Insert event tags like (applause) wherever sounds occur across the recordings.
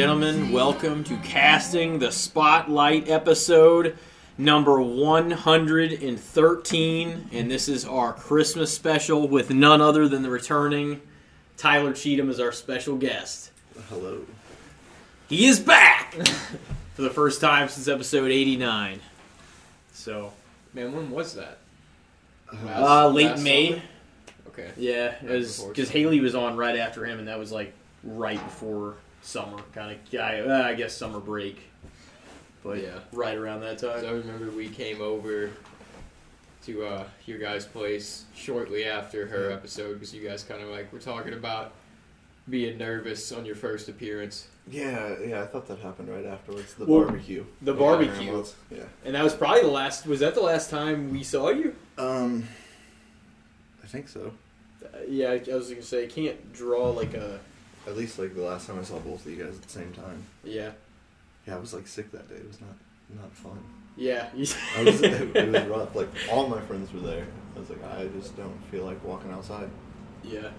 Gentlemen, welcome to Casting the Spotlight episode number 113. And this is our Christmas special with none other than the returning Tylor Cheatham as our special guest. Hello. He is back (laughs) for the first time since episode 89. So, Man, when was that? uh, late last May. summer? Okay. Yeah, because. Haley was on right after him, and that was like right before summer, kind of. I, uh, I guess summer break, but Yeah. right around that time. So I remember we came over to uh, your guys' place shortly after her episode because you guys kind of like were talking about being nervous on your first appearance. Yeah, yeah, I thought that happened right afterwards. The Well, barbecue. the barbecue. Yeah. and that was probably the last. Was that the last time we saw you? Um, I think so. Uh, yeah, I was gonna say I can't draw like a. At least like the last time I saw both of you guys at the same time. Yeah, Yeah, I was like sick that day. It was not not fun. yeah. (laughs) I was, it, it was rough. Like all my friends were there. I was like, I just don't feel like walking outside. yeah.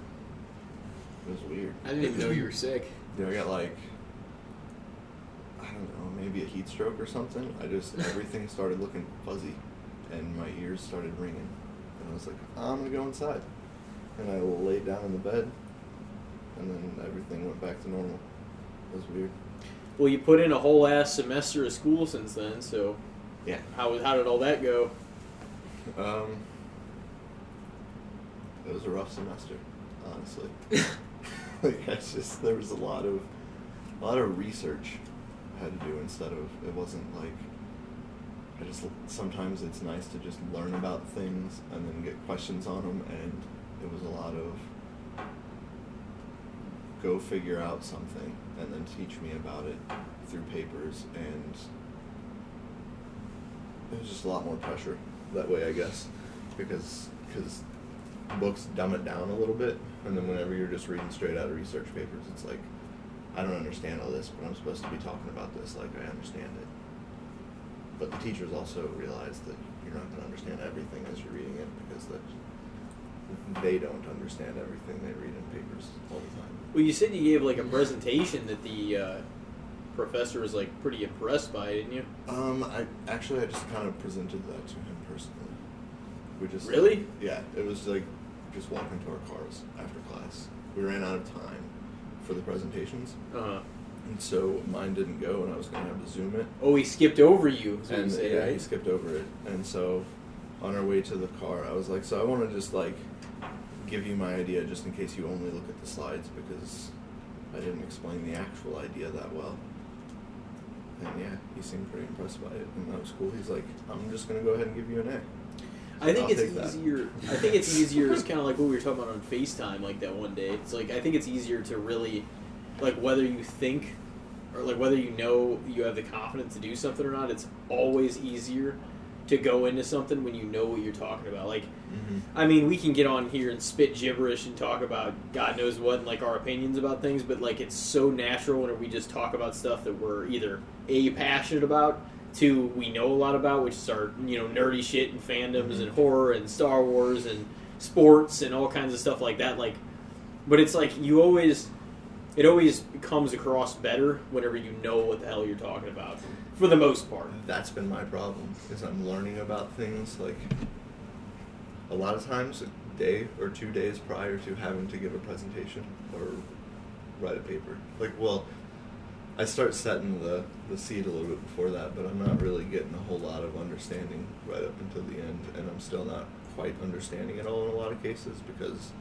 It was weird. I didn't even know you were sick. Dude, I got like, I don't know, maybe a heat stroke or something. I just (laughs) everything started looking fuzzy, and my ears started ringing, and I was like, I'm gonna go inside, and I laid down in the bed, and then everything went back to normal. It was weird. Well, you put in a whole ass semester of school since then, so Yeah. how how did all that go? Um. It was a rough semester, honestly. (laughs) (laughs) like it's just there was a lot of, a lot of research I had to do instead of it wasn't like. I just sometimes it's nice to just learn about things and then get questions on them, and it was a lot of. Go figure out something and then teach me about it through papers and it was just a lot more pressure that way, I guess, because because books dumb it down a little bit, and then whenever you're just reading straight out of research papers, it's like I don't understand all this, but I'm supposed to be talking about this like I understand it. But the teachers also realize that you're not going to understand everything as you're reading it because that they don't understand everything they read in papers all the time. Well, you said you gave like a presentation that the uh, professor was like pretty impressed by, didn't you? Um, I actually I just kind of presented that to him personally. We just Really? yeah. It was like just walking to our cars after class. We ran out of time for the presentations, Uh huh. and so mine didn't go, and I was gonna have to zoom it. Oh, he skipped over you. And you say, yeah, right? he skipped over it, and so on our way to the car, I was like, so I want to just like give you my idea just in case you only look at the slides because I didn't explain the actual idea that well. And yeah, he seemed pretty impressed by it, and that was cool. He's like, I'm just gonna go ahead and give you an A. I think I'll it's take that. easier. I think it's easier. It's kind of like what we were talking about on Facetime, like that one day. It's like I think it's easier to really, like whether you think, or like whether you know you have the confidence to do something or not. It's always easier to go into something when you know what you're talking about. Like, Mm-hmm. I mean, we can get on here and spit gibberish and talk about God knows what, and like our opinions about things, but like it's so natural whenever we just talk about stuff that we're either a passionate about, two we know a lot about, which is our you know nerdy shit and fandoms Mhm. and horror and Star Wars and sports and all kinds of stuff like that. Like, but it's like you always, it always comes across better whenever you know what the hell you're talking about, for the most part. That's been my problem is I'm learning about things like a lot of times a day or two days prior to having to give a presentation or write a paper. Like, well, I start setting the, the seed a little bit before that, but I'm not really getting a whole lot of understanding right up until the end, and I'm still not quite understanding it all in a lot of cases because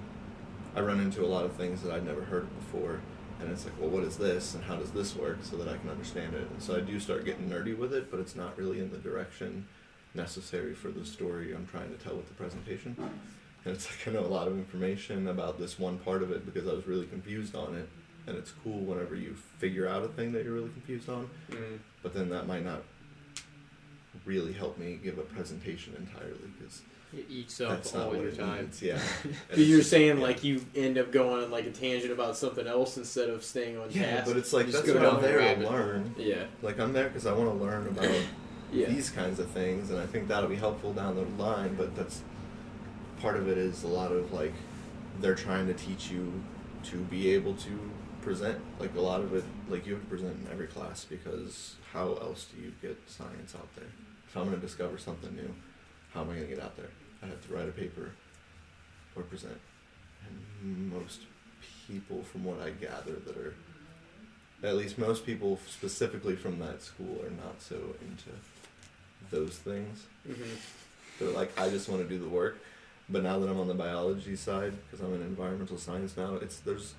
I run into a lot of things that I've never heard before, and it's like, well, what is this, and how does this work, so that I can understand it. And so I do start getting nerdy with it, but it's not really in the direction necessary for the story I'm trying to tell with the presentation. And it's (laughs) like I know a lot of information about this one part of it because I was really confused on it, and it's cool whenever you figure out a thing that you're really confused on, mm-hmm. but then that might not really help me give a presentation entirely because It eats up that's not all what your it time. needs. Yeah, (laughs) And Because it's you're just- saying yeah. like you end up going on like a tangent about something else instead of staying on Yeah, task. but it's like Just that's go what down I'm the there to rabbit. learn. yeah, Like I'm there because I want to learn about (laughs) yeah, these kinds of things, and I think that'll be helpful down the line. But that's part of it is a lot of like they're trying to teach you to be able to present. Like a lot of it, like you have to present in every class because how else do you get science out there? If I'm going to discover something new, how am I going to get out there? I have to write a paper or present. And most people, from what I gather, that are at least most people specifically from that school are not so into those things. Mm-hmm. They're like, I just want to do the work. But now that I'm on the biology side, because I'm in environmental science now, it's there's,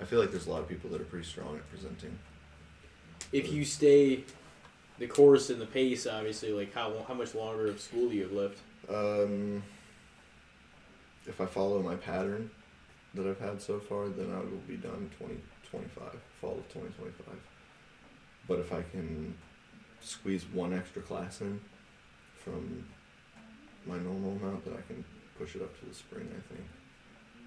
I feel like there's a lot of people that are pretty strong at presenting. If you stay the course and the pace, obviously, like how how much longer of school do you have left? Um, if I follow my pattern that I've had so far, then I will be done 2025, fall of 2025. But if I can squeeze one extra class in from my normal amount, then I can push it up to the spring, I think,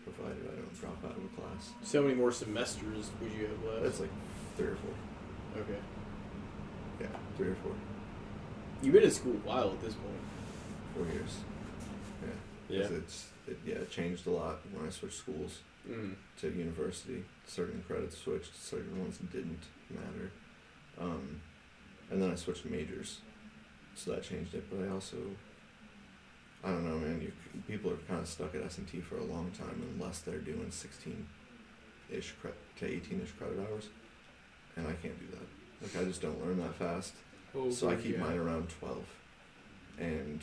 provided I don't drop out of a class. So how many more semesters would you have left? That's like three or four. okay. Yeah, three or four. You've been in school a while at this point. Four years. Yeah. Yeah. It's, it, yeah, it changed a lot when I switched schools. Mm. to university. Certain credits switched, certain ones didn't matter. Um, and then I switched majors, so that changed it. But I also, I don't know, man. You people are kind of stuck at S and T for a long time unless they're doing sixteen ish cre- to eighteen ish credit hours, and I can't do that. Like I just don't learn that fast. Oh, So I keep yeah. mine around twelve, and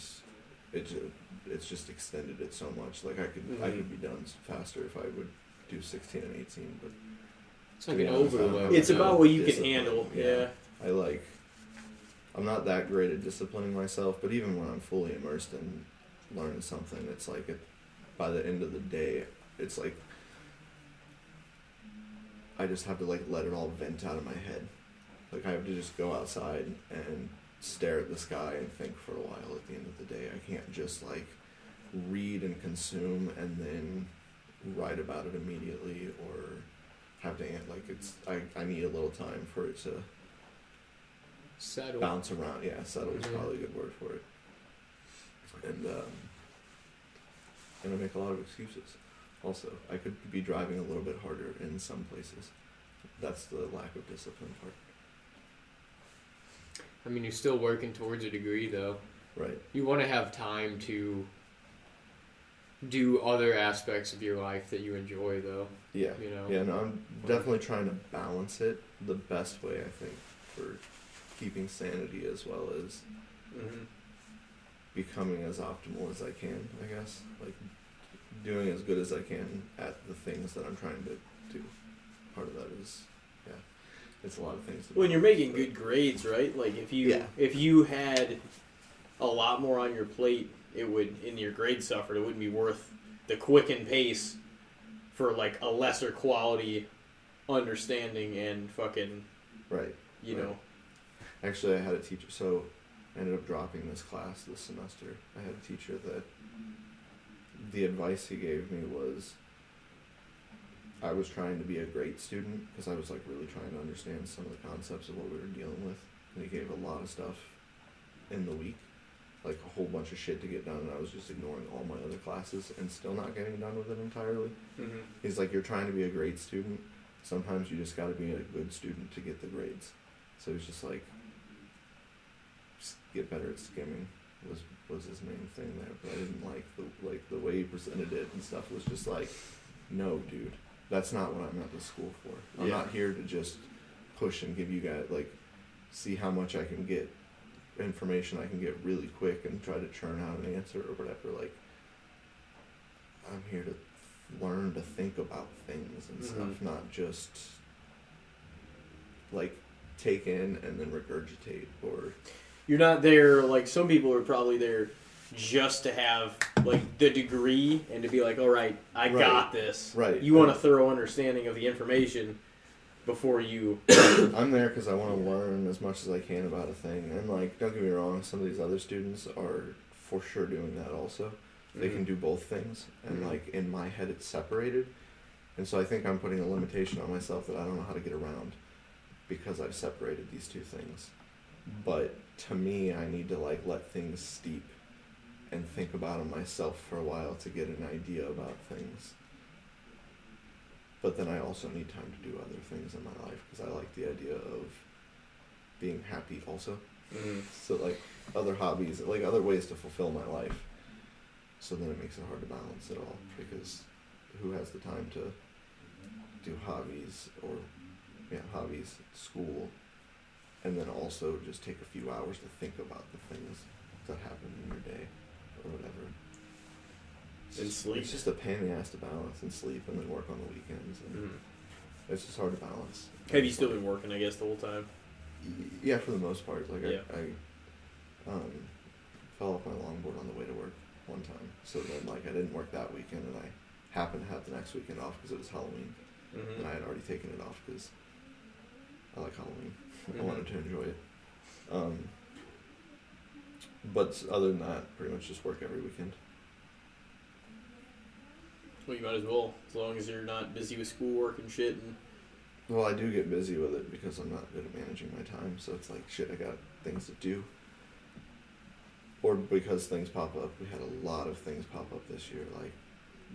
it ju- it's just extended it so much. Like I could I Mhm. could be done faster if I would do sixteen and eighteen, but It's like an be honest, I don't overload. It's about what you can handle. Yeah. Yeah. I like. I'm not that great at disciplining myself, but even when I'm fully immersed in learning something, it's like it, by the end of the day, it's like I just have to like let it all vent out of my head. Like I have to just go outside and stare at the sky and think for a while. At the end of the day, I can't just like read and consume and then write about it immediately or have to like it's I, I need a little time for it to Settle. bounce around. Yeah, settle is probably a good word for it. And um, and I make a lot of excuses. Also, I could be driving a little bit harder in some places. That's the lack of discipline part. I mean, you're still working towards a degree, though. Right. You want to have time to do other aspects of your life that you enjoy, though. Yeah. You know. Yeah, no, I'm definitely trying to balance it the best way I think for keeping sanity as well as Mm-hmm. becoming as optimal as I can, I guess. Like doing as good as I can at the things that I'm trying to do. Part of that is. It's a lot of things to When you're making good grades, right? Like if you Yeah. if you had a lot more on your plate, it would in your grade suffered. It wouldn't be worth the quick and pace for like a lesser quality understanding and fucking Right. you Right. know. Actually I had a teacher so I ended up dropping this class this semester. I had a teacher that the advice he gave me was I was trying to be a great student because I was like really trying to understand some of the concepts of what we were dealing with. And he gave a lot of stuff in the week, like a whole bunch of shit to get done, and I was just ignoring all my other classes and still not getting done with it entirely. Mm-hmm. He's like, You're trying to be a great student. Sometimes you just got to be a good student to get the grades. So he's just like, just get better at skimming was was his main thing there. But I didn't like the like the way he presented it and stuff was just like, no, dude, that's not what I'm at the school for. I'm Yeah. not here to just push and give you guys like, see how much I can get information I can get really quick and try to churn out an answer or whatever. Like, I'm here to learn to think about things and stuff, Mhm. not just like take in and then regurgitate or You're not there like some people are probably there just to have like the degree and to be like, all right, I Right. got this. Right. You want a thorough understanding of the information before you. (coughs) I'm there because I want to learn as much as I can about a thing. And like, don't get me wrong, some of these other students are for sure doing that also. They can do both things, and Mhm. like in my head, it's separated. And so I think I'm putting a limitation on myself that I don't know how to get around because I've separated these two things. But to me, I need to like let things steep and think about them myself for a while to get an idea about things. but then I also need time to do other things in my life because I like the idea of being happy also. Mhm. So like other hobbies, like other ways to fulfill my life. So then it makes it hard to balance it all because who has the time to do hobbies or yeah hobbies, school, and then also just take a few hours to think about the things that happen in your day or whatever. It's And just, sleep. It's just a pain in the ass to balance and sleep and then work on the weekends. And Mhm. It's just hard to balance. Have you still been working? I guess the whole time. Yeah, for the most part. Like Yeah. I, I um, fell off my longboard on the way to work one time. So then, like, I didn't work that weekend, and I happened to have the next weekend off because it was Halloween, Mhm. and I had already taken it off because I like Halloween. (laughs) I Mhm. wanted to enjoy it. Um, but other than that, pretty much just work every weekend. Well, you might as well, as long as you're not busy with schoolwork and shit. And Well, I do get busy with it because I'm not good at managing my time. So it's like, shit, I got things to do. Or because things pop up. We had a lot of things pop up this year, like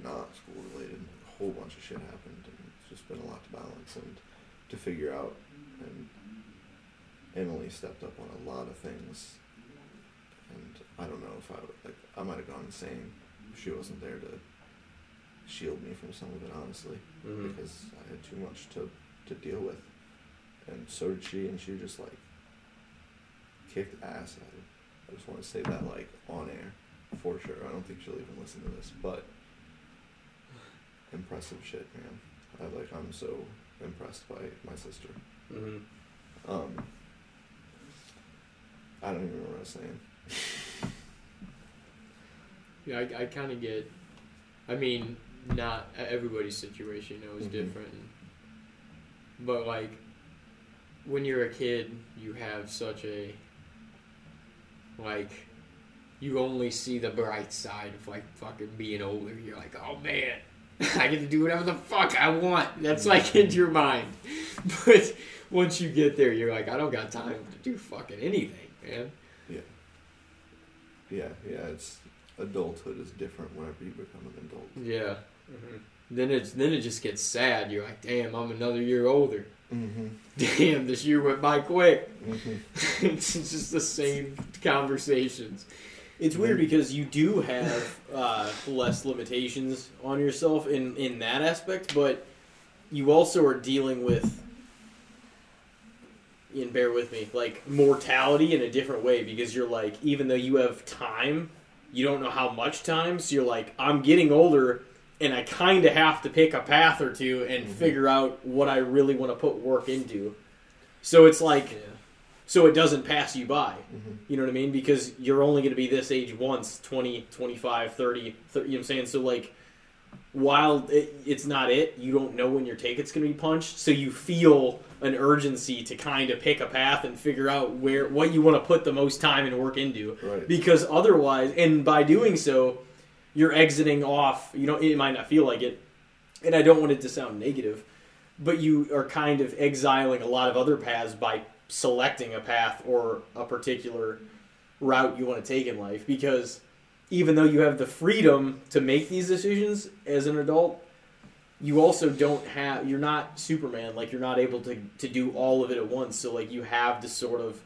not school related. A whole bunch of shit happened, and it's just been a lot to balance and to figure out. And Emily stepped up on a lot of things, and I don't know if I would like. I might have gone insane if she wasn't there to shield me from some of it, honestly Mhm. because I had too much to, to deal with. And so did she, and she just like kicked ass at it. I just want to say that like on air for sure. I don't think she'll even listen to this, but impressive shit, man. I like I'm so impressed by my sister. Mhm. Um, I don't even remember what I was saying. (laughs) Yeah, I, I kind of get. I mean, not everybody's situation you know, is Mhm. different, but like when you're a kid, you have such a like you only see the bright side of like fucking being older. You're like, oh man, (laughs) I get to do whatever the fuck I want. That's like in your mind, (laughs) but once you get there, you're like, I don't got time to do fucking anything, man. Yeah. Yeah, yeah. It's adulthood is different whenever you become an adult. Yeah. Mhm. Then it's then it just gets sad. You're like, damn, I'm another year older. Mm-hmm. (laughs) Damn, this year went by quick. Mm-hmm. (laughs) it's just the same conversations. It's weird because you do have uh, less limitations on yourself in in that aspect, but you also are dealing with. And bear with me, like mortality in a different way because you're like, even though you have time, you don't know how much time. So you're like, I'm getting older, and I kind of have to pick a path or two and Mhm. figure out what I really want to put work into. So it's like, so it doesn't pass you by. Mm-hmm. You know what I mean? Because you're only going to be this age once 20, 25, 30, 30 you know what I'm saying? So, like, while it, it's not it, you don't know when your ticket's going to be punched. So, you feel an urgency to kind of pick a path and figure out where what you want to put the most time and work into. Right. Because otherwise, and by doing so, you're exiting off. You know, it might not feel like it. And I don't want it to sound negative, but you are kind of exiling a lot of other paths by selecting a path or a particular route you want to take in life because even though you have the freedom to make these decisions as an adult you also don't have you're not superman like you're not able to to do all of it at once so like you have to sort of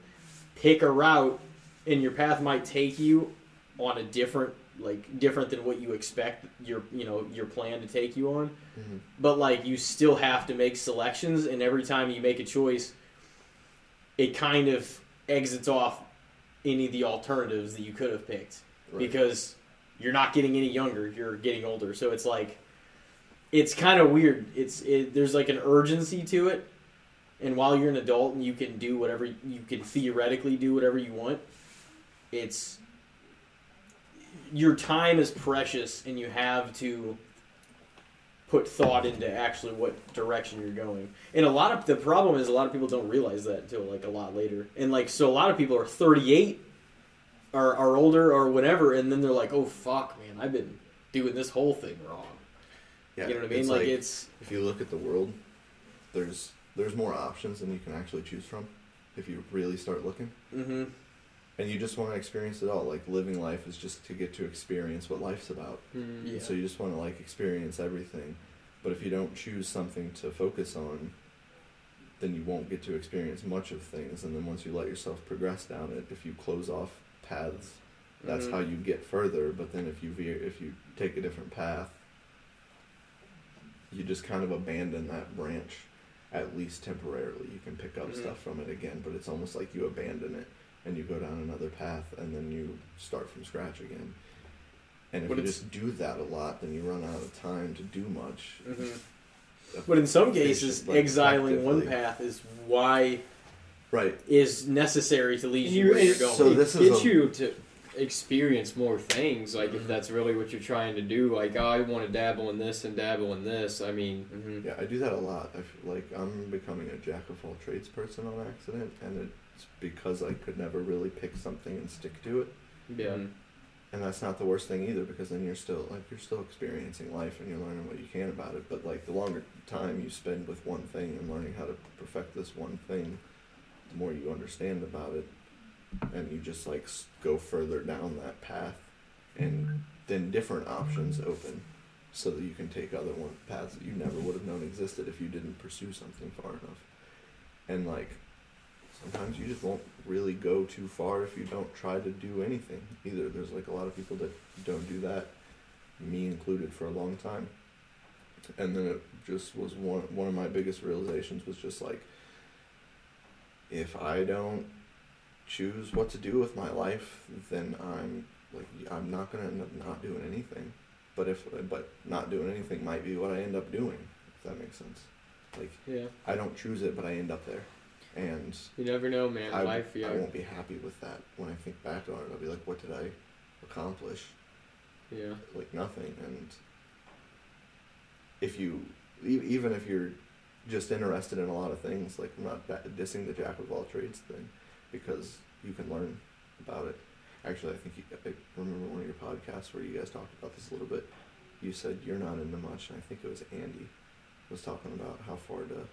pick a route and your path might take you on a different like different than what you expect your you know your plan to take you on Mm-hmm. but like you still have to make selections and every time you make a choice it kind of exits off any of the alternatives that you could have picked Right. because you're not getting any younger you're getting older so it's like it's kind of weird it's it, there's like an urgency to it and while you're an adult and you can do whatever you can theoretically do whatever you want it's your time is precious and you have to put thought into actually what direction you're going. And a lot of the problem is a lot of people don't realize that until like a lot later. And like so a lot of people are 38 or are older or whatever and then they're like, "Oh fuck, man, I've been doing this whole thing wrong." Yeah, you know what I mean? it's Like, it's if you look at the world, there's there's more options than you can actually choose from if you really start looking. mhm. And you just want to experience it all. Like living life is just to get to experience what life's about. Mm, Yeah. So you just want to like experience everything. But if you don't choose something to focus on, then you won't get to experience much of things. And then once you let yourself progress down it, if you close off paths, that's Mhm. how you get further. But then if you veer, if you take a different path, you just kind of abandon that branch, at least temporarily. You can pick up Mhm. stuff from it again, but it's almost like you abandon it and you go down another path, and then you start from scratch again. And if But you it's- just do that a lot, then you run out of time to do much. Mhm. But in some cases, like, exiling one path is why Right. is necessary to lead you you, where you're going. So this is gets a- you to experience more things. Like if Mhm. that's really what you're trying to do. Like oh, I want to dabble in this and dabble in this. I mean, Mhm. Yeah, I do that a lot. I feel like I'm becoming a jack of all trades person on accident, and it's because I could never really pick something and stick to it. yeah. Mhm. And that's not the worst thing either, because then you're still like you're still experiencing life and you're learning what you can about it. But like the longer time you spend with one thing and learning how to perfect this one thing, the more you understand about it, and you just like go further down that path, and then different options open, so that you can take other one paths that you never would have known existed if you didn't pursue something far enough. And like sometimes you just won't really go too far if you don't try to do anything either. There's like a lot of people that don't do that, me included, for a long time. And then it just was one one of my biggest realizations was just like if I don't choose what to do with my life, then I'm like I'm not gonna end up not doing anything. But if but not doing anything might be what I end up doing, if that makes sense. Like Yeah. I don't choose it, but I end up there, and You never know, man. I, Life. Yeah. I won't be happy with that when I think back on it. I'll be like, what did I accomplish? Yeah. Like nothing. And if you, even if you're just interested in a lot of things, like I'm not dissing the jack of all trades thing, because you can learn about it. Actually, I think you, I remember one of your podcasts where you guys talked about this a little bit. You said you're not into much, and I think it was Andy was talking about how far to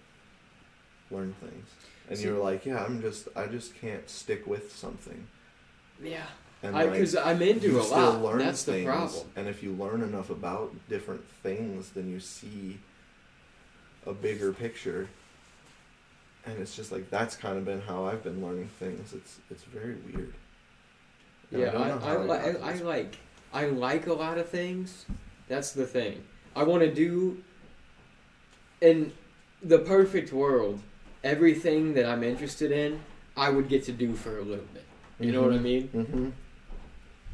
learn things, and See- you were like, "Yeah, I'm just, I just can't stick with something." Yeah. And I like, because I'm into a lot. That's the problem. And if you learn enough about different things, then you see a bigger picture. And it's just like that's kind of been how I've been learning things. It's it's very weird. And Yeah, I, I, li- I, I like I like a lot of things. That's the thing. I want to do in the perfect world everything that I'm interested in. I would get to do for a little bit. You know what I mean? Mm-hmm.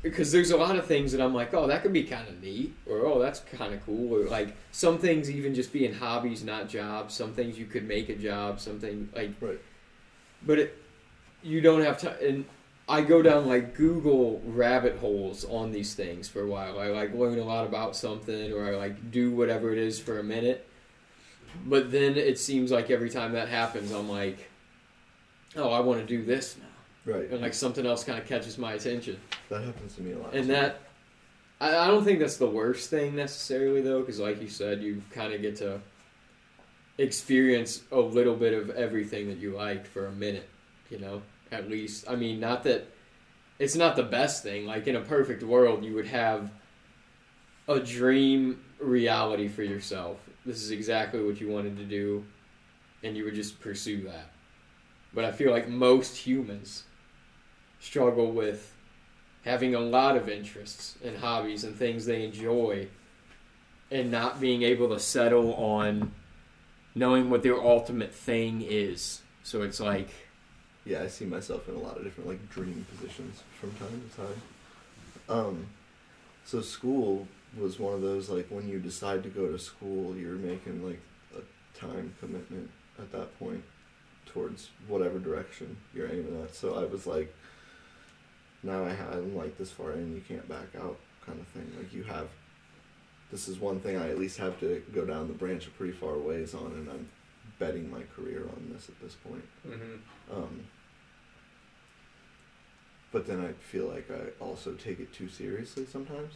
Because there's a lot of things that I'm like, oh, that could be kind of neat, or oh, that's kind of cool, or like some things even just being hobbies, not jobs. Some things you could make a job. Something like Right. but it, you don't have time. And I go down like Google rabbit holes on these things for a while. I like learn a lot about something, or I like do whatever it is for a minute. But then it seems like every time that happens, I'm like, oh, I want to do this now, Right. and like something else kind of catches my attention, that happens to me a lot. and too. that. I I don't think that's the worst thing necessarily, though, because like you said, you kind of get to experience a little bit of everything that you liked for a minute, you know, at least. I mean, not that it's not the best thing. Like in a perfect world, you would have a dream reality for yourself. This is exactly what you wanted to do, and you would just pursue that. But I feel like most humans struggle with having a lot of interests and hobbies and things they enjoy and not being able to settle on knowing what their ultimate thing is. So it's like, Yeah, I see myself in a lot of different like dream positions from time to time. Um, so school was one of those like when you decide to go to school, you're making like a time commitment at that point towards whatever direction you're aiming at. So I was like, now I I'm like this far in, you can't back out, kind of thing. Like you have, this is one thing I at least have to go down the branch a pretty far ways on, and I'm betting my career on this at this point. Mm-hmm. Um, but then I feel like I also take it too seriously sometimes.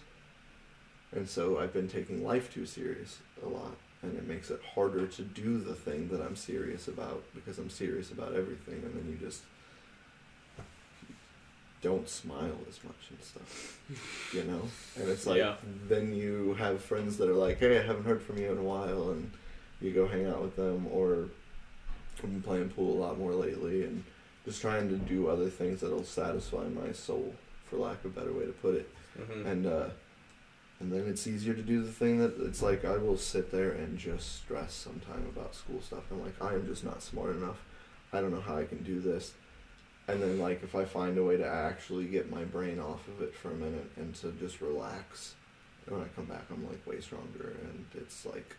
And so I've been taking life too serious a lot. And it makes it harder to do the thing that I'm serious about because I'm serious about everything. And then you just don't smile as much and stuff. You know? And it's like Yeah. then you have friends that are like, Hey, I haven't heard from you in a while and you go hang out with them or I've been playing pool a lot more lately and just trying to do other things that'll satisfy my soul, for lack of a better way to put it. Mhm. And uh and then it's easier to do the thing that it's like I will sit there and just stress sometime about school stuff. I'm like, I am just not smart enough. I don't know how I can do this. And then like if I find a way to actually get my brain off of it for a minute and to just relax, and when I come back I'm like way stronger and it's like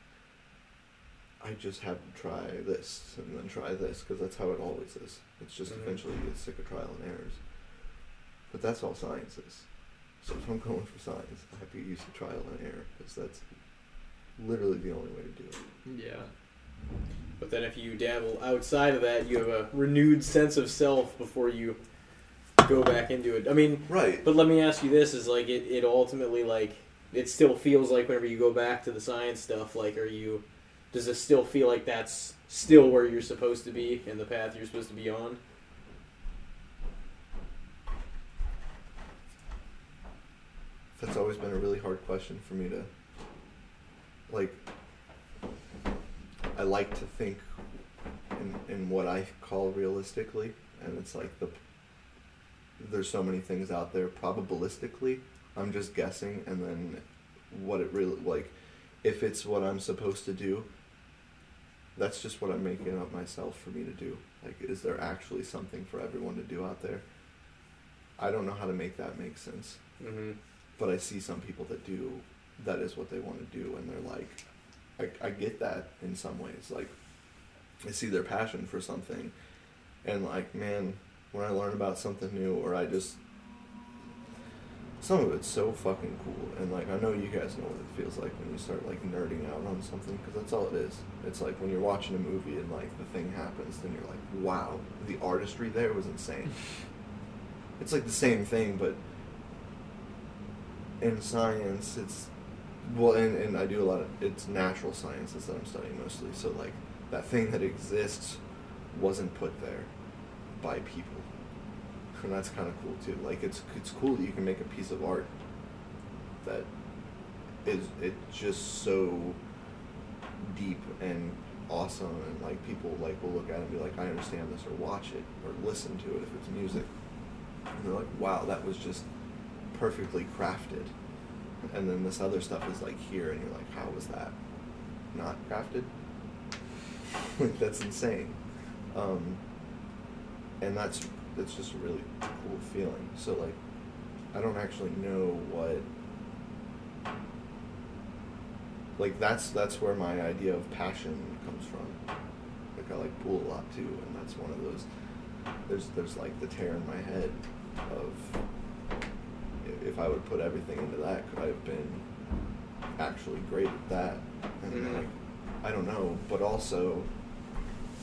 I just have to try this and then try this because that's how it always is. It's just Mhm. eventually you get sick of trial and errors. But that's all science is. So if I'm going for science, I have to use the trial and error because that's literally the only way to do it. Yeah. But then if you dabble outside of that, you have a renewed sense of self before you go back into it. I mean, Right. but let me ask you this: is like it, it ultimately like it still feels like whenever you go back to the science stuff, like are you? Does it still feel like that's still where you're supposed to be and the path you're supposed to be on? That's always been a really hard question for me to like I like to think in in what I call realistically and it's like the there's so many things out there probabilistically I'm just guessing and then what it really like if it's what I'm supposed to do that's just what I'm making up myself for me to do. Like is there actually something for everyone to do out there? I don't know how to make that make sense. Mm-hmm. but I see some people that do that is what they want to do and they're like I, I get that in some ways. Like I see their passion for something and like man when I learn about something new or I just some of it's so fucking cool. And like I know you guys know what it feels like when you start like nerding out on something because that's all it is. It's like when you're watching a movie and like the thing happens then you're like wow the artistry there was insane. (laughs) It's like the same thing but in science it's well and, and i do a lot of it's natural sciences that i'm studying mostly so like that thing that exists wasn't put there by people. And that's kind of cool too. Like it's it's cool that you can make a piece of art that is it's just so deep and awesome and like people like will look at it and be like i understand this or watch it or listen to it if it's music. And they're like wow that was just perfectly crafted and then this other stuff is like here and you're like how was that not crafted? (laughs) Like that's insane. Um, and that's that's just a really cool feeling. So like i don't actually know what like that's that's where my idea of passion comes from. Like i like pool a lot too and that's one of those there's there's like the tear in my head of if I would put everything into that, could I have been actually great at that? And Mhm. like, I don't know, but also,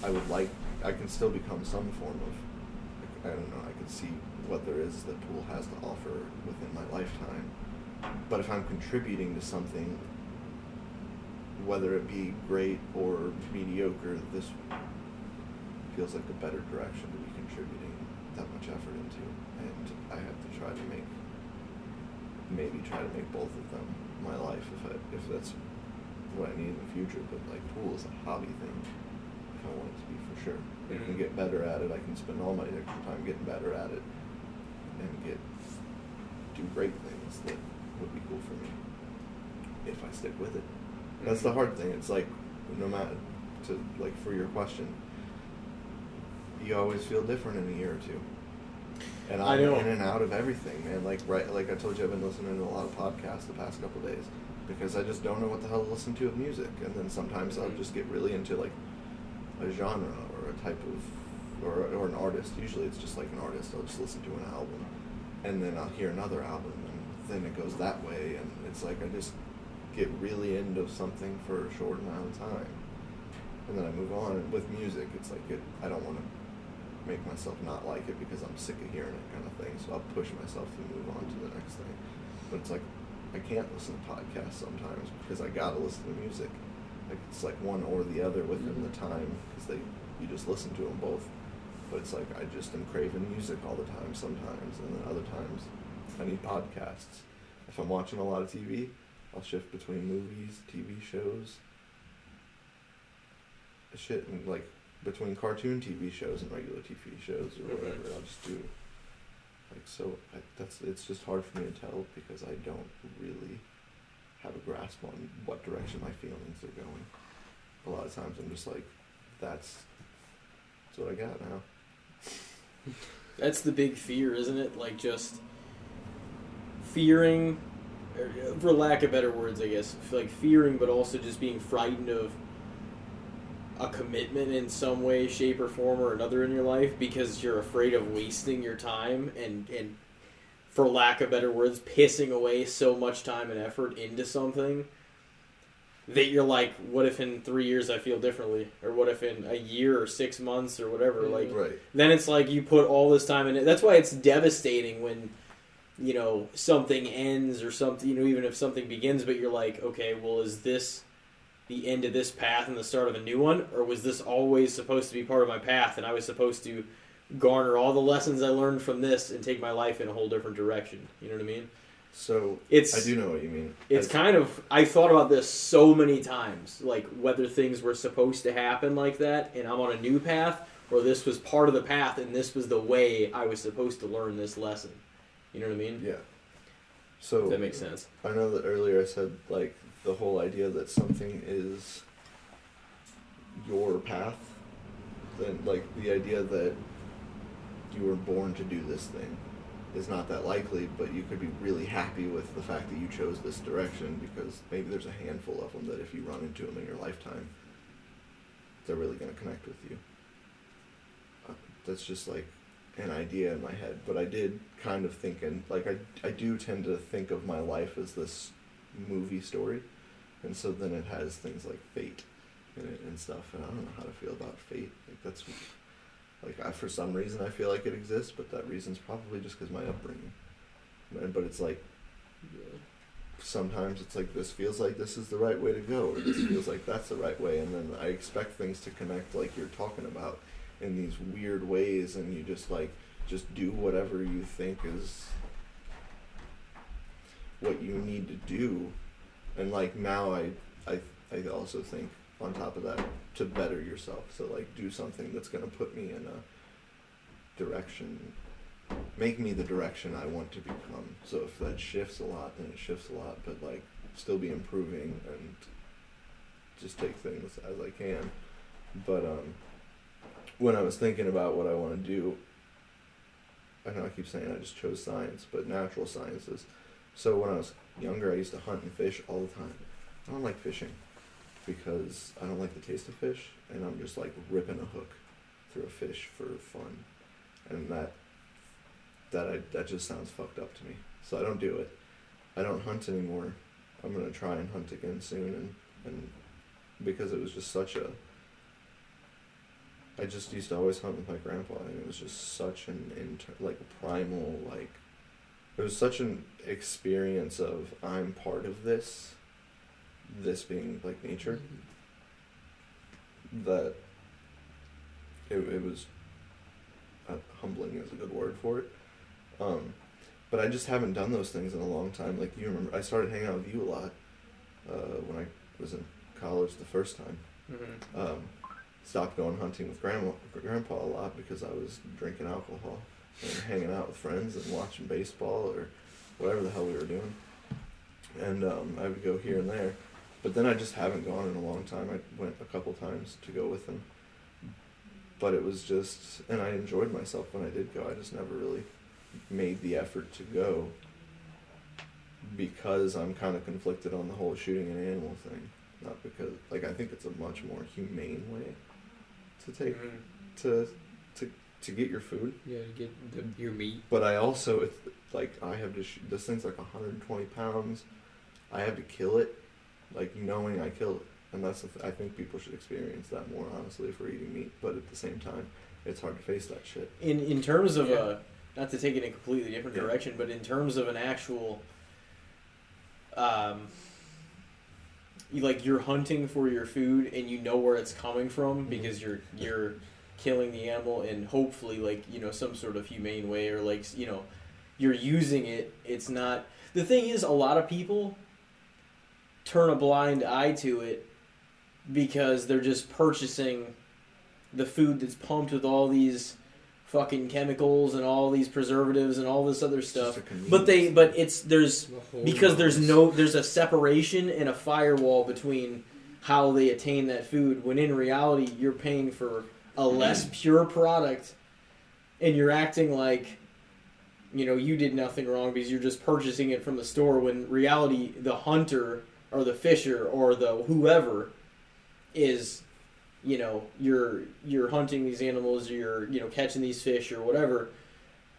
I would like, I can still become some form of, I don't know, I can see what there is that pool has to offer within my lifetime. But if I'm contributing to something, whether it be great or mediocre, this feels like a better direction to be contributing that much effort into. And I have to try to make, maybe try to make both of them my life if I, if that's what I need in the future. But like pool is a hobby thing. If I want it to be for sure, I can get better at it. I can spend all my extra time getting better at it, and get do great things that would be cool for me if I stick with it. That's the Mhm. hard thing. It's like no matter to like for your question, you always feel different in a year or two. And I I'm know. in and out of everything, man. Like right, like I told you, I've been listening to a lot of podcasts the past couple of days because I just don't know what the hell to listen to of music. And then sometimes I'll Mhm. just get really into like a genre or a type of or or an artist. Usually it's just like an artist. I'll just listen to an album, and then I'll hear another album, and then it goes that way. And it's like I just get really into something for a short amount of time, and then I move on. And with music, it's like it, I don't want to make myself not like it because I'm sick of hearing it, kind of thing. So I'll push myself to move on to the next thing. But it's like I can't listen to podcasts sometimes because I gotta listen to music. Like it's like one or the other within the mm-hmm. time because they you just listen to them both. but it's like I just am craving music all the time sometimes, and then other times I need podcasts. If I'm watching a lot of TV, I'll shift between movies, TV shows, shit, and like between cartoon TV shows and regular TV shows or Mhm. whatever. I'll just do like so. I, that's it's just hard for me to tell because I don't really have a grasp on what direction my feelings are going. A lot of times I'm just like, that's that's what I got now. (laughs) That's the big fear, isn't it? Like just fearing, or, for lack of better words, I guess, like fearing, but also just being frightened of a commitment in some way, shape, or form or another in your life because you're afraid of wasting your time and and for lack of better words, pissing away so much time and effort into something that you're like, what if in three years I feel differently, or what if in a year or six months or whatever, mm-hmm. like Right. then it's like you put all this time in it. That's why it's devastating when you know something ends or something. You know, even if something begins, but you're like, okay, well, is this the end of this path and the start of a new one, or was this always supposed to be part of my path, and I was supposed to garner all the lessons I learned from this and take my life in a whole different direction? You know what I mean? So It's I do know what you mean. it's I- kind of I thought about this so many times, like whether things were supposed to happen like that, and I'm on a new path, or this was part of the path, and this was the way I was supposed to learn this lesson. You know what I mean? yeah. So If that makes sense. I know that earlier I said like the whole idea that something is your path, then like the idea that you were born to do this thing is not that likely, but you could be really happy with the fact that you chose this direction because maybe there's a handful of them that if you run into them in your lifetime, they're really going to connect with you. Uh, that's just like an idea in my head, but I did kind of think, and like I, I do tend to think of my life as this movie story, and so then it has things like fate in it and stuff, and I don't know how to feel about fate. Like that's like I, for some reason I feel like it exists, but that reason's probably just because my upbringing. But it's like sometimes it's like this feels like this is the right way to go, or this feels like that's the right way, and then I expect things to connect like you're talking about in these weird ways, and you just like just do whatever you think is what you need to do, and like now I I I also think on top of that to better yourself, so like do something that's gonna put me in a direction make me the direction I want to become. So if that shifts a lot, then it shifts a lot, but like still be improving and just take things as I can. But um, when I was thinking about what I want to do, I know I keep saying I just chose science, but natural sciences. So when I was younger, I used to hunt and fish all the time. I don't like fishing because I don't like the taste of fish, and I'm just like ripping a hook through a fish for fun, and that that I that just sounds fucked up to me. So I don't do it. I don't hunt anymore. I'm gonna try and hunt again soon, and and because it was just such a. I just used to always hunt with my grandpa, and it was just such an inter like primal like. It was such an experience of I'm part of this. This being like nature, that it, it was uh, humbling is a good word for it. Um, but I just haven't done those things in a long time. Like you remember, I started hanging out with you a lot uh, when I was in college the first time. Mm-hmm. Um, stopped going hunting with grandma, grandpa a lot because I was drinking alcohol and hanging out with friends and watching baseball or whatever the hell we were doing. And um, I would go here and there, but then I just haven't gone in a long time. I went a couple times to go with him, but it was just, and I enjoyed myself when I did go. I just never really made the effort to go because I'm kind of conflicted on the whole shooting an animal thing. Not because, like, I think it's a much more humane way to take Mhm. to to to get your food. Yeah, to get the, your meat. But I also, it's like I have to. Sh- this thing's like 120 pounds. I have to kill it, like knowing I kill it, and that's. The th- I think people should experience that more honestly for eating meat. But at the same time, it's hard to face that shit. In in terms of Yeah. uh, not to take it in a completely different Yeah. direction, but in terms of an actual, um, you like you're hunting for your food and you know where it's coming from Mhm. because you're you're killing the animal and hopefully like you know some sort of humane way or like you know you're using it it's not the thing is a lot of people turn a blind eye to it because they're just purchasing the food that's pumped with all these fucking chemicals and all these preservatives and all this other stuff. But they but it's there's The because there's no there's a separation and a firewall between how they attain that food when in reality you're paying for a less mm-hmm. pure product and you're acting like you know you did nothing wrong because you're just purchasing it from the store when reality the hunter or the fisher or the whoever is you know you're you're hunting these animals or you're you know catching these fish or whatever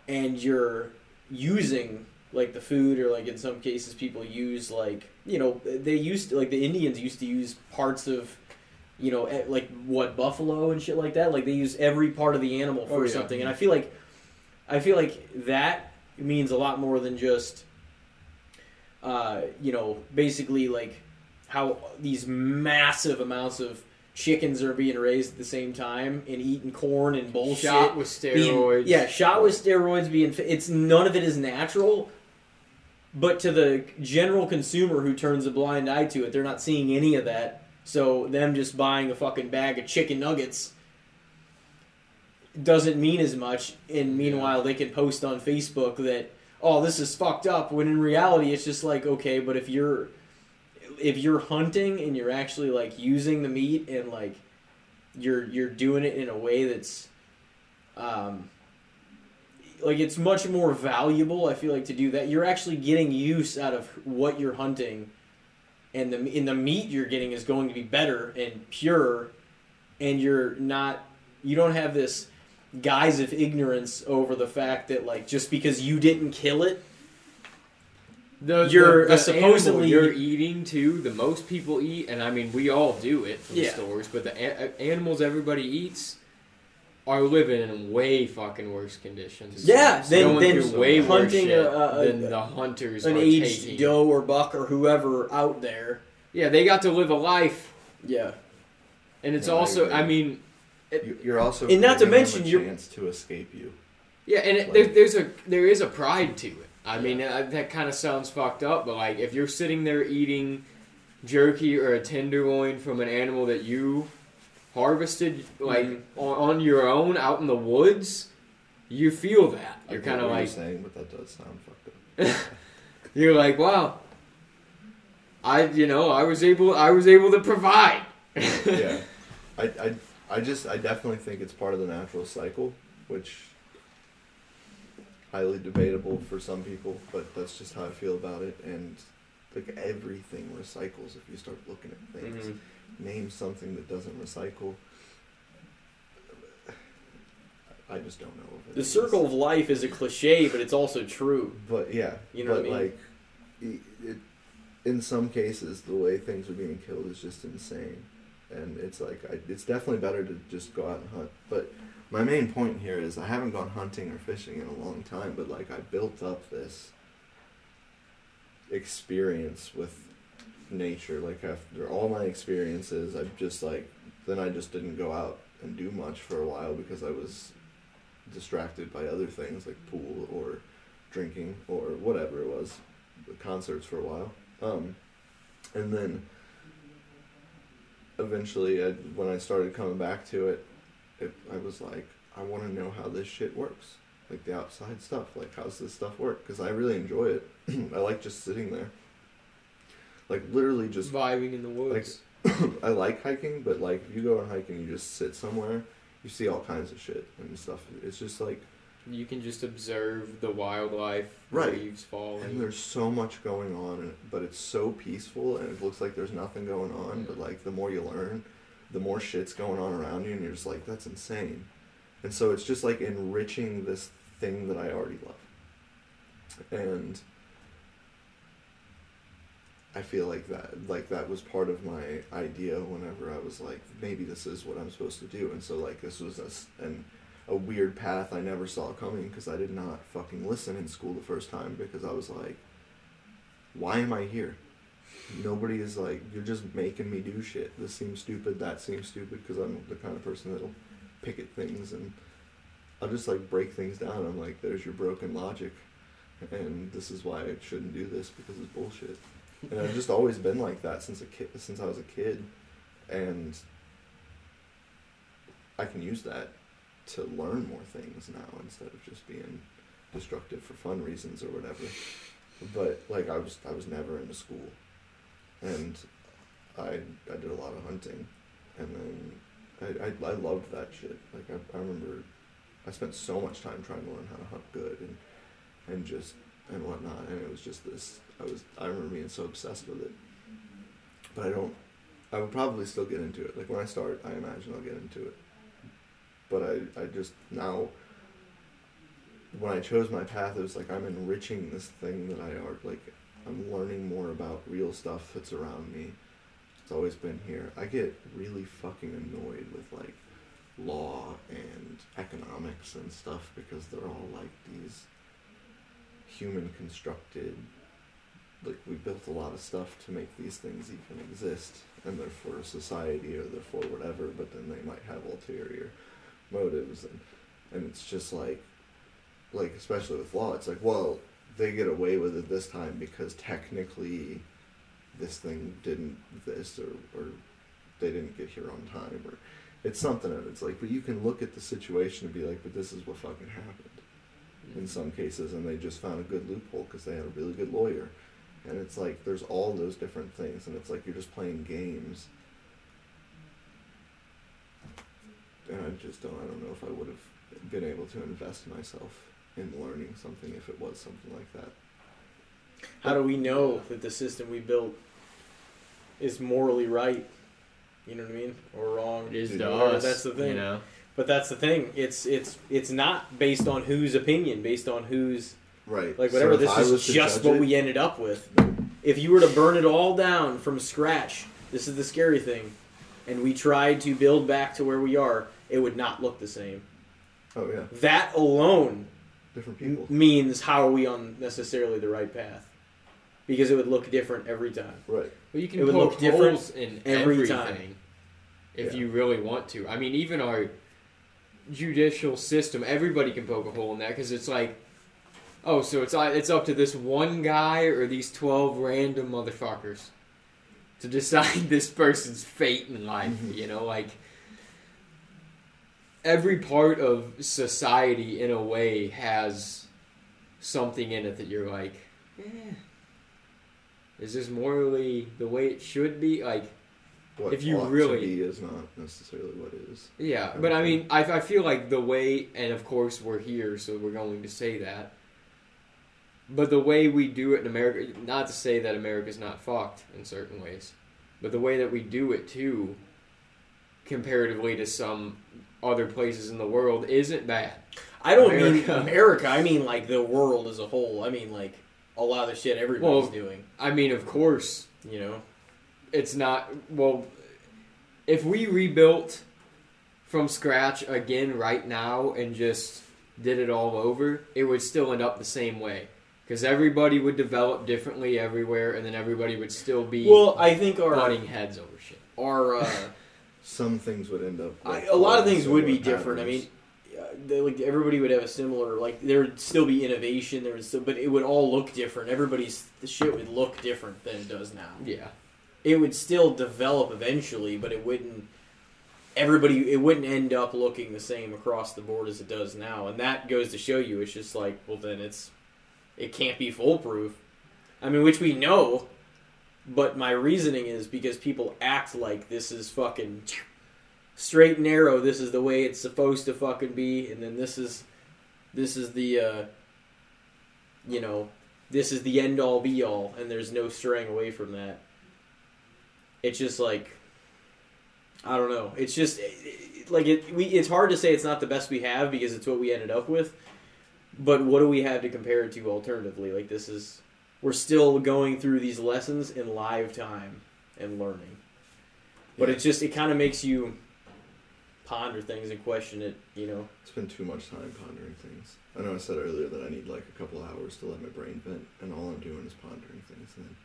and you're using like the food or like in some cases people use like you know they used to, like the indians used to use parts of you know eh, like what buffalo and shit like that like they use every part of the animal for Oh, yeah. something and i feel like i feel like that means a lot more than just uh you know basically like how these massive amounts of chickens are being raised at the same time and eating corn and bullshit shot with being- steroids. yeah, shot with steroids being it's none of it is natural. But to the general consumer who turns a blind eye to it, they're not seeing any of that. So them just buying a fucking bag of chicken nuggets doesn't mean as much. And meanwhile, they can post on Facebook that oh, this is fucked up. When in reality, it's just like okay, but if you're if you're hunting and you're actually like using the meat and like you're you're doing it in a way that's um like it's much more valuable i feel like to do that you're actually getting use out of what you're hunting and the in the meat you're getting is going to be better and pure and you're not you don't have this guise of ignorance over the fact that like just because you didn't kill it The, You're the, the supposedly- you're eating too. The most people eat, and I mean we all do it from Yeah. stores. But the a- animals everybody eats are living in way fucking worse conditions. Yeah, then- Going then through way worse hunting shit a- a- than a- the hunters an are aged taking. doe or buck or whoever out there Yeah, they got to live a life, yeah and it's Yeah, also. agree. I mean, You- You're also And not to mention a you're- chance to escape you. Yeah, and it, Like- there, there's a there is a pride to it. I mean, uh, that kind of sounds fucked up, but like if you're sitting there eating jerky or a tenderloin from an animal that you harvested, like Mhm. on, on your own out in the woods, you feel that. You're kind of like saying, but that does sound fucked up. (laughs) you're like, wow. I you know I was able I was able to provide. (laughs) yeah, I, I, I just, I definitely think it's part of the natural cycle, which highly debatable for some people, but that's just how I feel about it. And like everything recycles if you start looking at things. Mhm. Name something that doesn't recycle. I just don't know. The is. circle of life is a cliche but it's also true But yeah, You know but what I mean? like, it, it, in some cases, the way things are being killed is just insane, and it's like I, it's definitely better to just go out and hunt. But my main point here is I haven't gone hunting or fishing in a long time, but like I built up this experience with nature. Like after all my experiences, I've just like then I just didn't go out and do much for a while because I was distracted by other things like pool or drinking or whatever it was, concerts for a while. Um, and then eventually, I, when I started coming back to it, it, I was like, I want to know how this shit works, like the outside stuff. Like, how's this stuff work? Because I really enjoy it. (clears throat) I like just sitting there, like literally just. Vibing in the woods. Like, (coughs) I like hiking, but like if you go on hiking, you just sit somewhere, you see all kinds of shit and stuff. It's just like you can just observe the wildlife, Right. leaves falling. And there's so much going on, but it's so peaceful, and it looks like there's nothing going on. But like the more you learn, the more shit's going on around you, and you're just like, that's insane. And so it's just like enriching this thing that I already love. And I feel like that, like that was part of my idea whenever I was like, maybe this is what I'm supposed to do. And so like this was a, an, a weird path I never saw coming because I did not fucking listen in school the first time because I was like, why am I here? Nobody is like, you're just making me do shit. This seems stupid, that seems stupid because I'm the kind of person that'll pick at things and I'll just like break things down. I'm like, there's your broken logic, and this is why I shouldn't do this because it's bullshit. And I've just always been like that since a kid, since I was a kid, and I can use that to learn more things now instead of just being destructive for fun reasons or whatever. But like I was, I was never into school, and I I did a lot of hunting, and then I I, I loved that shit. Like I, I remember I spent so much time trying to learn how to hunt good and and just and whatnot, and it was just this. I was I remember being so obsessed with it, but I don't. I would probably still get into it. Like when I start, I imagine I'll get into it. But I I just now. When I chose my path, it was like I'm enriching this thing that I are like. I'm learning more about real stuff that's around me. It's always been here. I get really fucking annoyed with like law and economics and stuff because they're all like these human constructed like we built a lot of stuff to make these things even exist and they're for society or they're for whatever but then they might have ulterior motives and and it's just like like especially with law it's like well they get away with it this time because technically this thing didn't this or, or they didn't get here on time or it's something of it's like but you can look at the situation and be like but this is what fucking happened in mm-hmm. some cases and they just found a good loophole because they had a really good lawyer and it's like there's all those different things and it's like you're just playing games and i just don't i don't know if i would have been able to invest myself in learning something if it was something like that How do we know that the system we built is morally right? You know what I mean, or wrong? It is Dude, to or us. that's the thing. You know. But that's the thing. It's it's it's not based on whose opinion, based on whose right like whatever. if this is just what it- we ended up with. If you were to burn it all down from scratch, this is the scary thing, and we tried to build back to where we are, it would not look the same. oh yeah That alone different m- people means how are we on necessarily the right path? Because it would look different every time. right Well, you can It would poke look different holes in every everything time. if Yeah. you really want to. I mean, even our judicial system, everybody can poke a hole in that because it's like, oh, so it's uh, it's up to this one guy or these twelve random motherfuckers to decide (laughs) this person's fate in life. Mhm. You know, like every part of society, in a way, has something in it that you're like, eh, is this morally the way it should be? Like, what If you really- be is not necessarily what is yeah, but I mean, I, I feel like the way, and of course we're here, so we're going to say that. But the way we do it in America, not to say that America's not fucked in certain ways, but the way that we do it too, comparatively to some other places in the world, isn't bad. I don't America. mean America. I mean like the world as a whole. I mean like a lot of the shit everybody's Well- doing. I mean, of course, You know. it's not well if we rebuilt from scratch again right now and just did it all over it would still end up the same way because everybody would develop differently everywhere and then everybody would still be Well, I think our butting heads over shit our uh, (laughs) some things would end up like, a lot of things would be similar different. I mean, uh, they, like everybody would have a similar like there would still be innovation. There would still, but it would all look different. Everybody's the shit would look different than it does now. yeah It would still develop eventually, but it wouldn't. Everybody, it wouldn't end up looking the same across the board as it does now, and that goes to show you it's just like, well, then it's, it can't be foolproof. I mean, which we know, but my reasoning is because people act like this is fucking straight and narrow. This is the way it's supposed to fucking be, and then this is, this is the, uh, you know, this is the end all be all, and there's no straying away from that. It's just like, I don't know. It's just like it. We it's hard to say it's not the best we have because it's what we ended up with. But what do we have to compare it to alternatively? Like this is we're still going through these lessons in live time and learning. But Yeah. it just it kind of makes you ponder things and question it. You know. Spend too much time pondering things. I know I said earlier that I need like a couple hours to let my brain vent, and all I'm doing is pondering things. Then,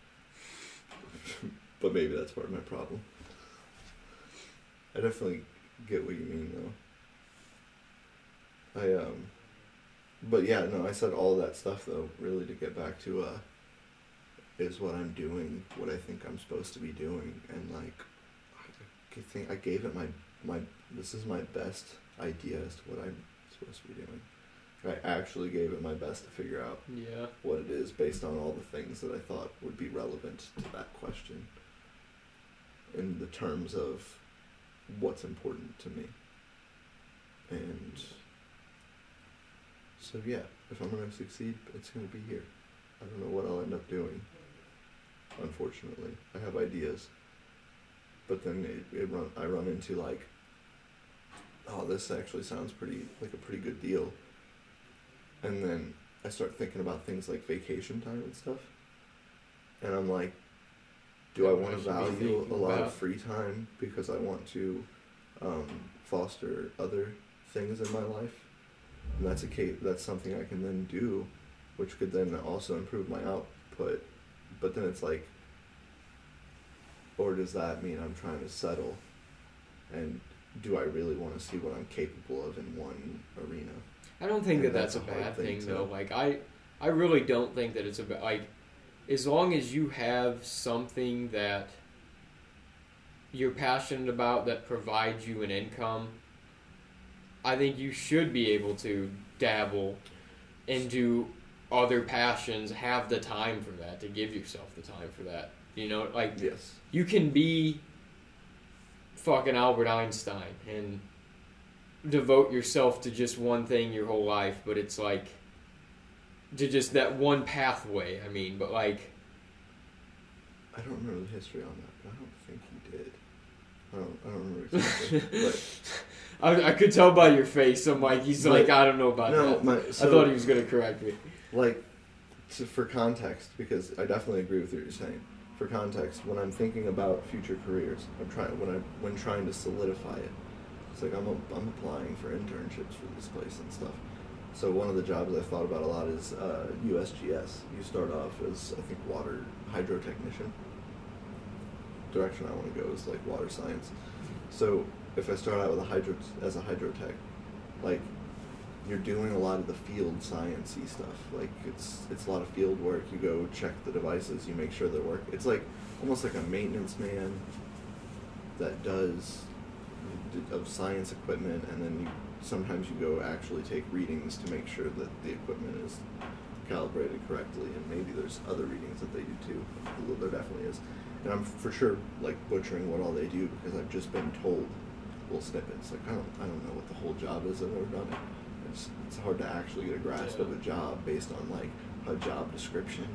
(laughs) but maybe that's part of my problem. I definitely get what you mean, though. I um, but yeah, no, I said all that stuff though, really to get back to uh, is what I'm doing, what I think I'm supposed to be doing, and like, I think I gave it my my. This is my best idea as to what I'm supposed to be doing. I actually gave it my best to figure out Yeah. what it is based on all the things that I thought would be relevant to that question in the terms of what's important to me. And so, yeah, if I'm going to succeed, it's going to be here. I don't know what I'll end up doing, unfortunately. I have ideas. But then it, it run, I run into like, oh, this actually sounds pretty like a pretty good deal. And then I start thinking about things like vacation time and stuff. And I'm like, do I want to value a lot about. of free time because I want to um, foster other things in my life? And that's a case, that's something I can then do, which could then also improve my output. But then it's like, or does that mean I'm trying to settle? And do I really want to see what I'm capable of in one arena? I don't think that that's, that's a a bad thing thing, though. Like I, I really don't think that it's about like, as long as you have something that you're passionate about that provides you an income, I think you should be able to dabble into other passions, have the time for that, to give yourself the time for that. You know, like Yes. you can be fucking Albert Einstein and devote yourself to just one thing your whole life, but it's like to just that one pathway. I mean, but like I don't remember the history on that, but I don't think he did. I don't, I don't remember exactly. but (laughs) I, I could tell by your face. I'm like, he's like, I don't know about no, that. my, I thought he was gonna correct me. like, to, for context, because I definitely agree with what you're saying. For context, when I'm thinking about future careers, I'm trying when I when trying to solidify it. It's like I'm a, I'm applying for internships for this place and stuff. So one of the jobs I've thought about a lot is uh, USGS. You start off as I think water hydro technician. Direction I want to go is like water science. So if I start out with a hydro as a hydrotech, like you're doing a lot of the field sciencey stuff. Like it's it's a lot of field work. You go check the devices. You make sure they work. It's like almost like a maintenance man that does of science equipment, and then you sometimes you go actually take readings to make sure that the equipment is calibrated correctly, and maybe there's other readings that they do too. There definitely is, and I'm for sure like butchering what all they do because I've just been told little snippets. Like I don't I don't know what the whole job is. I've never done it. It's it's hard to actually get a grasp of a job based on like a job description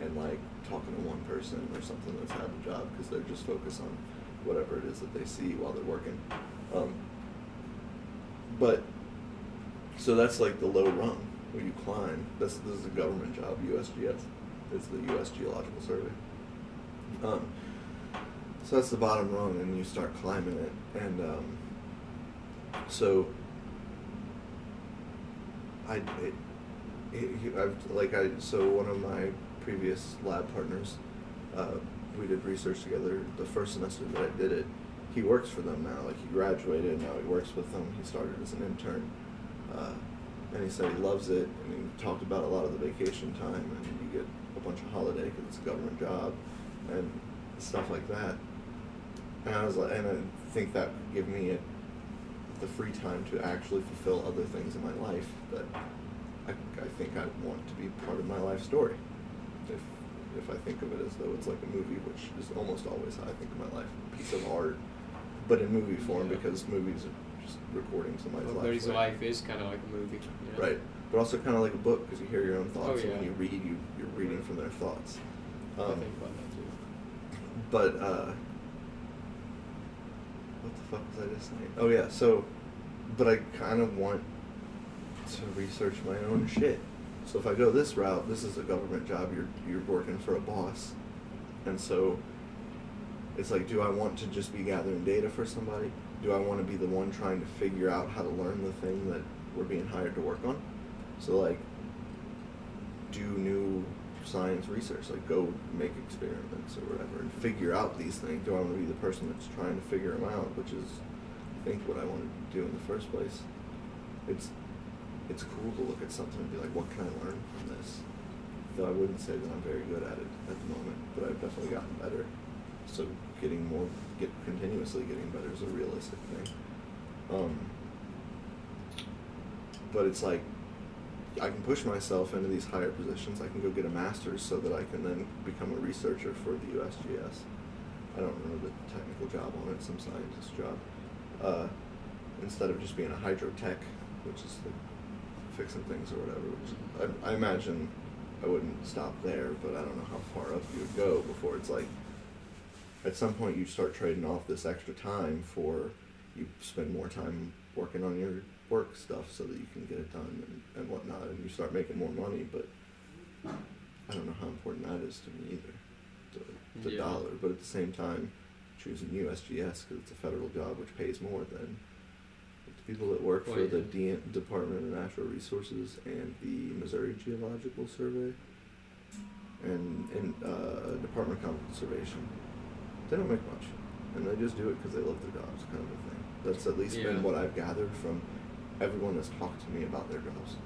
and like talking to one person or something that's had the job because they're just focused on whatever it is that they see while they're working. Um, but so that's like the low rung where you climb. This this is a government job. USGS. It's the U.S. Geological Survey. Um, so that's the bottom rung, and you start climbing it, and um, so I it, it, I've like I so one of my previous lab partners, uh, we did research together. The first semester that I did it, he works for them now. Like he graduated, now he works with them. He started as an intern, uh, and he said he loves it. And he talked about a lot of the vacation time, and you get a bunch of holiday because it's a government job, and stuff like that. And I was like, and I think that could give me a, the free time to actually fulfill other things in my life that I, I think I want to be part of my life story. If if I think of it as though it's like a movie, which is almost always how I think of my life, a piece of art, but in movie form Yeah. because movies are just recording somebody's life. Everybody's story. life is kind of like a movie. you know? Right, but also kind of like a book because you hear your own thoughts, Oh, and when you read, you you're reading from their thoughts. I Um, think about that too. but uh, what the fuck was I just saying? Oh yeah, so, but I kind of want to research my own shit. So if I go this route, this is a government job. You're you're working for a boss, and so it's like, do I want to just be gathering data for somebody? Do I want to be the one trying to figure out how to learn the thing that we're being hired to work on? So like, do new science research, like go make experiments or whatever, and figure out these things. Do I want to be the person that's trying to figure them out, which is, I think, what I wanted to do in the first place. It's it's cool to look at something and be like, what can I learn from this? Though I wouldn't say that I'm very good at it at the moment, but I've definitely gotten better. So getting more, get continuously getting better is a realistic thing. Um, but it's like I can push myself into these higher positions. I can go get a master's so that I can then become a researcher for the USGS. I don't remember the technical job on it, some scientist job. Uh, instead of just being a hydrotech, which is fixing things or whatever. Which I, I imagine I wouldn't stop there, but I don't know how far up you would go before it's like. At some point, you start trading off this extra time for you spend more time working on your work stuff so that you can get it done and, and whatnot, and you start making more money. But I don't know how important that is to me either, the, the Yeah. dollar. But at the same time, choosing USGS because it's a federal job which pays more than the people that work for the. D- Department of Natural Resources and the Missouri Geological Survey and, and uh, Department of Conservation. They don't make much, and they just do it because they love their jobs, kind of a thing. That's at least Yeah. been what I've gathered from everyone has talked to me about their jobs.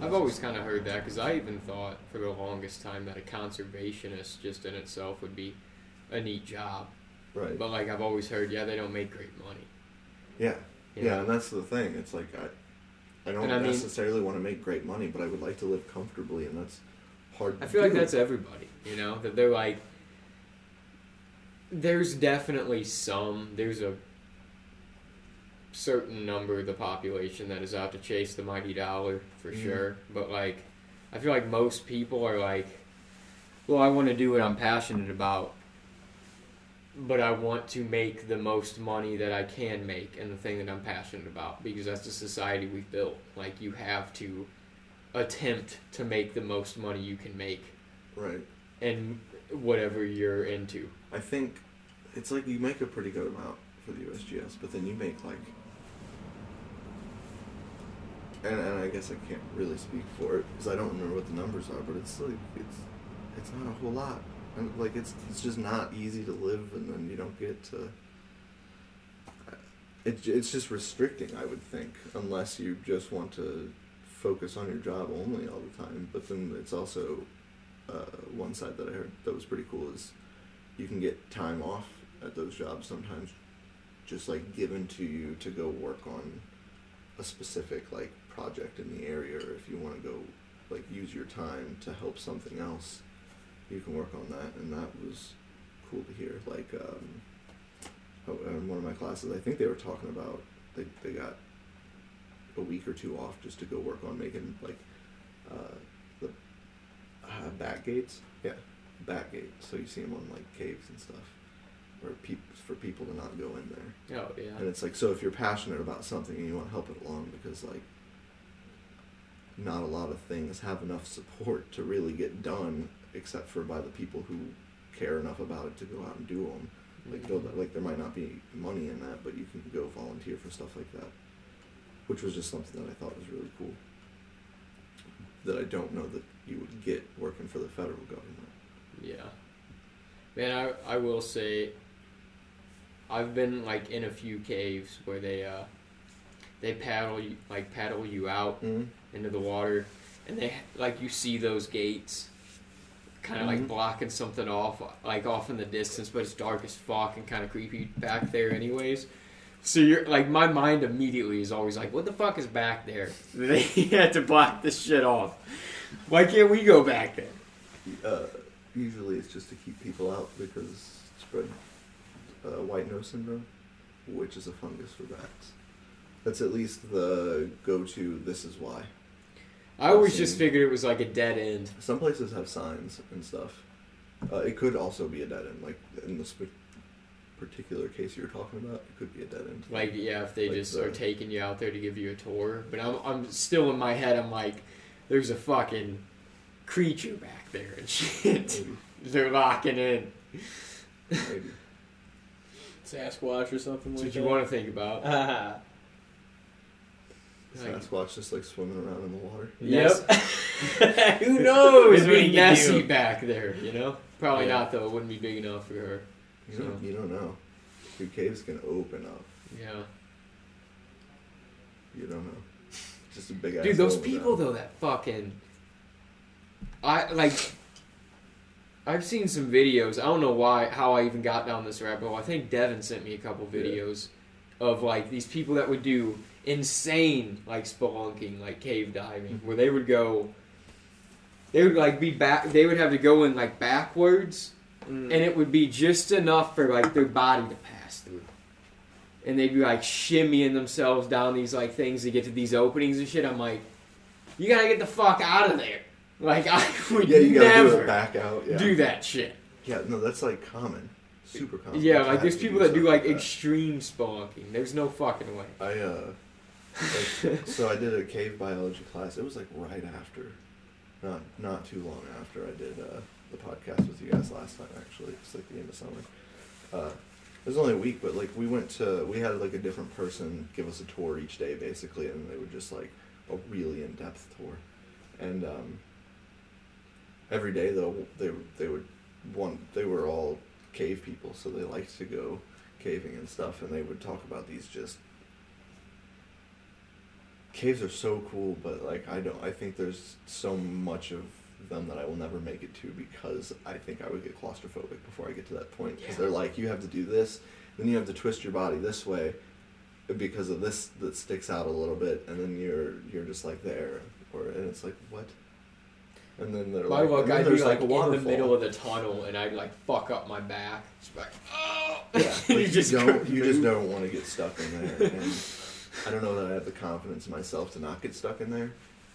I've always kind of heard that because I even thought for the longest time that a conservationist just in itself would be a neat job. right. But like I've always heard, yeah, they don't make great money. Yeah. you Yeah, know? and that's the thing. It's like I, I don't I mean- necessarily want to make great money, but I would like to live comfortably, and that's hard. I feel like that's everybody, you know, that they're like, there's definitely some, there's a certain number of the population that is out to chase the mighty dollar for Mhm. sure. But like, I feel like most people are like, well, I want to do what I'm passionate about, but I want to make the most money that I can make in the thing that I'm passionate about because that's the society we've built. Like, you have to attempt to make the most money you can make right. and whatever you're into. I think it's like you make a pretty good amount for the USGS, but then you make like, and, and I guess I can't really speak for it because I don't remember what the numbers are, but it's like it's it's not a whole lot. And like it's it's just not easy to live, and then you don't get to. It, it's just restricting, I would think, unless you just want to focus on your job only all the time. But then it's also uh, one side that I heard that was pretty cool is you can get time off at those jobs sometimes just like given to you to go work on a specific like project in the area or if you want to go like use your time to help something else you can work on that and that was cool to hear. Like um oh, in one of my classes i think they were talking about they, they got a week or two off just to go work on making like uh, the uh, back gates? Yeah back gates so you see them on like caves and stuff where peop- for people to not go in there. Oh yeah. and it's like, so if you're passionate about something and you want to help it along, because like, not a lot of things have enough support to really get done, except for by the people who care enough about it to go out and do them. Like, go, like there might not be money in that, but you can go volunteer for stuff like that, which was just something that I thought was really cool. That I don't know that you would get working for the federal government. Yeah. Man, I I will say I've been like in a few caves where they uh they paddle you like paddle you out Mm-hmm. Into the water and they like you see those gates kind of like Mhm. blocking something off like off in the distance but it's dark as fuck and kind of creepy back there anyways so you're like my mind immediately is always like what the fuck is back there (laughs) they had to block this shit off why can't we go back there Uh, usually it's just to keep people out because spread uh, white nose syndrome, which is a fungus for bats. That's at least the go-to. This is why. I always I've just figured it was like a dead end Some places have signs and stuff. Uh, it could also be a dead end, like in this particular case you're talking about. It could be a dead end. Like yeah, if they Like just the- are taking you out there to give you a tour. But I'm I'm still in my head. I'm like, there's a fucking creature back there and (laughs) shit. They're locking in. Maybe. Sasquatch or something That's like what you want to think about. (laughs) Like, Sasquatch just like swimming around in the water. yep. (laughs) Who knows? What It'd he be Nessie do. back there, you know? Probably Yeah. not though. It wouldn't be big enough for her. You don't, you don't know. Your caves gonna open up. Yeah. You don't know. just a big ass. Dude, those people down. though that fucking I like I've seen some videos. I don't know why how I even got down this rabbit hole. I think Devin sent me a couple Yeah. videos of like these people that would do insane like spelunking, like cave diving, where they would go they would like be back they would have to go in like backwards Mm. and it would be just enough for like their body to pass through. And they'd be like shimmying themselves down these like things to get to these openings and shit. I'm like, you gotta get the fuck out of there. Like (laughs) I would Yeah, you gotta do never it back out. Yeah. do that shit. Yeah, no, that's like common, super common. Yeah, like there's people that do stuff like that. extreme spelunking. There's no fucking way. I uh, like, so I did a cave biology class. It was like right after, not not too long after I did uh, the podcast with you guys last time. Actually, it's like the end of summer. Uh, it was only a week, but like we went to we had like a different person give us a tour each day basically, and they were just like a really in depth tour, and um, every day though they they would one they were all cave people, so they liked to go caving and stuff, and they would talk about these just caves are so cool, but like I don't. I think there's so much of them that I will never make it to because I think I would get claustrophobic before I get to that point. Because Yeah. they're like, you have to do this, then you have to twist your body this way, because of this that sticks out a little bit, and then you're you're just like there, or and it's like what. And then they're My like, luck, and I'd be there's, like, a in the middle of the tunnel and I'd like fuck up my back. Just be like, oh! Yeah, (laughs) you like, just don't couldn't you just don't want to get stuck in there. And I don't know that I have the confidence in myself to not get stuck in there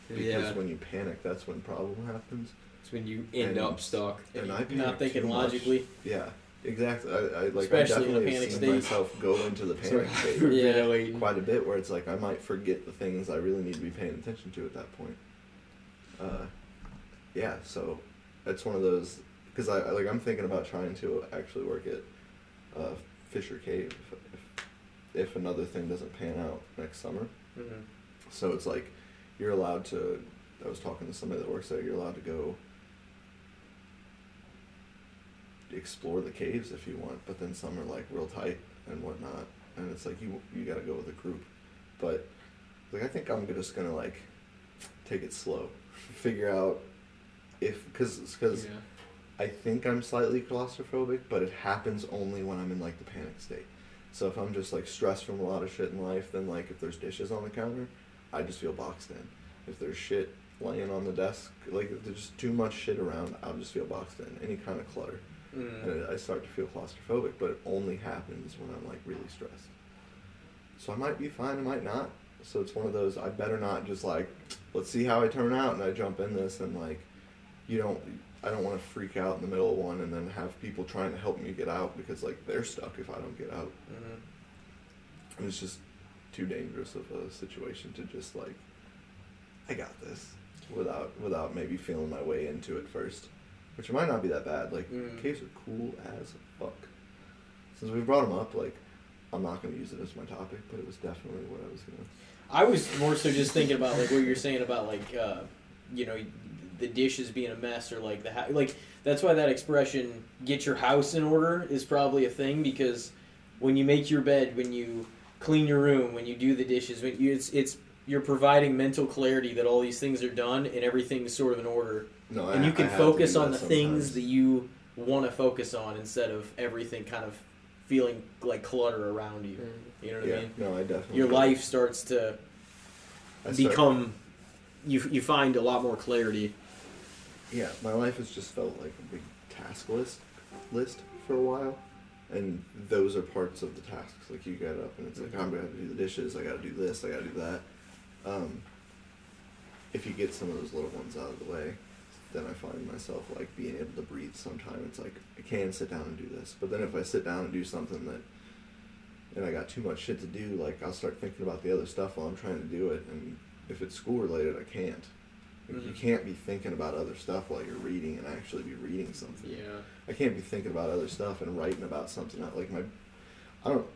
because Yeah, when you panic, that's when problem happens. it's when you end and- up stuck. And I Not panic thinking logically. Yeah, exactly. I, I like Especially I in a definitely panic have seen myself go into the panic state (laughs) Yeah. Quite a bit, where it's like I might forget the things I really need to be paying attention to at that point. Uh, yeah, so it's one of those because I I- like I'm thinking about trying to actually work at uh, Fisher Cave if, another thing doesn't pan out next summer. Mhm. So it's like you're allowed to. I was talking to somebody that works there. You're allowed to go explore the caves if you want, but then some are like real tight and whatnot, and it's like you you got to go with a group. But like I think I'm just gonna like take it slow, (laughs) figure out if because because Yeah. I think I'm slightly claustrophobic, but it happens only when I'm in like the panic state. So if I'm just like stressed from a lot of shit in life, then like if there's dishes on the counter, I just feel boxed in. If there's shit laying on the desk, like if there's too much shit around, I'll just feel boxed in. Any kind of clutter, Mm. and I start to feel claustrophobic. But it only happens when I'm like really stressed. So I might be fine, I might not. So it's one of those. I better not just like, let's see how I turn out, and I jump in this, and like, you don't. I don't want to freak out in the middle of one and then have people trying to help me get out because like they're stuck if I don't get out. Mhm. And it's just too dangerous of a situation to just like, I got this without without maybe feeling my way into it first, which might not be that bad. Like Mm. caves are cool as fuck. Since we brought them up, like I'm not gonna use it as my topic, but it was definitely what I was gonna. I was more so just thinking about like what you're saying about like uh, you know the dishes being a mess or like the ha- like that's why that expression "get your house in order" is probably a thing because when you make your bed, when you clean your room, when you do the dishes, when you it's it's you're providing mental clarity that all these things are done and everything's sort of in order, No, and I, you can I focus on that the things that you want to focus on instead of everything kind of feeling like clutter around you. Mm. You know what yeah, I mean? no, I definitely. Your life starts to I start- become you you find a lot more clarity. Yeah, my life has just felt like a big task list list for a while, and those are parts of the tasks. Like you get up and it's like I'm gonna have to do the dishes. I got to do this. I got to do that. Um, if you get some of those little ones out of the way, then I find myself like being able to breathe. Sometimes it's like I can sit down and do this, but then if I sit down and do something that and I got too much shit to do, like I'll start thinking about the other stuff while I'm trying to do it, and if it's school related, I can't. Like, You can't be thinking about other stuff while you're reading and actually be reading something. Yeah. I can't be thinking about other stuff and writing about something. I- Like my, I don't,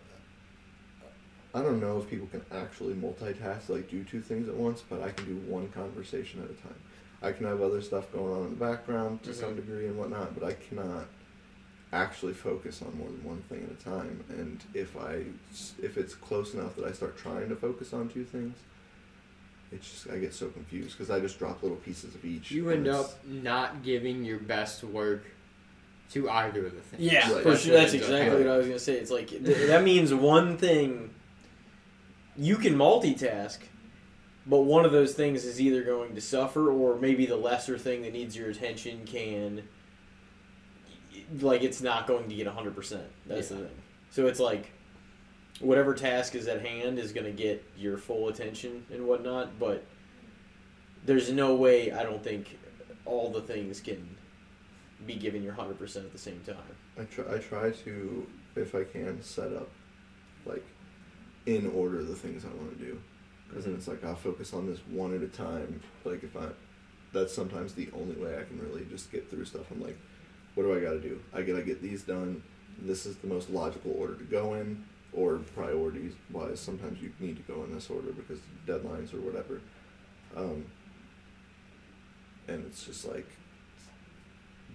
I don't know if people can actually multitask, like do two things at once, but I can do one conversation at a time. I can have other stuff going on in the background to some Mhm. degree and whatnot, but I cannot actually focus on more than one thing at a time. And if I, if it's close enough that I start trying to focus on two things, it's just I get so confused because I just drop little pieces of each. You end up not giving your best work to either of the things. Yeah, Right. for That's sure. That's exactly what I was gonna say. It's like th- that means one thing. You can multitask, but one of those things is either going to suffer, or maybe the lesser thing that needs your attention can, like, it's not going to get hundred percent. That's the thing. So it's like, whatever task is at hand is going to get your full attention and whatnot. But there's no way I don't think all the things can be given your hundred percent at the same time. I try, I try to, if I can, set up, like, in order the things I want to do. Because then it's like I'll focus on this one at a time. Like, if I, that's sometimes the only way I can really just get through stuff. I'm like, what do I got to do? I got to get these done. This is the most logical order to go in. Or priorities wise, sometimes you need to go in this order because deadlines or whatever. Um, and it's just like,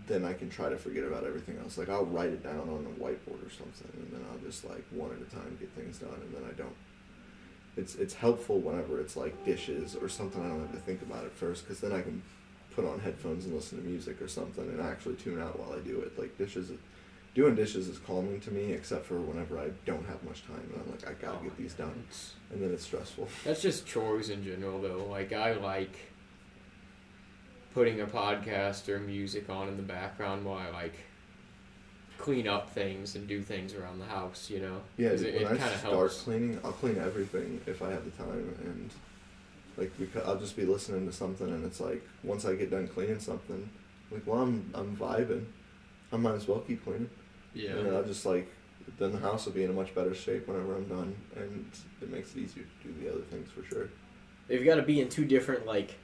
then I can try to forget about everything else. Like I'll write it down on a whiteboard or something, and then I'll just like one at a time get things done, and then I don't. It's it's helpful whenever it's like dishes or something I don't have to think about at first, because then I can put on headphones and listen to music or something, and actually tune out while I do it. Like dishes, doing dishes is calming to me, except for whenever I don't have much time, and I'm like I gotta oh, get these done, and then it's stressful. (laughs) That's just chores in general, though. Like I like putting a podcast or music on in the background while I like clean up things and do things around the house. You know, yeah, dude, it, when it I kind of start helps. cleaning, I'll clean everything if I have the time, and like because I'll just be listening to something, and it's like once I get done cleaning something, like well I'm I'm vibing, I might as well keep cleaning, Yeah, and I'll just like then the house will be in a much better shape whenever I'm done, and it makes it easier to do the other things for sure. They've got to be in two different like.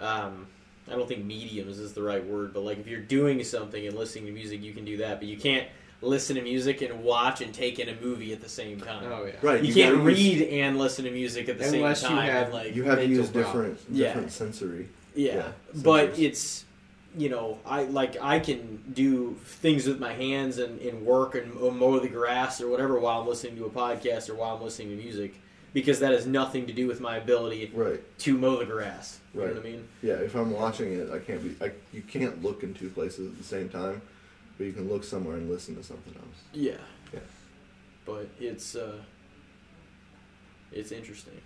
Um, I don't think mediums is the right word, but like if you're doing something and listening to music, you can do that, but you can't listen to music and watch and take in a movie at the same time. oh yeah, Right, You, you can't gotta use- read and listen to music at the Unless same you time. have- like You have to use different problems. Yeah. sensory. Yeah, Yeah, but sensors. it's you know I like I can do things with my hands and, and work and mow the grass or whatever while I'm listening to a podcast or while I'm listening to music because that has nothing to do with my ability Right. to mow the grass. You Right. know what I mean? Yeah. If I'm watching it, I can't be. I, you can't look in two places at the same time, but you can look somewhere and listen to something else. Yeah. Yeah. But it's uh it's interesting.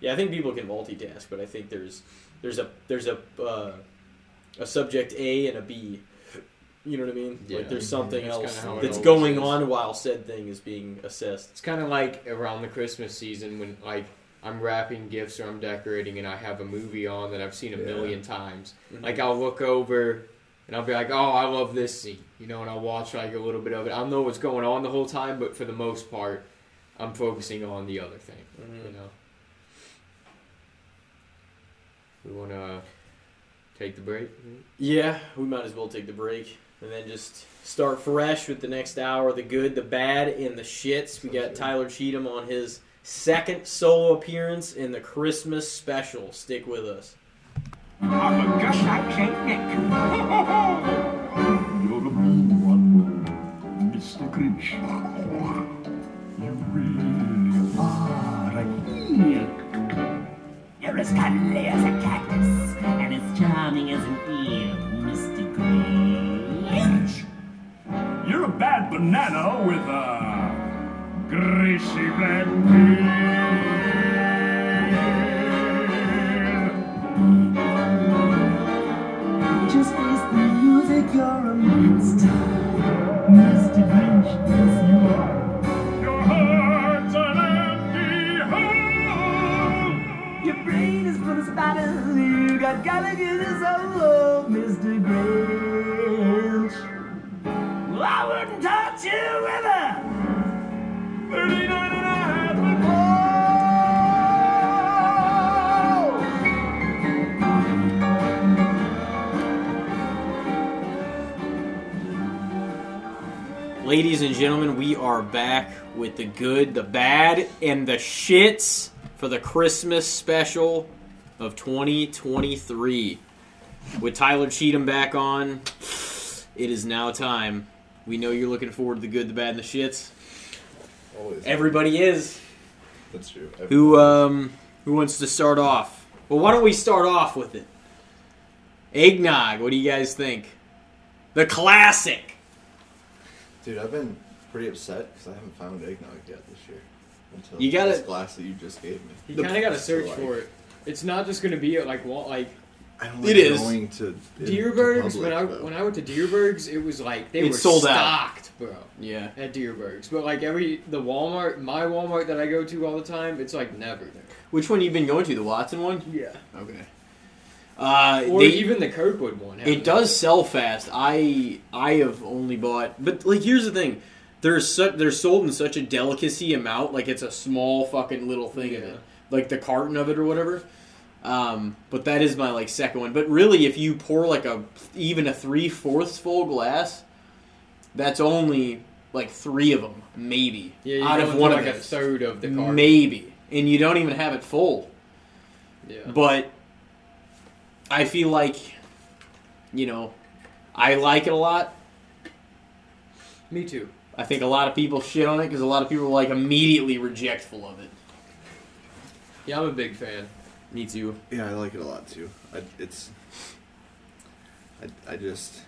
Yeah, I think people can multitask, but I think there's there's a there's a uh, a subject A and a B. You know what I mean? Yeah. Like there's something That's else kinda how it that's going is. on while said thing is being assessed. It's kind of like around the Christmas season when like I'm wrapping gifts or I'm decorating and I have a movie on that I've seen a Yeah. million times. Mhm. Like I'll look over and I'll be like, "Oh, I love this scene," you know, and I'll watch like a little bit of it. I don't know what's going on the whole time, but for the most part, I'm focusing on the other thing. Mhm. You know. We want to take the break. Yeah, we might as well take the break and then just start fresh with the next hour. The good, the bad, and the shits. We got Tyler Cheatham on his second solo appearance in the Christmas special. Stick with us. I'm a just like Saint Nick. You're the blue one, Mr. Grinch. You really are a heel. You're as cuddly as a cactus and as charming as an eel, Mr. Grinch. You're a bad banana with a greasy black peel. Just face the music, you're a monster. Mr. Grinch, yes you are. Your heart's an empty hole. Your brain is full of spiders. You got Gallagher's soul, Mr. Grinch. Well, I wouldn't you with a 39 and a half pole. Ladies and gentlemen, we are back with the good, the bad, and the shits for the Christmas special of 2023. With Tylor Cheatham back on, it is now time. We know you're looking forward to the good, the bad, and the shits. Always. Everybody is. That's true. Who um Who wants to start off? Well, why don't we start off with it? Eggnog. What do you guys think? The classic. Dude, I've been pretty upset because I haven't found eggnog yet this year. Until You gotta- this glass that you just gave me. You kind of got to search like- for it. It's not just going to be at like Wal- like I don't It like is. going to in- Dierbergs. when I though. when I went to Dierbergs, it was like they It were sold out. stocked, bro. Yeah. At Dierbergs, but like every the Walmart, my Walmart that I go to all the time, it's like never there. Which one you been going to? The Watson one? Yeah. Okay. Uh, Or they- even the Kirkwood one. It does sell fast. I I have only bought, but like here's the thing, they're su- they're sold in such a delicacy amount. Like it's a small fucking little thing of it, like the carton of it or whatever. Um, but that is my like second one. But really, if you pour like a even a three fourths full glass, that's only like three of them, maybe Yeah, out of one like of a third of the car. maybe, and you don't even have it full. Yeah. But I feel like, you know, I like it a lot. Me too. I think a lot of people shit on it because a lot of people like immediately rejectful of it. Yeah, I'm a big fan. Me too. Yeah, I like it a lot too. I, it's, I, I just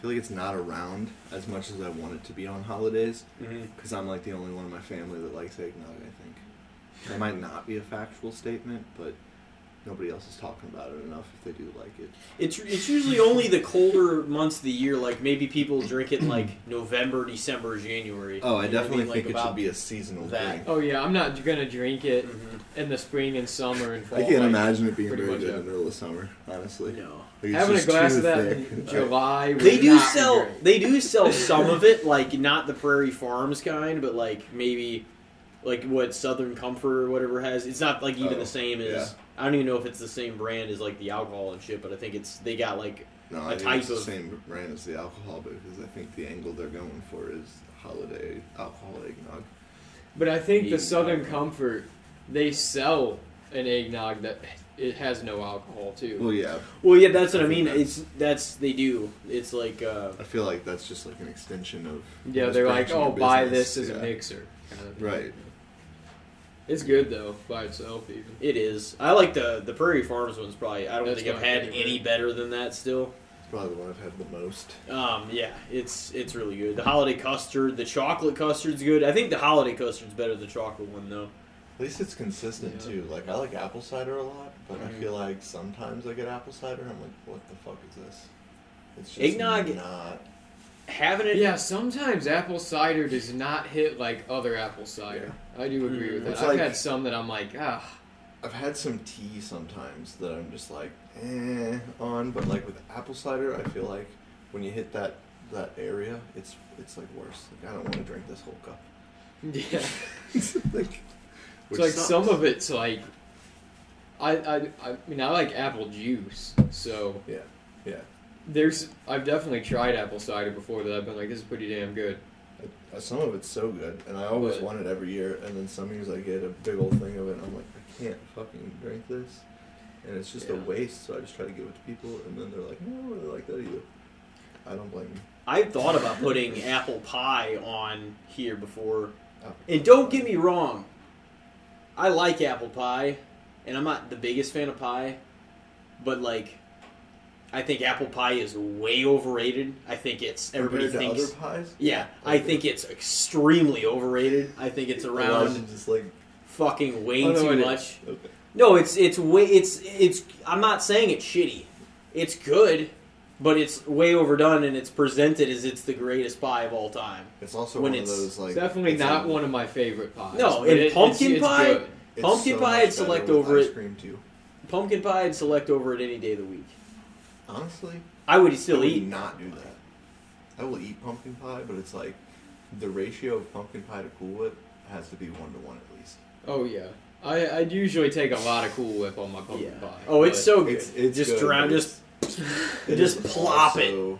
feel like it's not around as much as I want it to be on holidays Mm-hmm. because I'm like the only one in my family that likes eggnog. I think that might not be a factual statement, but nobody else is talking about it enough if they do like it. It's it's usually only the colder months of the year. Like maybe people drink it like (clears throat) November, December, January. Oh, I You know what definitely mean? think Like, it should be a seasonal that. drink. Oh yeah, I'm not gonna drink it Mhm. in the spring and summer and fall. I can't like, imagine it being pretty very much good out. in the middle of summer, honestly. No. Like, Having a just glass too of that thick. in July. They do sell. great. They do sell some of it, like not the Prairie Farms kind, but like maybe like what Southern Comfort or whatever has. It's not like even Oh, the same as. yeah. I don't even know if it's the same brand as like the alcohol and shit, but I think it's they got like No, a I type it's the of- same brand as the alcohol because I think the angle they're going for is holiday alcohol eggnog. But I think the Southern Comfort, they sell an eggnog that it has no alcohol too. Well, yeah, Well, yeah, that's what I, I mean. that's- It's that's they do. It's like uh, I feel like that's just like an extension of yeah, they're like, branching oh, buy this as a mixer. Kind of thing. Right. It's good though by itself even. it is. I like the the Prairie Farms one's probably. I don't That's think I've had favorite. any better than that. Still, It's probably the one I've had the most. um, yeah, it's it's really good. The holiday custard, the chocolate custard's good. I think the holiday custard's better than the chocolate one though. At least it's consistent Yeah. too. Like I like apple cider a lot, but Mhm. I feel like sometimes I get apple cider and I'm like, what the fuck is this? It's just Eggnog- not. Having it, Yeah, sometimes apple cider does not hit like other apple cider. I do agree with that. It's I've like- had some that I'm like, ah, I've had some tea sometimes that I'm just like, eh, on, but like with apple cider, I feel like when you hit that that area, it's it's like worse. Like I don't want to drink this whole cup. (laughs) yeah. (laughs) like, It's like some of it's like, I, I I mean I like apple juice, so Yeah, yeah. there's I've definitely tried apple cider before that I've been like this is pretty damn good. Uh, Some of it's so good, and I always But- want it every year. And then some years I get a big old thing of it, and I'm like, I can't fucking drink this, and it's just a waste. So I just try to give it to people, and then they're like, "No, I don't really like that either." I don't blame you. I've thought about putting apple pie on here before. Oh. And don't get me wrong, I like apple pie, and I'm not the biggest fan of pie, but like, I think apple pie is way overrated. I think it's everybody Compared to thinks. other pies. Yeah, I think it's extremely overrated. I think it's around just like fucking way Oh, no, too it is. much. okay. No, it's it's way it's it's. I'm not saying it's shitty. It's good, but it's way overdone, and it's presented as it's the greatest pie of all time. It's also When one it's- of those like definitely it's not a- one of my favorite pies. No, and it- pumpkin it's pie? it's pumpkin so pie, much I'd select over ice it. cream too. Pumpkin pie, I'd select over it any day of the week. Honestly, I would I still would eat. not do that. I will eat pumpkin pie, but it's like the ratio of pumpkin pie to Cool Whip has to be one to one at least. Oh yeah, I I'd usually take a lot of Cool Whip on my pumpkin Yeah. pie. Oh, it's so good. It's, it's just good, drown, just it just is plop it.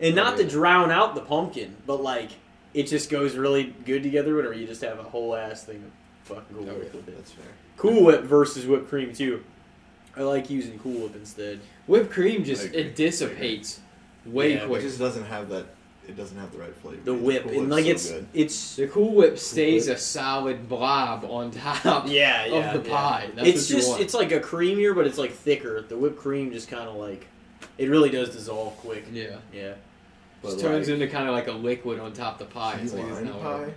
and not to drown out the pumpkin, but like it just goes really good together. Whenever you just have a whole ass thing of fucking Cool Oh, Whip yeah. with it. That's fair. Cool Whip versus whipped cream too. I like using Cool Whip instead. whipped cream just it dissipates way Yeah, It just doesn't have that it doesn't have the right flavor. the Cool whip Whip's and like so it's good. it's The Cool Whip stays a solid blob on top yeah, (laughs) yeah of the yeah. pie. That's it's what you just want. it's like a creamier, but it's like thicker. The whipped cream just kind of like it really does dissolve quick. yeah. Yeah, But Just turns into kind of like a liquid on top of the pie. key It's like lime not pie working.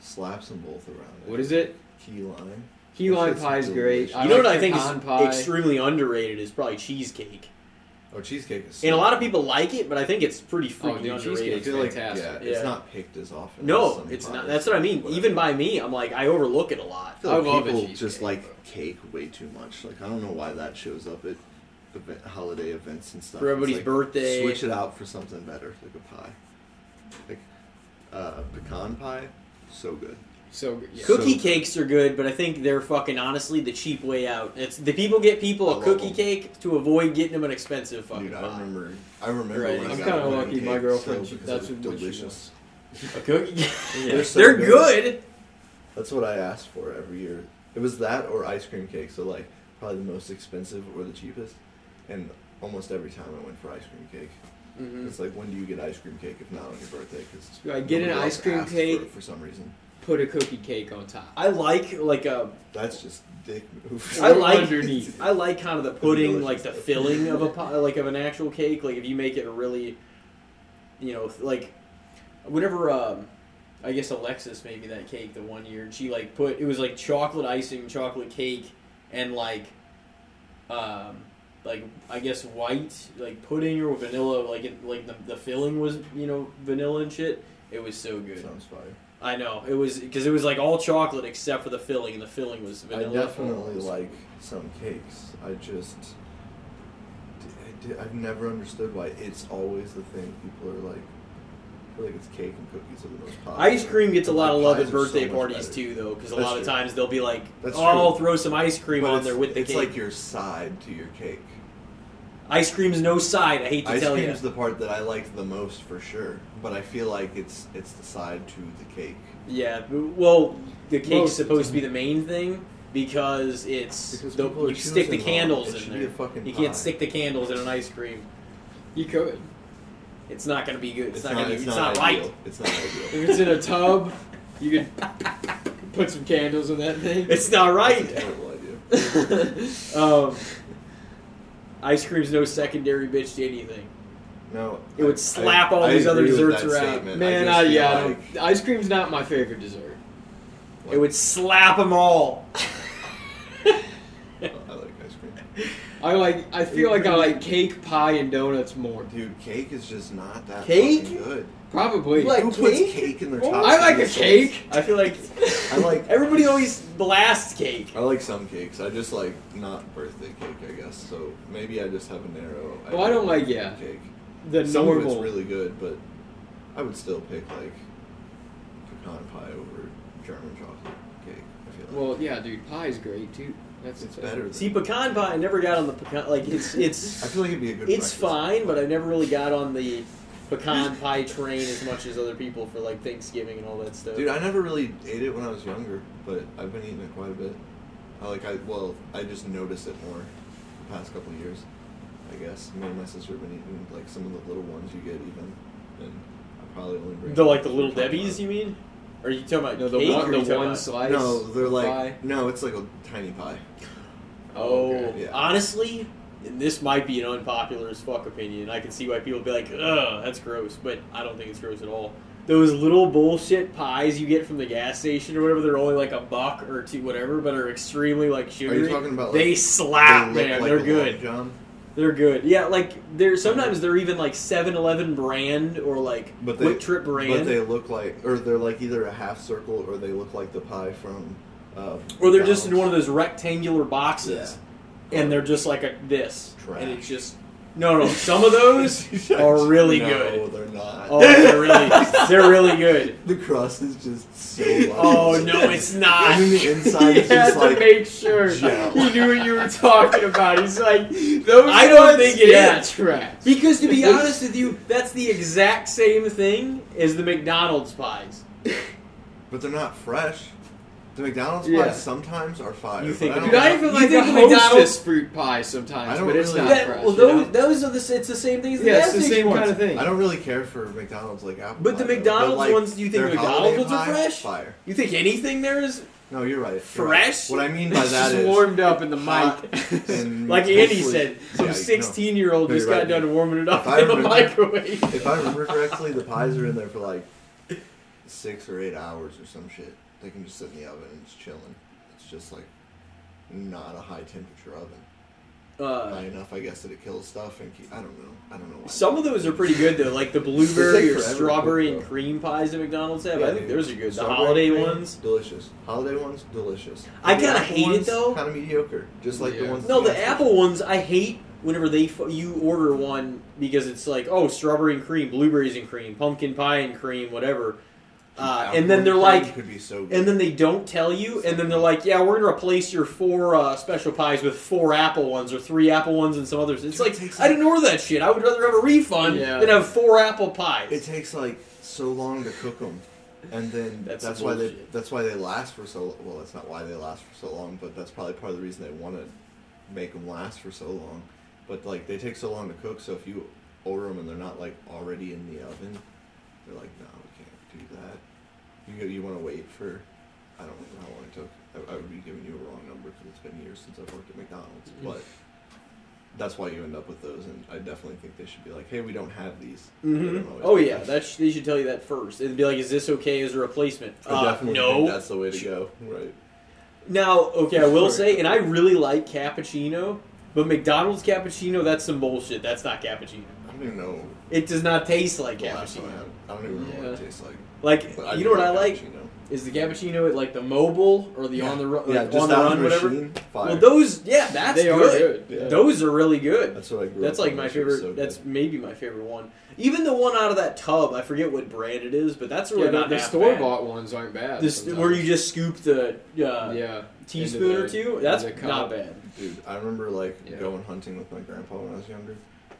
slaps them both around. It. What is it? Key lime. Key lime pie is great. delicious. I you know like what I think pecan is pie. extremely underrated is probably cheesecake. Oh, cheesecake is. And a lot of people like it, but I think it's pretty Oh, freaking dude, underrated. I cheesecake's feel like fantastic. yeah, Yeah. it's not picked as often. as No, some it's pies. not. That's what I mean. Whatever. Even by me, I'm like I overlook it a lot. I feel I love a people cheesecake. just like cake way too much. Like I don't know why that shows up at event, holiday events and stuff. For everybody's like, birthday. Switch it out for something better, like a pie. Like uh, pecan pie, so good. So. Yeah. Cookie So- cakes are good, but I think they're fucking honestly the cheap way out. It's the people get people I a love cookie them. cake to avoid getting them an expensive fucking Dude, I pie. remember. I remember. Right. When I I'm kind of lucky. wedding My cake, girlfriend, so that's what delicious. A cookie. (laughs) Yeah. They're so They're good. good. That's what I asked for every year. It was that or ice cream cake. So like probably the most expensive or the cheapest. And almost every time I went for ice cream cake. Mhm. It's like when do you get ice cream cake if not on your birthday? Because I get an ice cream cake. for, for some reason. Put a cookie cake on top. I like like a That's just dick move. I like underneath. (laughs) I like kind of the pudding, delicious. like the filling of a (laughs) pie, like of an actual cake. Like if you make it a really, you know, like whenever um, I guess Alexis made me that cake the one year, and she like put it was like chocolate icing, chocolate cake, and like, um, like I guess white like pudding or vanilla, like it, like the the filling was you know vanilla and shit. It was so good. Sounds fire. I know it was because it was like all chocolate except for the filling, and the filling was I vanilla. definitely like some cakes. I just. I I've never understood why it's always the thing people are like. I feel like it's cake and cookies are the most popular. Ice cream gets a lot of love at are so birthday parties better. too, though, because a That's lot of times they'll be like, That's "Oh, I'll throw some ice cream But on there with the it's cake." like your side to your cake. ice cream's no side. I hate to Ice tell you. Ice cream's the part that I liked the most for sure, but I feel like it's it's the side to the cake. yeah, well, the cake's Most supposed to be the main thing because it's Because the, you stick the candles. It in there. be a fucking you pie. can't stick the candles in an ice cream. You could. It's not going to be good. It's, not, going to. It's, it's not, ideal. right. It's not ideal. If it's in a tub, you could (laughs) put some candles in that thing. It's not It's a right. terrible idea. (laughs) um, ice cream's no secondary bitch to anything. No, It would slap I- all I these other desserts around. statement. Man, just I, yeah, like- don't- ice cream's not my favorite dessert. It would slap them all. (laughs) I like ice cream. I like. I feel like I like cake, pie, and donuts more. Dude, cake is just not that Cake? good. Probably. You like Who puts cake? cake in their top? I like a six? cake. I feel like I like (laughs) everybody always blasts cake. I like some cakes. I just like not birthday cake, I guess. So maybe I just have a narrow. Well, I don't like- yeah. cake. The Some normal. of it's really good, but I would still pick like pecan pie over German chocolate cake. I feel like. well, yeah, dude, pie's great too. That's it's better. Than, See, pecan pie. I never got on the pecan. Like it's (laughs) it's. I feel like it'd be a good. it's breakfast. fine, but I never really got on the pecan (laughs) pie train as much as other people for like Thanksgiving and all that stuff. Dude, I never really ate it when I was younger, but I've been eating it quite a bit. I like I well, I just noticed it more the past couple of years. I guess me and my sister have been eating like some of the little ones you get even, and I probably only bring the like the little Debbie's, you mean? Or are you talking about No, the cake? or one, the one about- slice. No, they're like pie. no, it's like a tiny pie. Oh, Okay. Yeah. honestly, and this might be an unpopular as fuck opinion. I can see why people be like, "Ugh, that's gross," but I don't think it's gross at all. Those little bullshit pies you get from the gas station or whatever, they're only like a buck or two, whatever, but are extremely like sugary. Are you talking about, they slap, They man. like they're a good. They're good. Yeah, like they're sometimes they're even like 7-Eleven brand or like but they QuikTrip brand, But they look like, or they're like either a half circle or they look like the pie from. Uh, or they're just in one of those rectangular boxes, and they're just like a this, Trash. and it's just no, no. Some of those (laughs) are really good. no, good. they're not. Oh, they're really, they're really good. (laughs) The crust is just so. Oh, light. Oh no, it's not. And then the inside he is had just to like. make sure gel. he knew what you were talking about. He's like, those I don't ones, think it yeah, is. trash. Because to be honest with you, that's the exact same thing as the McDonald's pies. (laughs) But they're not fresh. The McDonald's Yeah. pies sometimes are fire. You think but I don't- I even You like think the the McDonald's- Hostess fruit pie sometimes, I don't but it's really- not That- fresh. well, you those, know? those are the. It's the same thing as the yeah, gas it's the same ones. kind of thing. I don't really care for McDonald's like apple But the pie, though. McDonald's like, ones, do you think McDonald's ones are fresh? Fire. You think anything there is No, you're right. You're right. Fresh? What I mean by that is. It's that just is warmed up in the hot mic. and (laughs) like Andy said? Some Yeah, sixteen-year-old No, just got right. done warming it up If I in the microwave. If I remember correctly, the pies are in (laughs) there for like six or eight hours or some shit. They can just sit in the oven and it's chilling. It's just like not a high temperature oven. Uh, High enough, I guess, that it kills stuff and keep, I don't know. I don't know. Why. some of those are pretty good though, like the (laughs) blueberry or strawberry cook, and cream pies that McDonald's have. Yeah, I think dude. those are good. The holiday cream, ones. delicious. Holiday ones, delicious. I kinda hate it, though. Kind of mediocre, just like the ones. No, the gas apple ones I hate. Whenever they f- you order one because it's like oh strawberry and cream, blueberries and cream, pumpkin pie and cream, whatever. Uh, and then they're like, could be so good. and then they don't tell you, and then they're like, yeah, we're gonna replace your four uh, special pies with four apple ones or three apple ones and some others. It's Dude, like it takes I didn't order that shit. I would rather have a refund Yeah. than have four apple pies. It takes like so long to cook them, and then That's that's, why they bullshit. that's why they last for so well. That's not why they last for so long, but that's probably part of the reason they want to make them last for so long. But like they take so long to cook, so if you order them and they're not like already in the oven, they're like, no, we can't do that. You you want to wait for I don't know how long it took. I, I would be giving you a wrong number because it's been years since I've worked at McDonald's, Mm-hmm. but. That's why you end up with those, and I definitely think they should be like, "Hey, we don't have these." hmm always Oh yeah, that. they should tell you that first. It'd be like, is this okay as a replacement? I Uh, definitely no. think that's the way to go. Right. Now, okay, I will say, and I really like cappuccino, but McDonald's cappuccino, that's some bullshit. That's not cappuccino. I don't even know It does not taste like the last time I cappuccino. had. I don't even know what it tastes like. Like, But you know what I like? cappuccino. Is the cappuccino at like the mobile or the on the run, yeah, like, just on the out of run, the whatever? machine, fire. Well, those, yeah, that's They are good. good, yeah. Those are really good. That's what I grew That's up like on. my That shit favorite. was so that's good. maybe my favorite one. Even the one out of that tub, I forget what brand it is, but that's really Yeah, the, not the half store bad. bought ones aren't bad. This sometimes. where you just scoop the uh, yeah teaspoon into or the- two. That's into the not bad. Dude, I remember like Yeah. going hunting with my grandpa when I was younger,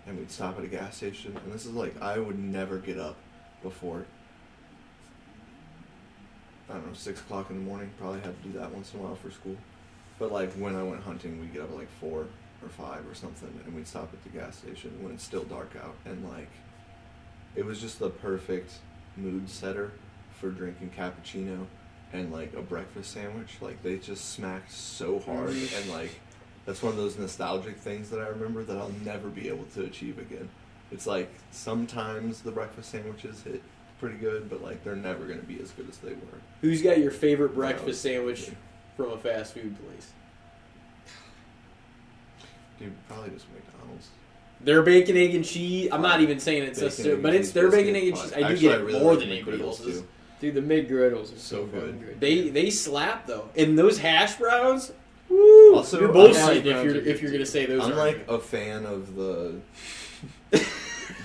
and we'd stop at a gas station, and this is like I would never get up before. I don't know, six o'clock in the morning. Probably had to do that once in a while for school. But like when I went hunting, we'd get up at like four or five or something, and we'd stop at the gas station when it's still dark out, and like it was just the perfect mood setter for drinking cappuccino and like a breakfast sandwich. Like they just smacked so hard, and like that's one of those nostalgic things that I remember that I'll never be able to achieve again. It's like sometimes the breakfast sandwiches hit pretty good, but like they're never gonna be as good as they were. Who's got your favorite Yeah. breakfast sandwich from a fast food place? Dude, probably just McDonald's. Their bacon, egg, and cheese. I'm not even saying it's Bacon, necessary, egg, but it's their bacon, biscuit, egg, and cheese. I do Actually, get it really more like than anybody McGriddles, else's. too. Dude, the McGriddles are So so good. good. They they slap though, and those hash browns. Woo! Also, you're hash bullshit if you're if you're gonna say those. I'm are like a fan of the (laughs)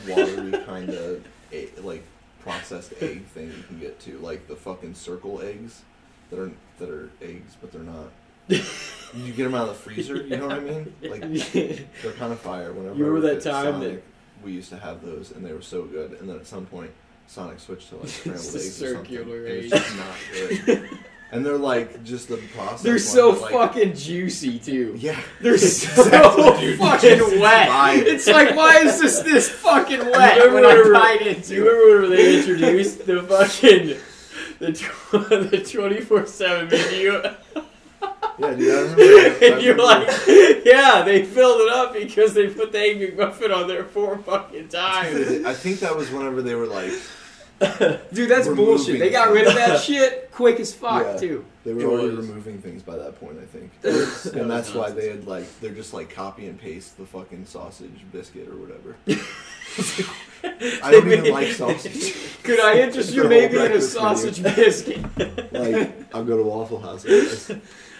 watery kind of eh, like processed egg thing you can get to, like the fucking circle eggs that are that are eggs, but they're not. You get them out of the freezer. You know what I mean? (laughs) Like they're kind of fire. Whenever You remember that at time that- we used to have those, and they were so good. And then at some point, Sonic switched to like scrambled (laughs) eggs or something. circular and egg. it's just not good. (laughs) and they're like just the process. They're so like, fucking juicy too. Yeah, They're (laughs) so Exactly, fucking wet. fine. It's like, why is this this fucking wet remember when I whenever- bite Do into remember when they introduced the fucking the tw- (laughs) the twenty four seven menu? (laughs) yeah, dude. I remember. And you're like, yeah, they filled it up because they put the egg McMuffin on there four fucking times. I think that was whenever they were like (laughs) Dude, that's Removing bullshit. They got rid of that (laughs) shit quick as fuck Yeah. too. they were It already was. removing things by that point. I think, (laughs) That and that's why they had like they're just like copy and paste the fucking sausage biscuit or whatever. I don't even like sausage. Could I interest you Their maybe in a breakfast sausage biscuit? Like I'll go to Waffle House. I guess.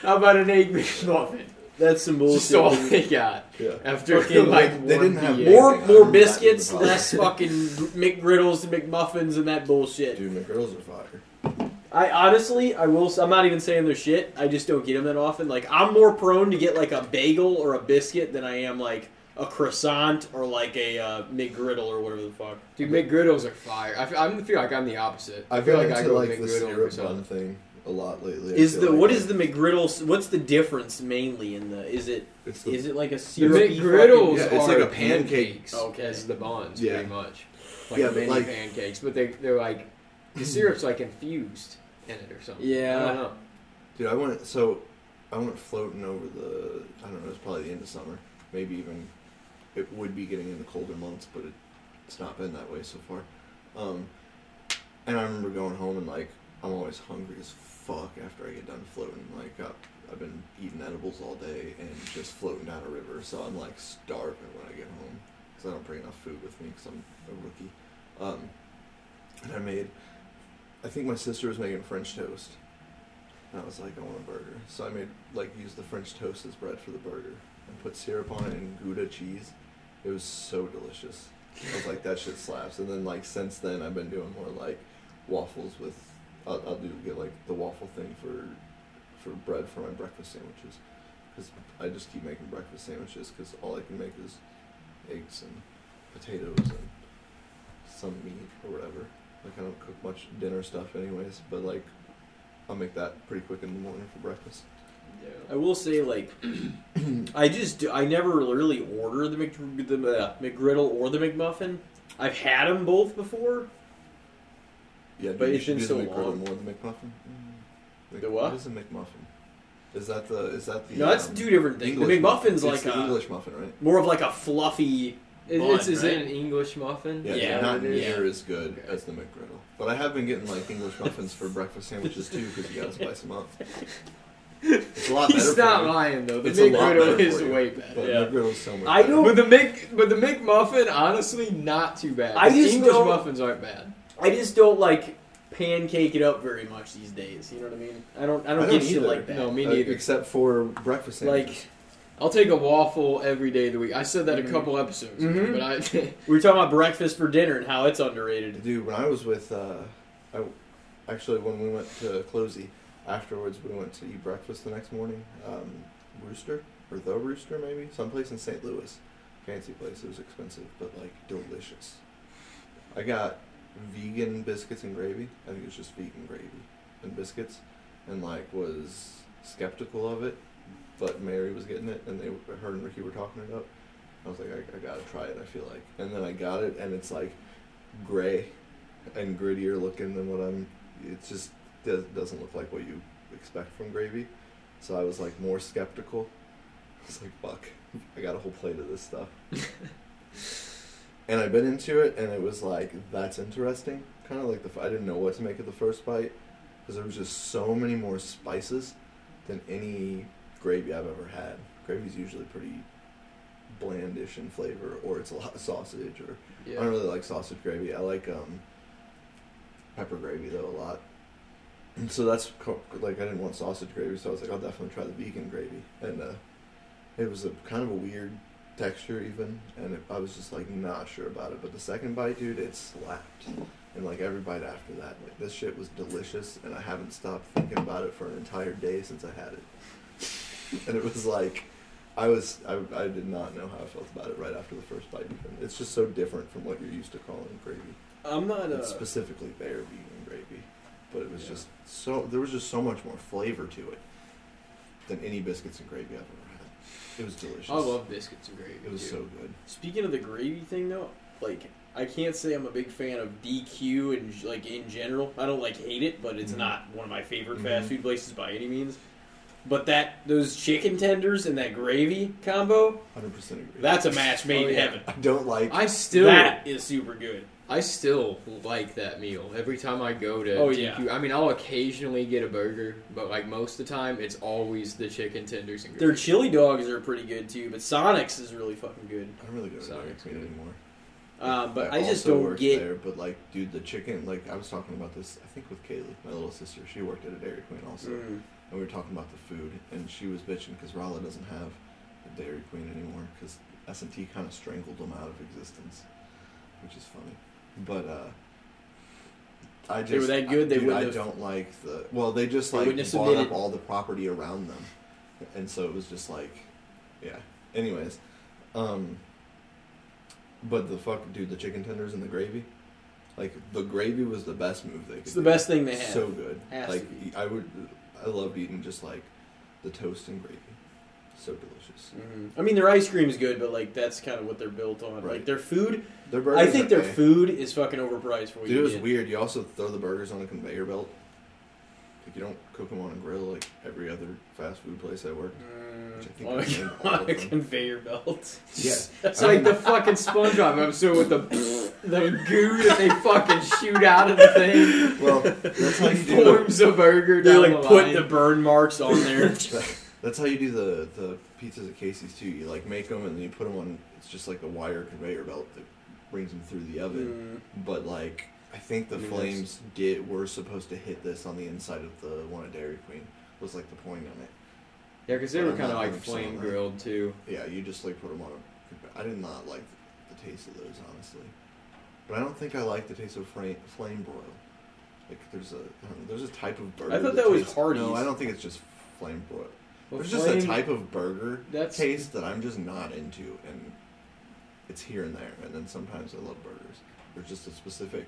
How about an egg McMuffin? That's some bullshit. Just all (laughs) they got Yeah. after Fucking, like they one didn't have more more biscuits, less fucking McGriddles and McMuffins and that bullshit. Dude, McGriddles are fire. I honestly, I will. I'm not even saying they're shit. I just don't get them that often. Like I'm more prone to get like a bagel or a biscuit than I am like a croissant or like a uh, McGriddle or whatever the fuck. Dude, McGriddles are fire. I feel, I feel like I'm the opposite. I I've feel like I into go like the McGriddle or syrup something. bun thing. A lot lately. I Is feel the like. what is the McGriddle? What's the difference mainly in the? Is it It's the, is it like a The syrupy McGriddles Yeah, it's are like a pancakes. Okay. as the buns, Yeah. pretty much. Like Yeah, but mini like- pancakes, but they they're like the syrup's like infused in it or something. Yeah. I don't know. Dude, I went so I went floating over the I don't know, it's probably the end of summer. Maybe even it would be getting into the colder months, but it, it's not been that way so far. Um, and I remember going home and like I'm always hungry as fuck after I get done floating. Like uh, I've been eating edibles all day and just floating down a river, so I'm like starving when I get home because I don't bring enough food with me because I'm a rookie. Um, and I made, I think my sister was making French toast. And I was like, I want a burger. So I made, like, use the French toast as bread for the burger and put syrup on it and Gouda cheese. It was so delicious. I was like, that shit slaps. And then, like, since then, I've been doing more, like, waffles with, I'll, I'll do, get, like, the waffle thing for, for bread for my breakfast sandwiches. Because I just keep making breakfast sandwiches because all I can make is eggs and potatoes and some meat or whatever. Like, I don't cook much dinner stuff, anyways, but, like, I'll make that pretty quick in the morning for breakfast. Yeah. I will say, like, (clears throat) I just do, I never really order the, Mc, the uh, McGriddle or the McMuffin. I've had them both before. Yeah, But you it's should been do so long. more than McMuffin. Mc- The what? What is a McMuffin? Is that the is that the No, that's um, two different things. The English muffin? McMuffin's It's like the a, English muffin, right? more of like a fluffy. Bun, it's is right? it an English muffin? Yeah, Yeah, not it is. near as good Okay. as the McGriddle. But I have been getting like English (laughs) muffins for breakfast sandwiches too because you gotta spice them up. (laughs) It's a lot better. He's for not lying though. The It's a lot McGriddle is you, way better. But Yeah. McGriddle's so much. I better. don't- But the Mc, (laughs) but the McMuffin, honestly, not too bad. I just English don't- muffins aren't bad. I just don't like pancake it up very much these days. You know what I mean? I don't. I don't I don't shit either. like that. No, me Uh, neither. except for breakfast sandwiches. like I'll take a waffle every day of the week. I said that Mhm. a couple episodes, ago, Mhm. but I (laughs) we were talking about breakfast for dinner and how it's underrated. Dude, when I was with, uh, I, actually when we went to Closey, afterwards we went to eat breakfast the next morning. Um, Rooster or the Rooster maybe, someplace in St. Louis, fancy place. It was expensive, but like delicious. I got vegan biscuits and gravy. I think it was just vegan gravy and biscuits, and like was skeptical of it, but Mary was getting it, and they her and Ricky were talking it up. I was like, I, I gotta try it. I feel like, and then I got it, and it's like gray and grittier looking than what I'm. It just does, doesn't look like what you expect from gravy. So I was like more skeptical. I was like, fuck, I got a whole plate of this stuff. (laughs) and I bit into it, and it was like, that's interesting. Kind of like the. I didn't know what to make of the first bite because there was just so many more spices than any gravy I've ever had. Gravy's usually pretty blandish in flavor, or it's a lot of sausage, or I don't really like sausage gravy. I like um, pepper gravy though a lot. And so that's like I didn't want sausage gravy, so I was like, I'll definitely try the vegan gravy. And uh, it was a kind of a weird texture even, and it, I was just like not sure about it. But the second bite, dude, it slapped. And like every bite after that, like this shit was delicious, and I haven't stopped thinking about it for an entire day since I had it. and it was like. I was I, I did not know how I felt about it right after the first bite. Even it's just so different from what you're used to calling gravy. I'm not. It's specifically their vegan gravy, but it was Yeah. just so there was just so much more flavor to it than any biscuits and gravy I've ever had. It was delicious. I love biscuits and gravy. It was dude. so good. Speaking of the gravy thing, though, like I can't say I'm a big fan of DQ and like in general. I don't like hate it, but it's Mhm. not one of my favorite Mhm. fast food places by any means. But that those chicken tenders and that gravy combo, Hundred percent agree. that's a match made Oh, in heaven. I don't like. I still That is super good. I still like that meal every time I go to. Oh, TQ. yeah. I mean, I'll occasionally get a burger, but like most of the time, it's always the chicken tenders and Their chili dogs are pretty good too, but Sonic's is really fucking good. I don't really go to Sonic's Dairy anymore. Um, but I I just don't worked get. there. But like, dude, the chicken. Like, I was talking about this. I think with Kaylee, my little sister. She worked at a Dairy Queen also. Mm. and we were talking about the food, and she was bitching because Raleigh doesn't have a Dairy Queen anymore because S and T kind of strangled them out of existence, which is funny. But uh, I just They were that good, they dude, wouldn't I don't like the. Well, they just They like bought submitted- up all the property around them, and so it was just like, yeah. Anyways, um, but the fuck, dude, the chicken tenders and the gravy, Like the gravy was the best move they could. It's the do. best thing they have. So good. Has like. I would, I loved eating just like the toast and gravy. So delicious. Mhm. I mean, their ice cream is good, but like that's kind of what they're built on. Like Right. their food, Their burgers I think their okay. food is fucking overpriced for what Dude, you it was get. weird. You also throw the burgers on a conveyor belt. Like you don't cook them on a grill like every other fast food place I worked. Mm, Which I think on is a, (laughs) on a conveyor belt. Yeah. (laughs) It's like the fucking SpongeBob episode with the (laughs) the goo that they fucking shoot out of the thing. Well, that's how you do. The, Forms a burger They like the put line. the burn marks on there. That's how you do the the pizzas at Casey's too. You like make them and then you put them on. It's just like a wire conveyor belt that brings them through the oven. Mm. But like, I think the flames did were supposed to hit this on the inside of the one at Dairy Queen. Was like the point on it. yeah, because they were I'm kind of not like 100% flame on that. grilled too. Yeah, you just like put them on a. I did not like the taste of those honestly, but I don't think I like the taste of flame flame broil. Like there's a I don't know, there's a type of burger. I thought that was tastes- Hardee's. No, I don't think it's just flame broil. Well, there's just a type of burger That's taste that I'm just not into, and it's here and there. And then sometimes I love burgers. There's just a specific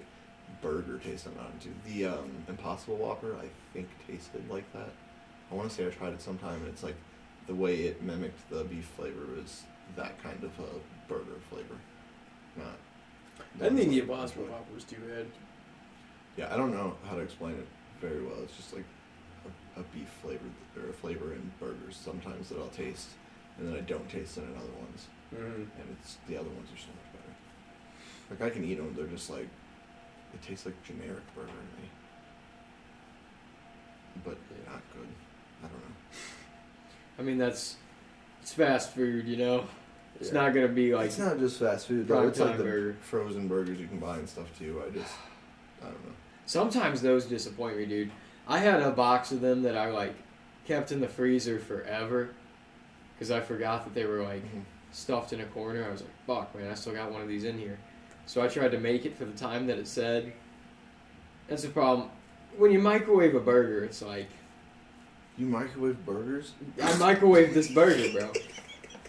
burger taste I'm not into. The um, Impossible Whopper I think tasted like that. I want to say I tried it sometime, and it's like the way it mimicked the beef flavor is that kind of a burger flavor. Not. I think the not- Impossible Whopper was too bad. Yeah, I don't know how to explain it very well. It's just like a, beef flavor or a flavor in burgers sometimes that I'll taste, and then I don't taste it in other ones, Mm. and it's the other ones are so much better. Like I can eat them; they're just like it tastes like generic burger to me, but they're not good. I don't know. I mean, that's it's fast food, you know. It's Yeah. not gonna be like it's not just fast food. though. It's like the burger. frozen burgers you can buy and stuff too. I just, I don't know. Sometimes those disappoint me, dude. I had a box of them that I like kept in the freezer forever because I forgot that they were like mm-hmm. stuffed in a corner. I was like, "Fuck, man, I still got one of these in here." So I tried to make it for the time that it said. That's the problem. When you microwave a burger, it's like You microwave burgers? I microwave this burger, bro,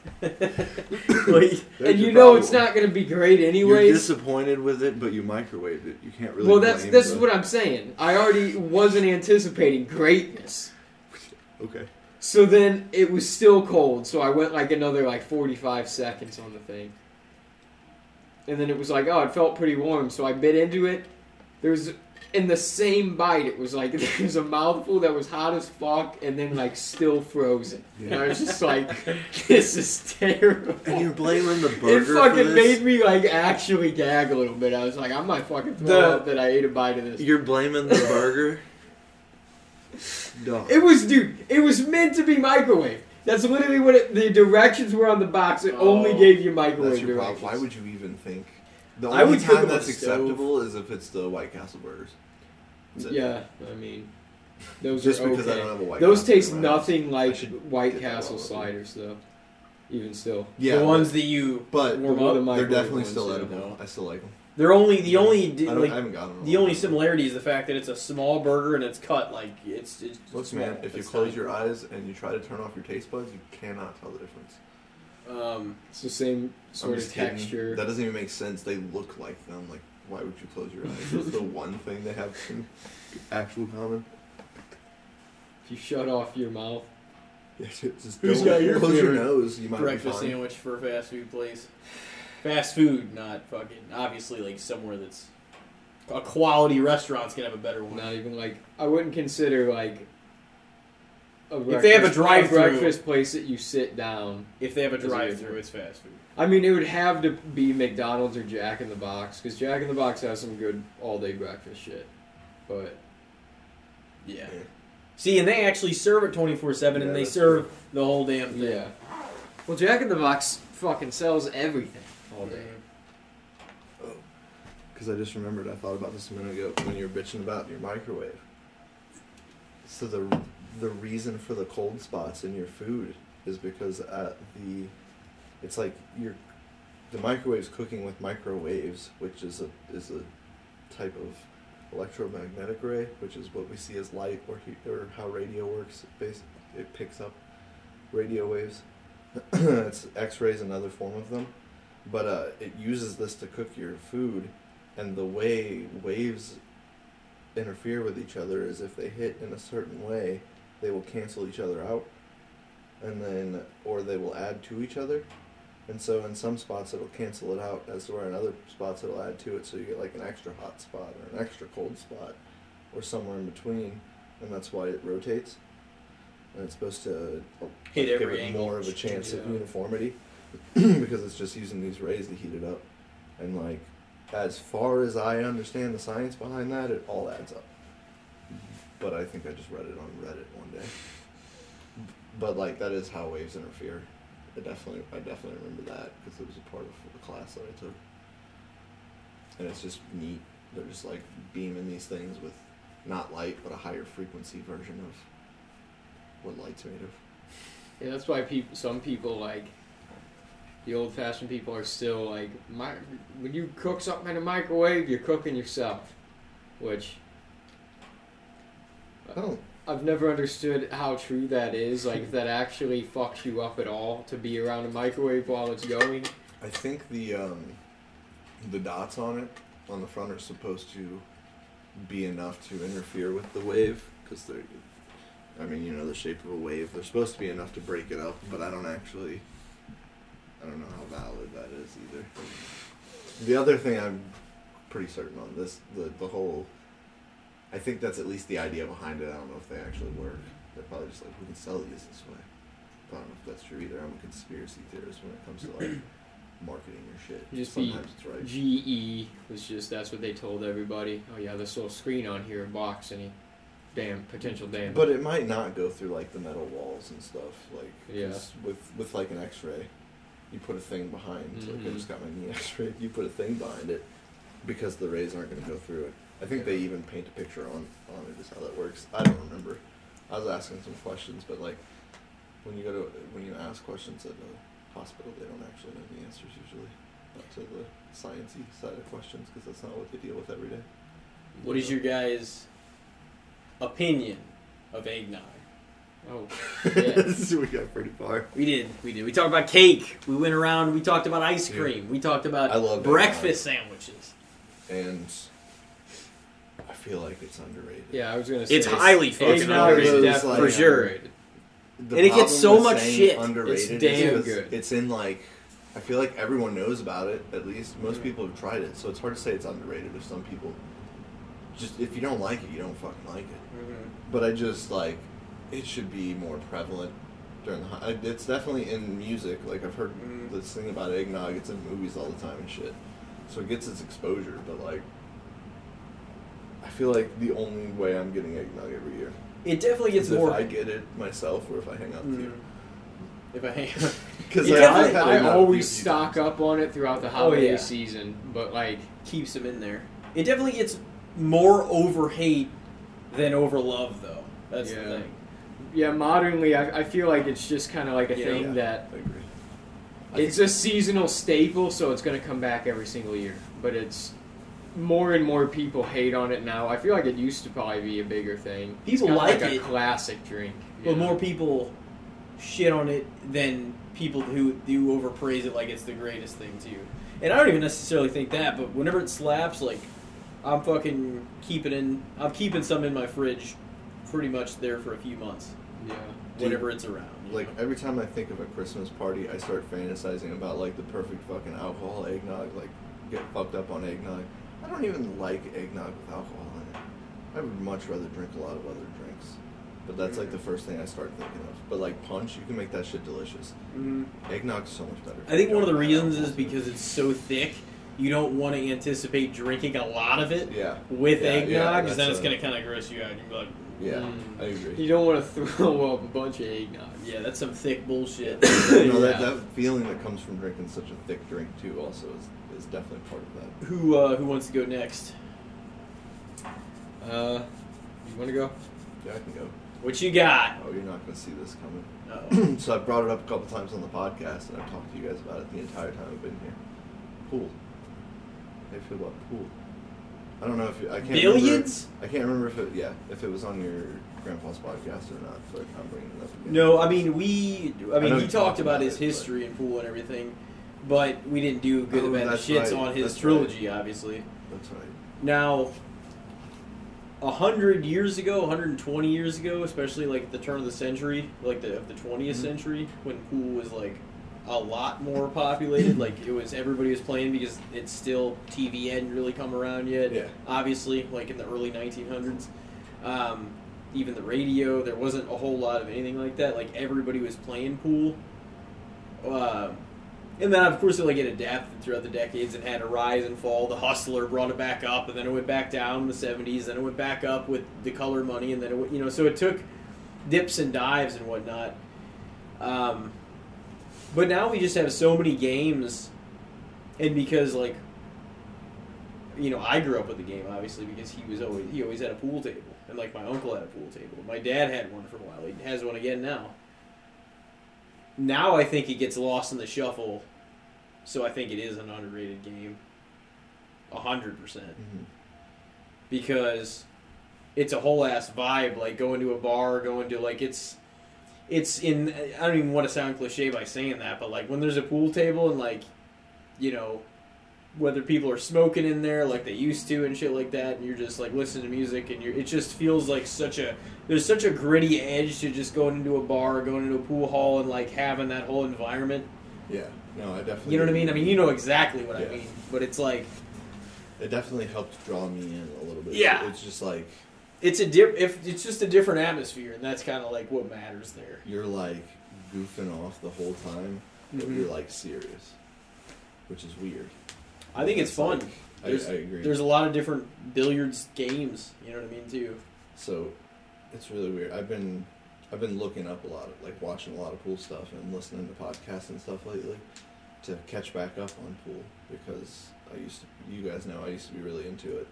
(laughs) There's and you know it's not gonna be great You're anyways. disappointed with it, but you microwaved it. You can't really. well, that's this the- is what I'm saying. I already wasn't anticipating greatness. Okay. So then it was still cold, so I went like another like 45 seconds on the thing. And then it was like, oh, it felt pretty warm, so I bit into it. There was, in the same bite, it was like, (laughs) there was a mouthful that was hot as fuck and then like still frozen. And I was just like, (laughs) this is terrible. And you're blaming the It burger for fucking this? made me like actually gag a little bit. I was like, I might fucking throw The- up that I ate a bite of this. You're blaming the burger. Dog. (laughs) It was, dude. It was meant to be microwave. That's literally what it, the directions were on the box. It only Oh, gave you microwave That's your directions. problem. Why would you even think? The I only would cook time that's a stove. acceptable is if it's the White Castle burgers. Yeah, I mean, those Just are because I don't have a White Those Castle taste in house. nothing like White Castle all over. sliders, though. Even still, Yeah, the ones that you but warm Well, up, the they're definitely still edible. no. I still like them. they're only the only I, like I haven't gotten them. the only similarity is the fact that it's a small burger and it's cut like it's. it's Look, small. man, if you close tiny. your eyes and you try to turn off your taste buds, you cannot tell the difference. Um, it's the same sort of just kidding. texture. That doesn't even make sense. They look like them. Like, why would you close your eyes? It's the (laughs) one thing they have in actual common. If you shut off your mouth, Yeah, (laughs) just Who's don't got your close your nose. You might breakfast be fine. sandwich for a fast food place. Fast food, not fucking. Obviously, like somewhere that's a quality restaurant's gonna have a better one. not even like I wouldn't consider like. A If they have a drive-thru- breakfast place that you sit down. If they have a Is it drive-through, it's fast food. I mean, it would have to be McDonald's or Jack in the Box because Jack in the Box has some good all-day breakfast shit. But Yeah. Yeah. See, and they actually serve it twenty four seven, Yeah, and they that's serve the whole damn thing. yeah, well, Jack in the Box fucking sells everything all day. Oh. Because I just remembered, I thought about this a minute ago when you were bitching about your microwave. So the the reason for the cold spots in your food is because at the, it's like you're, the microwave's cooking with microwaves, which is a is a type of electromagnetic ray, which is what we see as light or or how radio works. Basically, it picks up radio waves. (clears throat) it's X-rays, another form of them, but uh, it uses this to cook your food and the way waves interfere with each other is if they hit in a certain way, they will cancel each other out, and then or they will add to each other. And so in some spots it'll cancel it out, as to where in other spots it'll add to it, so you get like an extra hot spot or an extra cold spot, or somewhere in between, and that's why it rotates. And it's supposed to Hit give it angle. more of a chance of uniformity (clears throat) because it's just using these rays to heat it up. And like, as far as I understand the science behind that, it all adds up. But I think I just read it on Reddit But like, that is how waves interfere. I definitely, I definitely remember that because it was a part of the class that I took. And it's just neat. They're just like beaming these things with not light, but a higher frequency version of what light's made of. Yeah, that's why people, some people like the old-fashioned people are still like, my, when you cook something in a microwave, you're cooking yourself, which I don't I've never understood how true that is. Like, that actually fucks you up at all to be around a microwave while it's going. I think the um, the dots on it on the front are supposed to be enough to interfere with the wave because they're. I mean, you know the shape of a wave. They're supposed to be enough to break it up, but I don't actually. I don't know how valid that is either. The other thing I'm pretty certain on this the the whole. I think that's at least the idea behind it. I don't know if they actually work. They're probably just like we can sell these this way. I don't know if that's true either. I'm a conspiracy theorist when it comes to like (clears throat) marketing your shit. Just Sometimes it's right. GE was just that's what they told everybody. Oh yeah, this little screen on here blocks any damn potential damage. But it might not go through like the metal walls and stuff. Like Yeah. with with like an X-ray, you put a thing behind. Like I Mhm. just got my knee (laughs) X-ray. You put a thing behind it because the rays aren't going to go through it. I think they even paint a picture on on it. Is how that works. I don't remember. I was asking some questions, but like when you go to when you ask questions at a hospital, they don't actually know the answers usually. Not to the sciencey side of questions because that's not what they deal with every day. What is your guys' opinion of eggnog? oh (laughs) yeah. we got pretty far. We did, we did. We talked about cake. We went around. We talked about ice cream. We talked about I love breakfast sandwiches. and I feel like it's underrated. yeah, I was gonna say It's highly fucking eggnog is underrated. definitely For sure. underrated. The And it gets problem so with much saying shit. Underrated It's damn is 'cause good. It's in like, I feel like everyone knows about it. At least most Yeah. people have tried it, so it's hard to say it's underrated. If some people just if you don't like it, you don't fucking like it. But I just like it should be more prevalent during the. hi- It's definitely in music. Like I've heard Mm. this thing about eggnog. It's in movies all the time and shit. So it gets its exposure, but like. I feel like the only way I'm getting eggnog every year It definitely gets is if more. I get it myself or if I hang out with Mm. you. If I hang, Because Yeah, Yeah, I've I've had I, I eggnog always stock times. up on it throughout the holiday yeah. season, but like keeps them in there. It definitely gets more over hate than over love, though. That's Yeah. the thing. yeah, modernly I, I feel like it's just kind of like a Yeah. thing Yeah. that I agree. I it's a seasonal staple, so it's going to come back every single year. But it's more and more people hate on it now. I feel like it used to probably be a bigger thing. People kinda like like it. a classic drink. But know? more people shit on it than people who do overpraise it like it's the greatest thing too. And I don't even necessarily think that, but whenever it slaps, like I'm fucking keeping in. I'm keeping some in my fridge, pretty much there for a few months, Yeah. whenever it's around. Like know? every time I think of a Christmas party, I start fantasizing about like the perfect fucking alcohol eggnog. Like get fucked up on eggnog. I don't even like eggnog with alcohol in it. I would much rather drink a lot of other drinks. But that's like the first thing I start thinking of. But like punch, you can make that shit delicious. Mhm. Eggnog is so much better. I think one of the reasons is because it's so thick. You don't want to anticipate drinking a lot of it yeah, with Yeah, yeah, eggnog, because then it's gonna kind of gross you out. You're like, yeah, Mm. I agree. You don't want to (laughs) throw up a bunch of eggnog. yeah, that's some thick bullshit. you (coughs) know, that, that feeling that comes from drinking such a thick drink too also is, is definitely part of that. who uh, who wants to go next? Uh, you want to go? Yeah, I can go. What you got? Oh, you're not going to see this coming. (clears throat) So I brought it up a couple times on the podcast, and I've talked to you guys about it the entire time I've been here. Pool. How you feel about pool? I don't know if you, I can't Billions? Remember, I can't remember if it yeah if it was on your grandpa's podcast or not, but I'm bringing it up again. No, I mean we. I I mean know he talked about about his it, history and pool and everything, but we didn't do good Oh, that's shits right. on his That's trilogy, obviously. That's right. Now, a hundred years ago, 120 years ago, especially like the turn of the century, like the of the 20th Mhm. century, when pool was like a lot more populated, like it was everybody was playing because it's still TV hadn't really come around yet. Yeah. Obviously, like in the early 1900s, um, even the radio, there wasn't a whole lot of anything like that. Like everybody was playing pool. Uh, and then, of course, it like it adapted throughout the decades and had a rise and fall. The Hustler brought it back up, and then it went back down in the '70s. Then it went back up with the color money, and then it you know, so it took dips and dives and whatnot. Um, but now we just have so many games, and because like, you know, I grew up with the game obviously because he was always he always had a pool table, and like my uncle had a pool table. My dad had one for a while. He has one again now. Now I think it gets lost in the shuffle, so I think it is an underrated game. A hundred percent Mm-hmm. because it's a whole ass vibe. Like going to a bar, going to like it's it's in. I don't even want to sound cliche by saying that, but like when there's a pool table and like you know whether people are smoking in there like they used to and shit like that, and you're just like listening to music and you're it just feels like such a there's such a gritty edge to just going into a bar, going into a pool hall, and like having that whole environment. Yeah. No, I definitely. You know what I mean? I mean, you know exactly what I mean, but it's like It definitely helped draw me in a little bit. Yeah. It's just like it's a dip. If it's just a different atmosphere, and that's kind of like what matters there. you're like goofing off the whole time, but Mhm. you're like serious, which is weird. I think it's fun. like- I, I agree. there's a lot of different billiards games. You know what I mean too. So it's really weird. I've been I've been looking up a lot of like watching a lot of pool stuff and listening to podcasts and stuff lately to catch back up on pool because I used to you guys know I used to be really into it.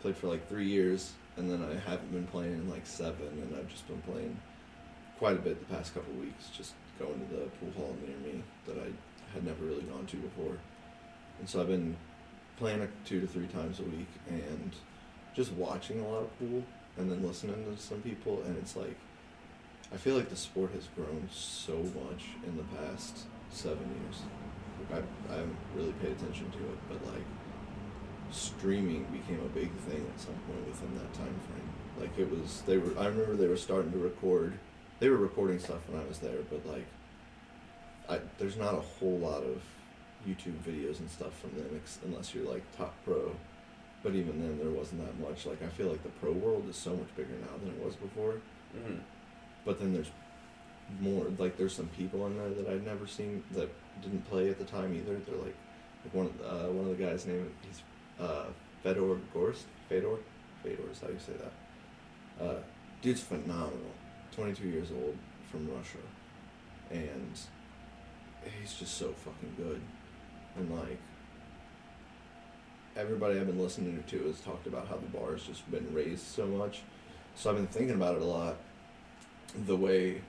Played for like three years and then I haven't been playing in like seven and I've just been playing quite a bit the past couple weeks, just going to the pool hall near me that I had never really gone to before. And so I've been playing two to three times a week and just watching a lot of pool and then listening to some people and it's like I feel like the sport has grown so much in the past seven years. I I haven't really paid attention to it, but like streaming became a big thing at some point within that time frame. Like it was they were I remember they were starting to record they were recording stuff when I was there, but like I there's not a whole lot of YouTube videos and stuff from them ex- unless you're like top pro. But even then, there wasn't that much. Like I feel like the pro world is so much bigger now than it was before. Mm-hmm. But then there's more. Like there's some people in there that I'd never seen that didn't play at the time either. They're like, like one uh, one of the guys' name he's uh, Fedor Gorst. Fedor, Fedor is how you say that. Uh, dude's phenomenal. 22 years old from Russia, and he's just so fucking good. And like everybody I've been listening to has talked about how the bar has just been raised so much. So I've been thinking about it a lot. The way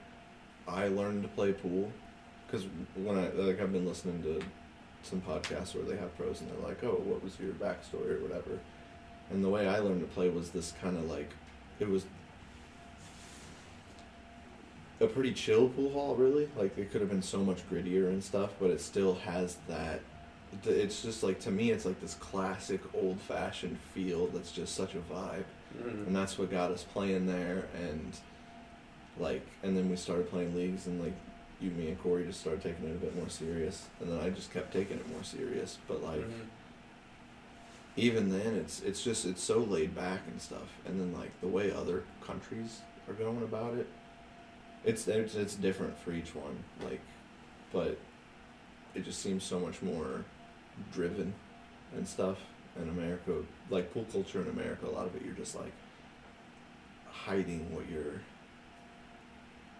I learned to play pool, because when I like I've been listening to some podcasts where they have pros and they're like, "Oh, what was your backstory or whatever," and the way I learned to play was this kind of like it was a pretty chill pool hall, really. Like it could have been so much grittier and stuff, but it still has that. It's just like to me, it's like this classic old fashioned feel that's just such a vibe Mm-hmm. and that's what got us playing there and like and then we started playing leagues and like you me and corey just started taking it a bit more serious. And then i just kept taking it more serious. But like Mm-hmm. even then it's it's just it's so laid back and stuff. And then like the way other countries are going about it it's it's, it's different for each one like but it just seems so much more driven and stuff. In america like pool culture in america a lot of it you're just like hiding what you're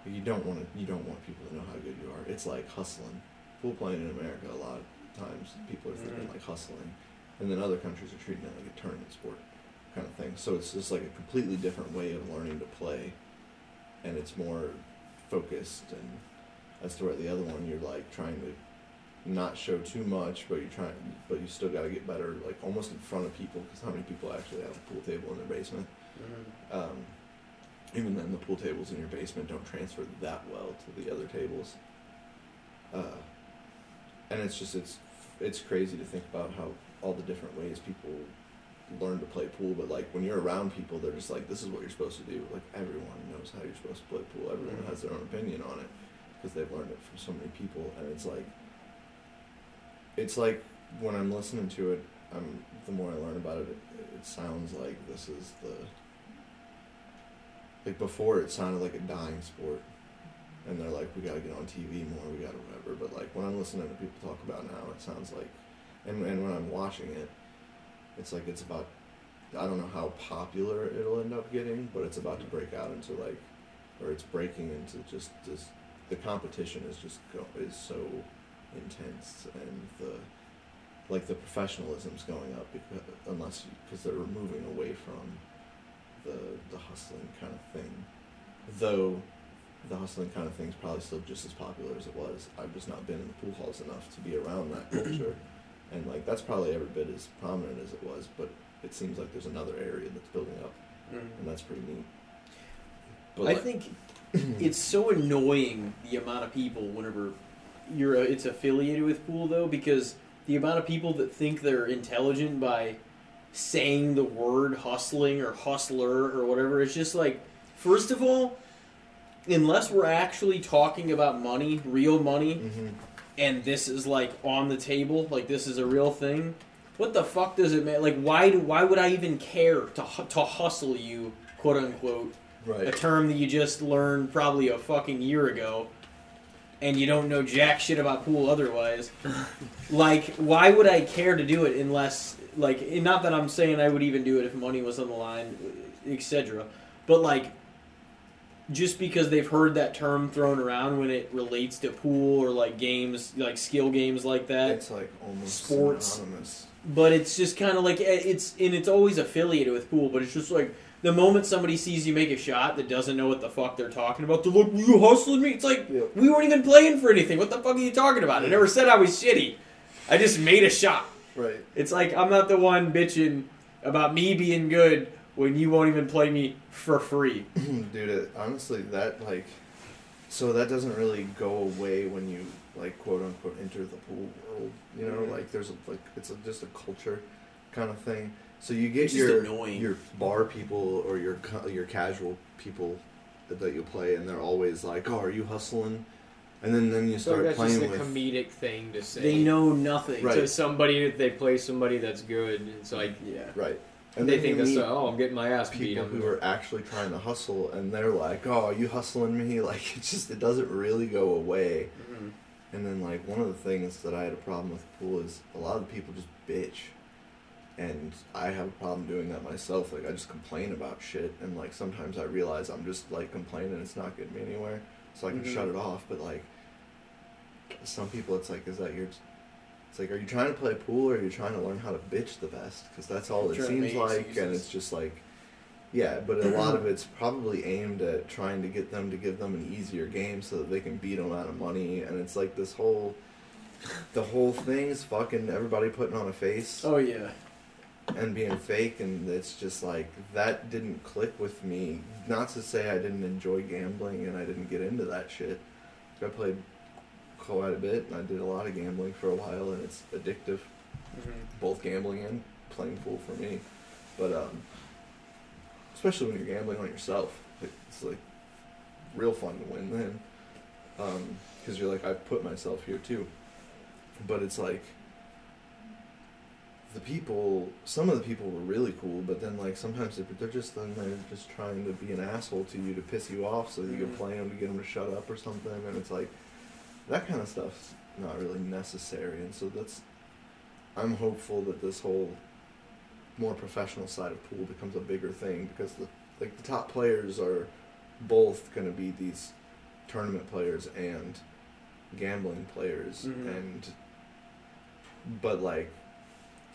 you don't want to you don't want people to know how good you are. It's like hustling. Pool playing in america a lot of times people are thinking Mhm. like hustling. And then other countries are treating it like a tournament sport kind of thing. So it's just like a completely different way of learning to play. And it's more focused. And as to where the other one you're like trying to not show too much but you're trying but you still got to get better like almost in front of people because how many people actually have a pool table in their basement? Mm-hmm. um, even then the pool tables in your basement don't transfer that well to the other tables uh, and it's just it's it's crazy to think about how all the different ways people learn to play pool, but like when you're around people, they're just like, this is what you're supposed to do. Like everyone knows how you're supposed to play pool. Everyone Mhm. has their own opinion on it because they've learned it from so many people, and it's like, it's like when I'm listening to it, I'm the more I learn about it, it, it sounds like this is the like before it sounded like a dying sport. And they're like we got to get on tv more we got to whatever but like when i'm listening to people talk about now it sounds like and, and when i'm watching it it's like it's about i don't know how popular it'll end up getting but it's about to break out into like or it's breaking into just this the competition is just go is so intense and the like the professionalism's going up because unless because they're moving away from the the hustling kind of thing. Though the hustling kind of thing is probably still just as popular as it was. I've just not been in the pool halls enough to be around that (clears throat) culture. And like that's probably every bit as prominent as it was but it seems like there's another area that's building up and that's pretty neat. But I like- think (clears throat) it's so annoying the amount of people whenever you're uh, it's affiliated with pool though because the amount of people that think they're intelligent by saying the word hustling or hustler or whatever. It's just like first of all unless we're actually talking about money real money Mhm. and this is like on the table like this is a real thing what the fuck does it matter like why do why would i even care to to hustle you quote unquote a term that you just learned probably a fucking year ago and you don't know jack shit about pool otherwise? (laughs) Like why would i care to do it unless like and not that i'm saying i would even do it if money was on the line etc but like just because they've heard that term thrown around when it relates to pool or like games like skill games like that it's like almost sports. synonymous. But it's just kind of like eh, it's and it's always affiliated with pool but it's just like the moment somebody sees you make a shot that doesn't know what the fuck they're talking about they're like you hustling me? It's like we weren't even playing for anything. What the fuck are you talking about? I never said i was shitty. I just made a shot right. It's like i'm not the one bitching about me being good when you won't even play me for free. (clears throat) Dude it, honestly that like so that doesn't really go away when you like quote unquote enter the pool world. You know like there's a like it's a, just a culture kind of thing. So you get It's your annoying. your bar people or your your casual people that you play and they're always like oh are you hustling and then then you start So start that's just playing a with comedic thing to say. they know nothing Right. to somebody that they play somebody that's good. It's like yeah right and and they then think you that's meet like, oh, I'm getting my ass beat. people I'm who are actually trying to hustle and they're like oh are you hustling me (laughs) like it just it doesn't really go away Mhm. And then like one of the things that I had a problem with pool is a lot of people just bitch. And I have a problem doing that myself. Like I just complain about shit and like sometimes I realize I'm just like complaining and it's not getting me anywhere. So I can Mhm. shut it off. But like some people it's like is that your it's like are you trying to play pool or are you trying to learn how to bitch the best? Because that's all it seems like and it's just like yeah, but a lot of it's probably aimed at trying to get them to give them an easier game so that they can beat them out of money, and it's like this whole, the whole thing is fucking everybody putting on a face oh yeah and being fake, and it's just like that didn't click with me. Not to say I didn't enjoy gambling and I didn't get into that shit. I played quite a bit, and I did a lot of gambling for a while, and it's addictive Mhm. both gambling and playing pool for me. But um, especially when you're gambling on yourself, it's like real fun to win then, because you're like I've put myself here too. But it's like the people. Some of the people were really cool, but then like sometimes they're, they're just then they're just trying to be an asshole to you to piss you off, so that you can Mhm. play them to get them to shut up or something, and it's like that kind of stuff's not really necessary, and so that's I'm hopeful that this whole more professional side of pool becomes a bigger thing because the like the top players are both going to be these tournament players and gambling players Mhm. and but like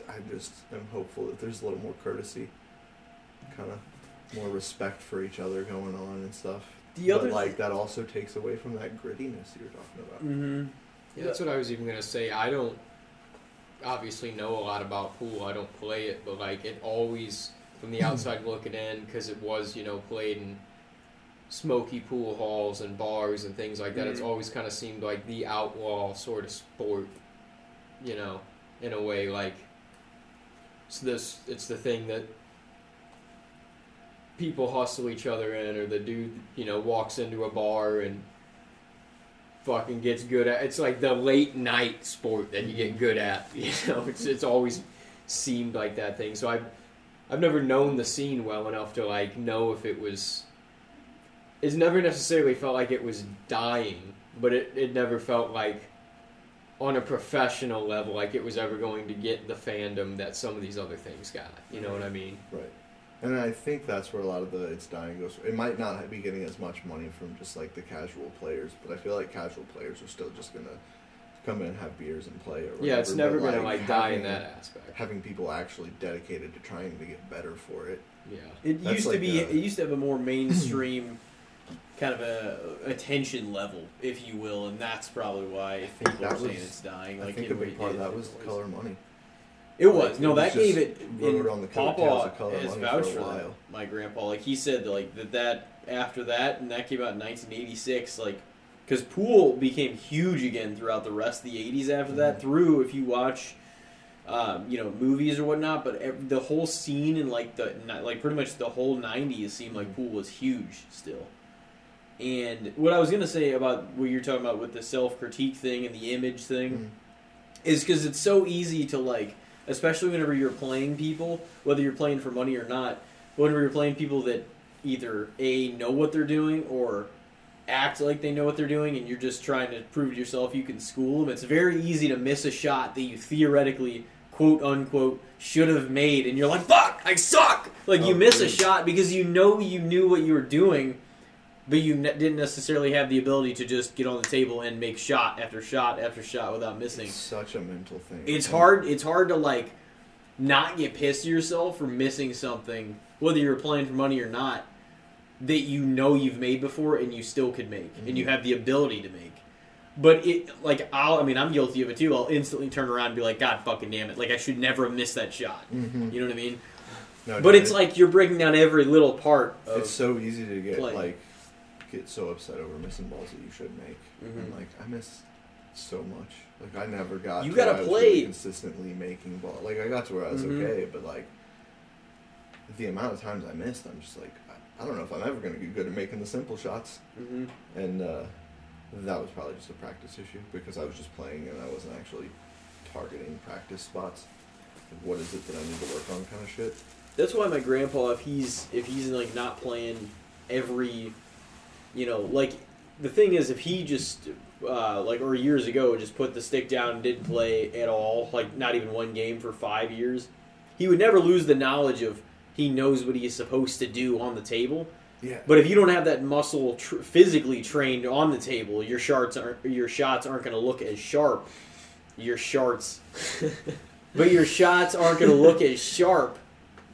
I just am hopeful that there's a little more courtesy kind of more respect for each other going on and stuff The but other like that also takes away from that grittiness you were talking about Mm-hmm. Yeah, that's what I was even gonna say. I don't obviously know a lot about pool. I don't play it, but like it always, from the (laughs) outside looking in, because it was you know played in smoky pool halls and bars and things like that. It's Mhm. always kind of seemed like the outlaw sort of sport, you know, in a way. Like it's this it's the thing that people hustle each other in, or the dude you know walks into a bar and fucking gets good at. It's like the late night sport that you get good at. (laughs) You know, it's it's always seemed like that thing. So I've I've never known the scene well enough to like know if it was. It's never necessarily felt like it was dying, but it, it never felt like on a professional level like it was ever going to get the fandom that some of these other things got. You know what I mean? Right. And I think that's where a lot of the it's dying goes. It might not be getting as much money from just like the casual players, but I feel like casual players are still just gonna come in and have beers and play. Or Yeah, it's never but, gonna like die in that aspect. Having people actually dedicated to trying to get better for it. Yeah. It That's used to be. a- it used to have a more mainstream (clears throat) kind of a attention level, if you will, and that's probably why people are saying was- it's dying. I think it- a big part of that was it color money. It was Like, no, it that gave it. and on the Papa has vouched for that. My grandpa, like he said, like that. That after that, and that came out in 1986. Like, because pool became huge again throughout the rest of the 80s. After that, Mhm. through if you watch. Um, you know movies or whatnot, but ev- the whole scene and like the like pretty much the whole '90s seemed like pool was huge still. And what I was gonna say about what you're talking about with the self critique thing and the image thing, Mhm. is because it's so easy to like, especially whenever you're playing people, whether you're playing for money or not, whenever you're playing people that either a know what they're doing or act like they know what they're doing, and you're just trying to prove to yourself you can school them. It's very easy to miss a shot that you theoretically quote unquote should have made, and you're like, "Fuck, I suck!" Like you Oh, miss a shot because you know you knew what you were doing. But you ne- didn't necessarily have the ability to just get on the table and make shot after shot after shot without missing It's such a mental thing. it's hard it's hard to like not get pissed at yourself for missing something whether you're playing for money or not that you know you've made before and you still could make and you Mhm. have the ability to make but it like i'll i mean i'm guilty of it too i'll instantly turn around and be like god fucking damn it like i should never have missed that shot Mhm. you know what i mean No, but dude, it's it- like you're breaking down every little part of it's so easy to get play. like get so upset over missing balls that you should make. And Mhm. like I miss so much. Like I never got. You gotta where I was play- really consistently making ball. Like I got to where I was Mhm. okay, but like the amount of times I missed, I'm just like I, I don't know if I'm ever gonna get good at making the simple shots. Mhm. And uh, that was probably just a practice issue because I was just playing and I wasn't actually targeting practice spots. Like, what is it that I need to work on, kind of shit. That's why my grandpa, if he's if he's like not playing every, you know, like the thing is, if he just uh, like or years ago just put the stick down and didn't play at all, like not even one game for five years, he would never lose the knowledge of he knows what he is supposed to do on the table. Yeah. But if you don't have that muscle tr- physically trained on the table, your shots aren't your shots aren't going to look as sharp. Your shots, (laughs) but your shots aren't going to look as sharp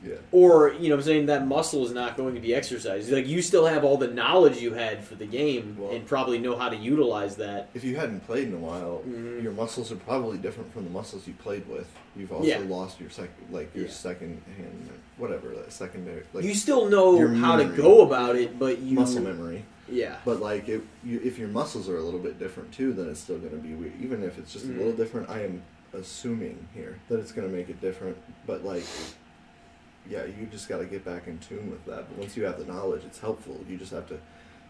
yeah. or you know i'm saying that muscle is not going to be exercised like you still have all the knowledge you had for the game Well- and probably know how to utilize that If you hadn't played in a while, Mhm. your muscles are probably different from the muscles you played with. You've also Yeah. lost your second, like your Yeah. second hand, whatever, that secondary, like you still know how to go about it but you muscle memory. yeah But like, if you, if your muscles are a little bit different too, then it's still going to be weird. Even if it's just Mhm. a little different, I am assuming here that it's going to make it different. But like, yeah, you just got to get back in tune with that. But once you have the knowledge, it's helpful. You just have to,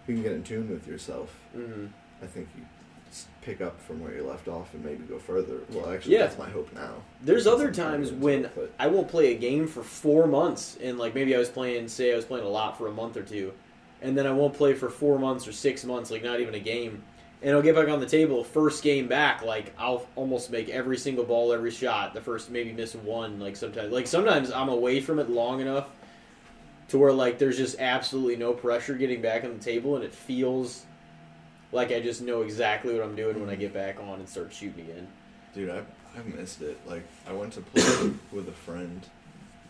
you can get in tune with yourself. Mhm. I think you pick up from where you left off and maybe go further. Well, actually, Yeah. that's my hope now. there's other I'm trying to times when it, i won't play a game for four months and like maybe i was playing say i was playing a lot for a month or two and then i won't play for four months or six months like not even a game and i'll get back on the table first game back like i'll almost make every single ball every shot the first maybe miss one like sometimes like sometimes i'm away from it long enough to where like there's just absolutely no pressure getting back on the table and it feels like i just know exactly what i'm doing when i get back on and start shooting again dude, I I've missed it. Like, I went to play (coughs) with a friend,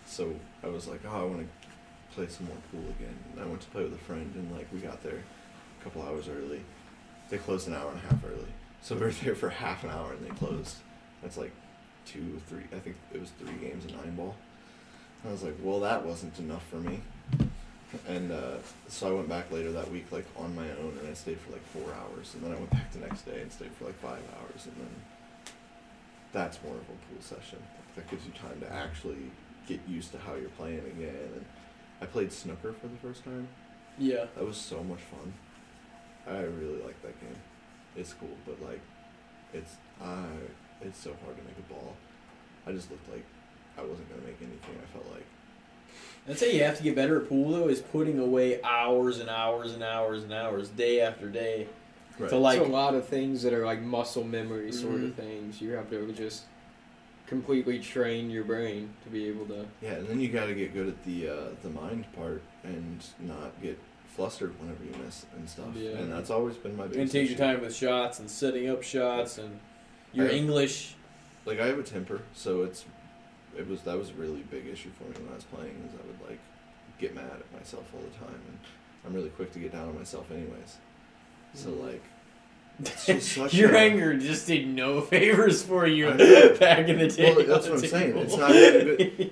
so I was like, oh, I want to play some more pool again. And I went to play with a friend, and like we got there a couple hours early. They closed an hour and a half early, so we were there for half an hour, and they closed. That's like two, three. I think it was three games of nine ball. I was like, well, that wasn't enough for me. And uh, so I went back later that week, like on my own, and I stayed for like four hours. And then I went back the next day and stayed for like five hours. And then that's more of a pool session. That gives you time to actually get used to how you're playing again. And I played snooker for the first time. Yeah. That was so much fun. I really like that game. It's cool, but like, it's I it's so hard to make a ball. I just looked like I wasn't gonna make anything. I felt like I'd say you have to get better at pool though. Is putting away hours and hours and hours and hours, day after day, right. to like it's a lot of things that are like muscle memory sort Mhm. of things. You have to just completely train your brain to be able to. yeah, and then you got to get good at the uh, the mind part and not get flustered whenever you miss and stuff. Yeah. And that's always been my biggest. and take your time with shots and setting up shots and your I- English. Like I have a temper, so it's it was that was a really big issue for me when I was playing. Is I would like get mad at myself all the time, and I'm really quick to get down on myself, anyways. So Mhm. like, (laughs) Your a- anger just did no (laughs) favors for you (laughs) back in the day. Well, that's what I'm saying. It's not.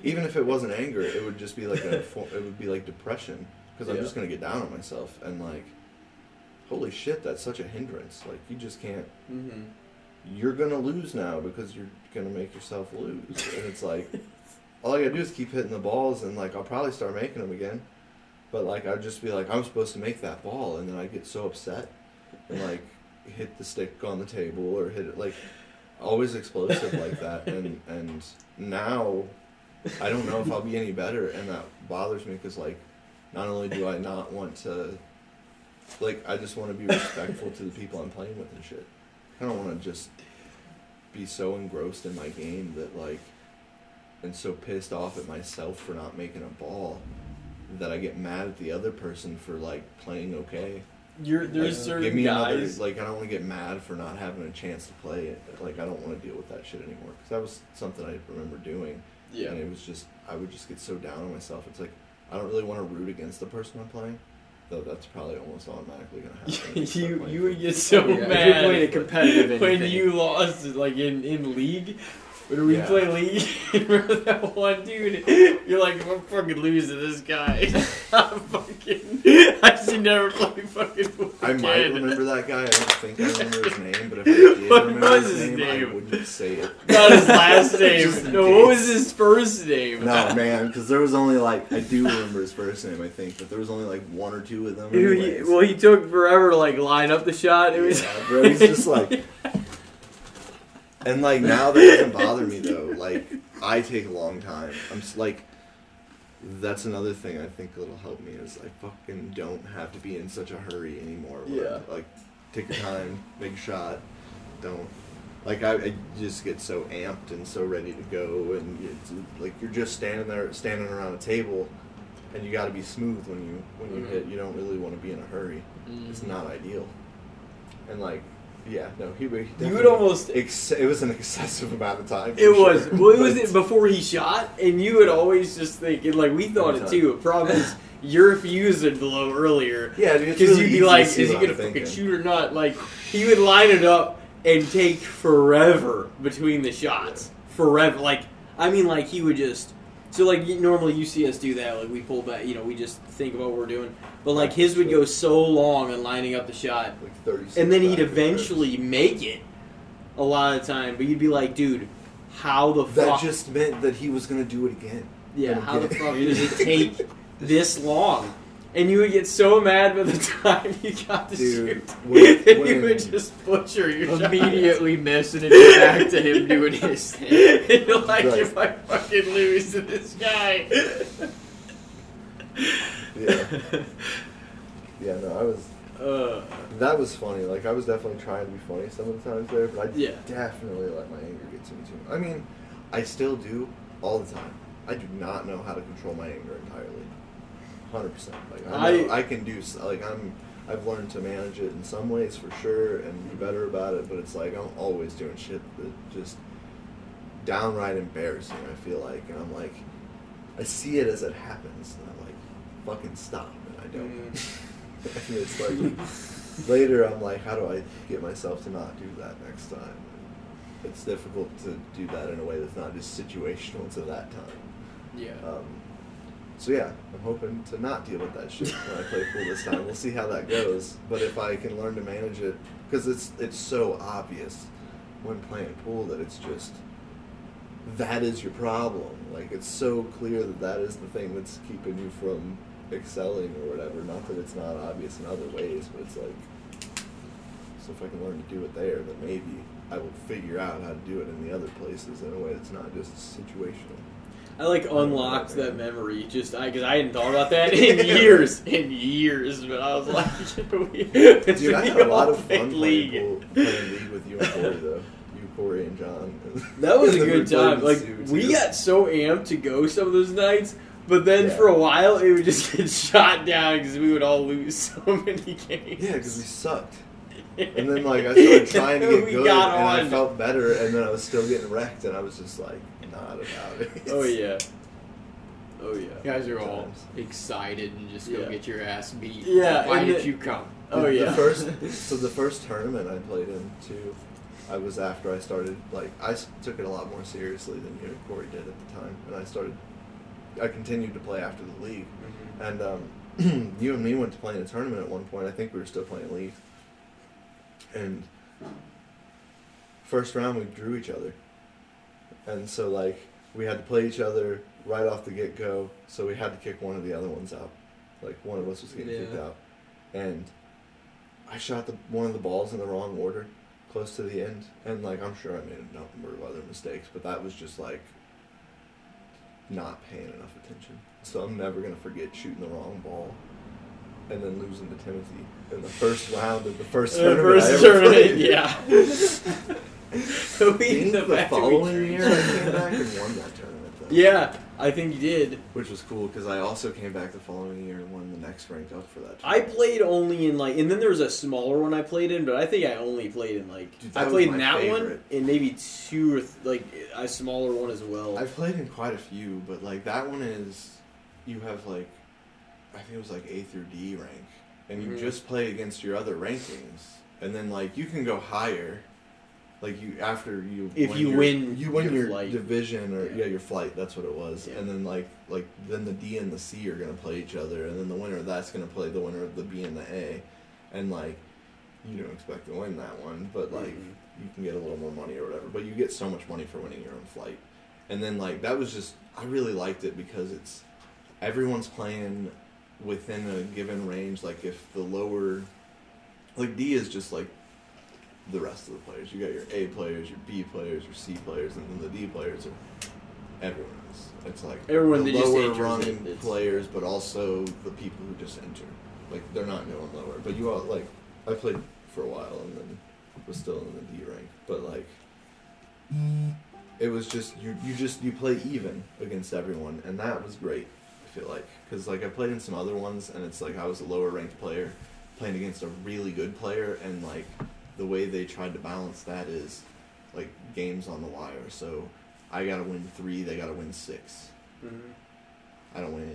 Even if it wasn't anger, it would just be like a it would be like depression because I'm just gonna get down on myself and like, holy shit, that's such a hindrance. Like you just can't. Mhm. You're gonna lose now because you're gonna make yourself lose, and it's like, (laughs) all I gotta do is keep hitting the balls, and like I'll probably start making them again. But like I'd just be like, I'm supposed to make that ball, and then I get so upset, and like hit the stick on the table or hit it like always explosive like that, (laughs) and and now I don't know if I'll be any better, and that bothers me because like not only do I not want to, like I just want to be respectful to the people I'm playing with and shit. I don't want to just be so engrossed in my game that like and so pissed off at myself for not making a ball that I get mad at the other person for like playing okay. You're, there's Like, certain give me guys. another like I don't want to get mad for not having a chance to play it. Like I don't want to deal with that shit anymore because that was something I remember doing. yeah. And it was just I would just get so down on myself. It's like I don't really want to root against the person I'm playing, though that's probably almost automatically gonna happen. if (laughs) I start you playing you would get so Oh, yeah. If you're mad playing a competitive (laughs) when anything. you lost like in in league. When we Yeah. play league, (laughs) remember that one dude? You're like, I'm fucking losing this guy. I'm fucking. I should never play fucking I might again. remember that guy. I don't think I remember his name, but if I (laughs) did What remember was his, name, name? I wouldn't say it. Not his last (laughs) name. In no, what was his first name? No, man, because there was only like I do remember his first name, I think, but there was only like one or two of them. He, anyways. well, he took forever to like line up the shot. It was. Yeah, bro, he's just like, (laughs) and like now that doesn't bother me though. Like I take a long time. I'm just like, that's another thing I think that'll help me is I fucking don't have to be in such a hurry anymore. Yeah. I'm, Like, take your time, make a shot. Don't. Like I, I just get so amped and so ready to go, and it's like you're just standing there, standing around a table, and you got to be smooth when you when you Mhm. hit. You don't really want to be in a hurry. It's Mhm. not ideal. And like, yeah, no, he, he You would almost. Ex- it was an excessive (laughs) amount of time. It was. sure, Well, it was before he shot, and you would always just think, and like we thought it too. Problem is (laughs) your fuse would blow earlier. Yeah, Because really you'd be like, is he gonna fucking shoot or not? Like, he would line it up and take forever between the shots. Forever. Like, I mean, like, he would just. So, like, normally you see us do that. Like, we pull back, you know, we just think about what we're doing. But, like, his would go so long on lining up the shot. Like 36 And then he'd eventually make it a lot of the time. But you'd be like, dude, how the forth. That fuck. just meant that he was gonna do it again. Yeah, And how the fuck does (laughs) it take this long? And you would get so mad by the (laughs) time you got to Dude, shoot. when- (laughs) and you when- would just butcher your shot. Immediately miss and it's back to him doing his thing. And you're like, Right. if I fucking lose to this guy. Yeah, yeah. No, I was. uh, That was funny. Like I was definitely trying to be funny some of the times there, but I Yeah. definitely let my anger get to me too. I mean, I still do all the time. I do not know how to control my anger entirely. Hundred percent. Like I, know I- I, can do. Like I'm. I've learned to manage it in some ways for sure, and be better about it. But it's like I'm always doing shit that just downright embarrassing. I feel like, and I'm like, I see it as it happens, and I'm like, fucking stop, and I don't. (laughs) and it's like later I'm like, how do I get myself to not do that next time? It's difficult to do that in a way that's not just situational to that time. yeah. Um, so yeah, I'm hoping to not deal with that shit when I play pool this time. We'll see how that goes. But if I can learn to manage it, because it's it's so obvious when playing pool that it's just that is your problem. Like it's so clear that that is the thing that's keeping you from excelling or whatever. Not that it's not obvious in other ways, but it's like, so if I can learn to do it there, then maybe I will figure out how to do it in the other places in a way that's not just situational. I like unlocked that memory just because I hadn't thought about that in (laughs) years, in years. But I was like, (laughs) Dude, I had a lot of fun league. playing, pool, playing league with you and Corey though. You, Corey, and John. That was a (laughs) good time. Like we got so amped to go some of those nights, but then Yeah. for a while it would just (laughs) get shot down because we would all lose (laughs) so many games. Yeah, because we sucked. And then like I (laughs) started trying to get good, and I felt better, and then I was still getting wrecked, and I was just like not about it. Oh yeah. Oh You yeah. guys are all Times. excited and just go Yeah. get your ass beat. Yeah, Why did the- you come? Oh yeah. The first, so the first tournament I played in too, I was after I started like I took it a lot more seriously than you and Corey did at the time, and I started. I continued to play after the league, Mhm. and um, (clears throat) you and me went to play in a tournament at one point. I think we were still playing league, and first round we drew each other, and so like we had to play each other right off the get go. So we had to kick one of the other ones out, like one of us was getting kicked out, and I shot the one of the balls in the wrong order, close to the end, and like I'm sure I made a number of other mistakes, but that was just like not paying enough attention. So I'm never gonna forget shooting the wrong ball and then losing to Timothy in the first round of the first The tournament. First tournament, played. yeah. I (laughs) (laughs) We- the the, fact that we following year I came back and won that tournament. Yeah, I think you did. Which was cool because I also came back the following year and won the next rank up for that. I tournament. played only in like, and then there was a smaller one I played in, but I think I only played in like, Dude, I played in that one and maybe two or th- like a smaller one as well. I've played in quite a few, but like that one is, you have like, I think it was like A through D rank, and you Mhm. just play against your other rankings, and then like you can go higher, like you after you If you your- win you win your your, division or Yeah. yeah. your flight that's what it was, Yeah. and then like like then the D and the C are gonna play each other, and then the winner of that's gonna play the winner of the B and the A, and like you don't expect to win that one, but like Mhm. you can get a little more money or whatever. But you get so much money for winning your own flight. And then like that was just I really liked it because it's everyone's playing within a given range. Like if the lower like D is just like the rest of the players. You got your A players, your B players, your C players, and then the D players are everyone else. It's like Everyone the lower rung players, but also the people who just enter. Like they're not going lower. But you all like I played for a while and then was still in the D rank. But like it was just you you just you play even against everyone and that was great. I feel like because like I played in some other ones and it's like I was a lower ranked player playing against a really good player and like the way they tried to balance that is like games on the wire. So I gotta win three, they gotta win six. Mhm. I don't win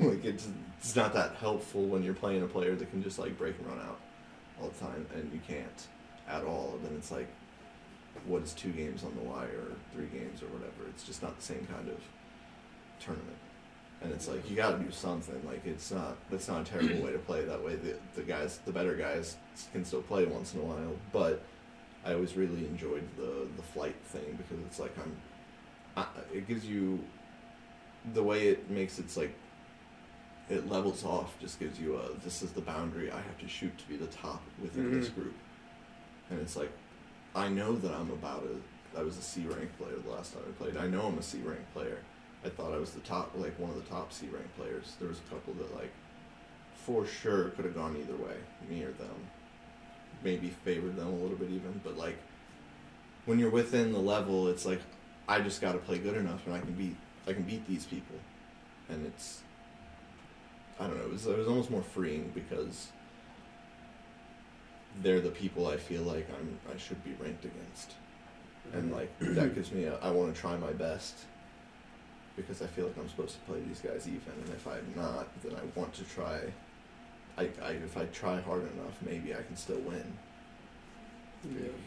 any. (laughs) like it's it's not that helpful when you're playing a player that can just like break and run out all the time, and you can't at all. Then it's like, what is two games on the wire or three games or whatever? It's just not the same kind of tournament. And it's like you got to do something. Like it's not that's not a terrible way to play. That way the the guys, the better guys, can still play once in a while. But I always really enjoyed the the flight thing because it's like I'm. I, it gives you the way it makes it's like it levels off just gives you a this is the boundary I have to shoot to be the top within this Mhm. group. And it's like I know that I'm about a I was a C rank player the last time I played. I know I'm a C rank player. I thought I was the top like one of the top C rank players. There was a couple that like for sure could have gone either way, me or them. Maybe favored them a little bit even, but like when you're within the level, it's like I just got to play good enough and I can beat I can beat these people, and it's I don't know. It was, it was almost more freeing because they're the people I feel like I'm I should be ranked against, and like that gives me a, I want to try my best because I feel like I'm supposed to play these guys even, and if I'm not, then I want to try. I, I if I try hard enough, maybe I can still win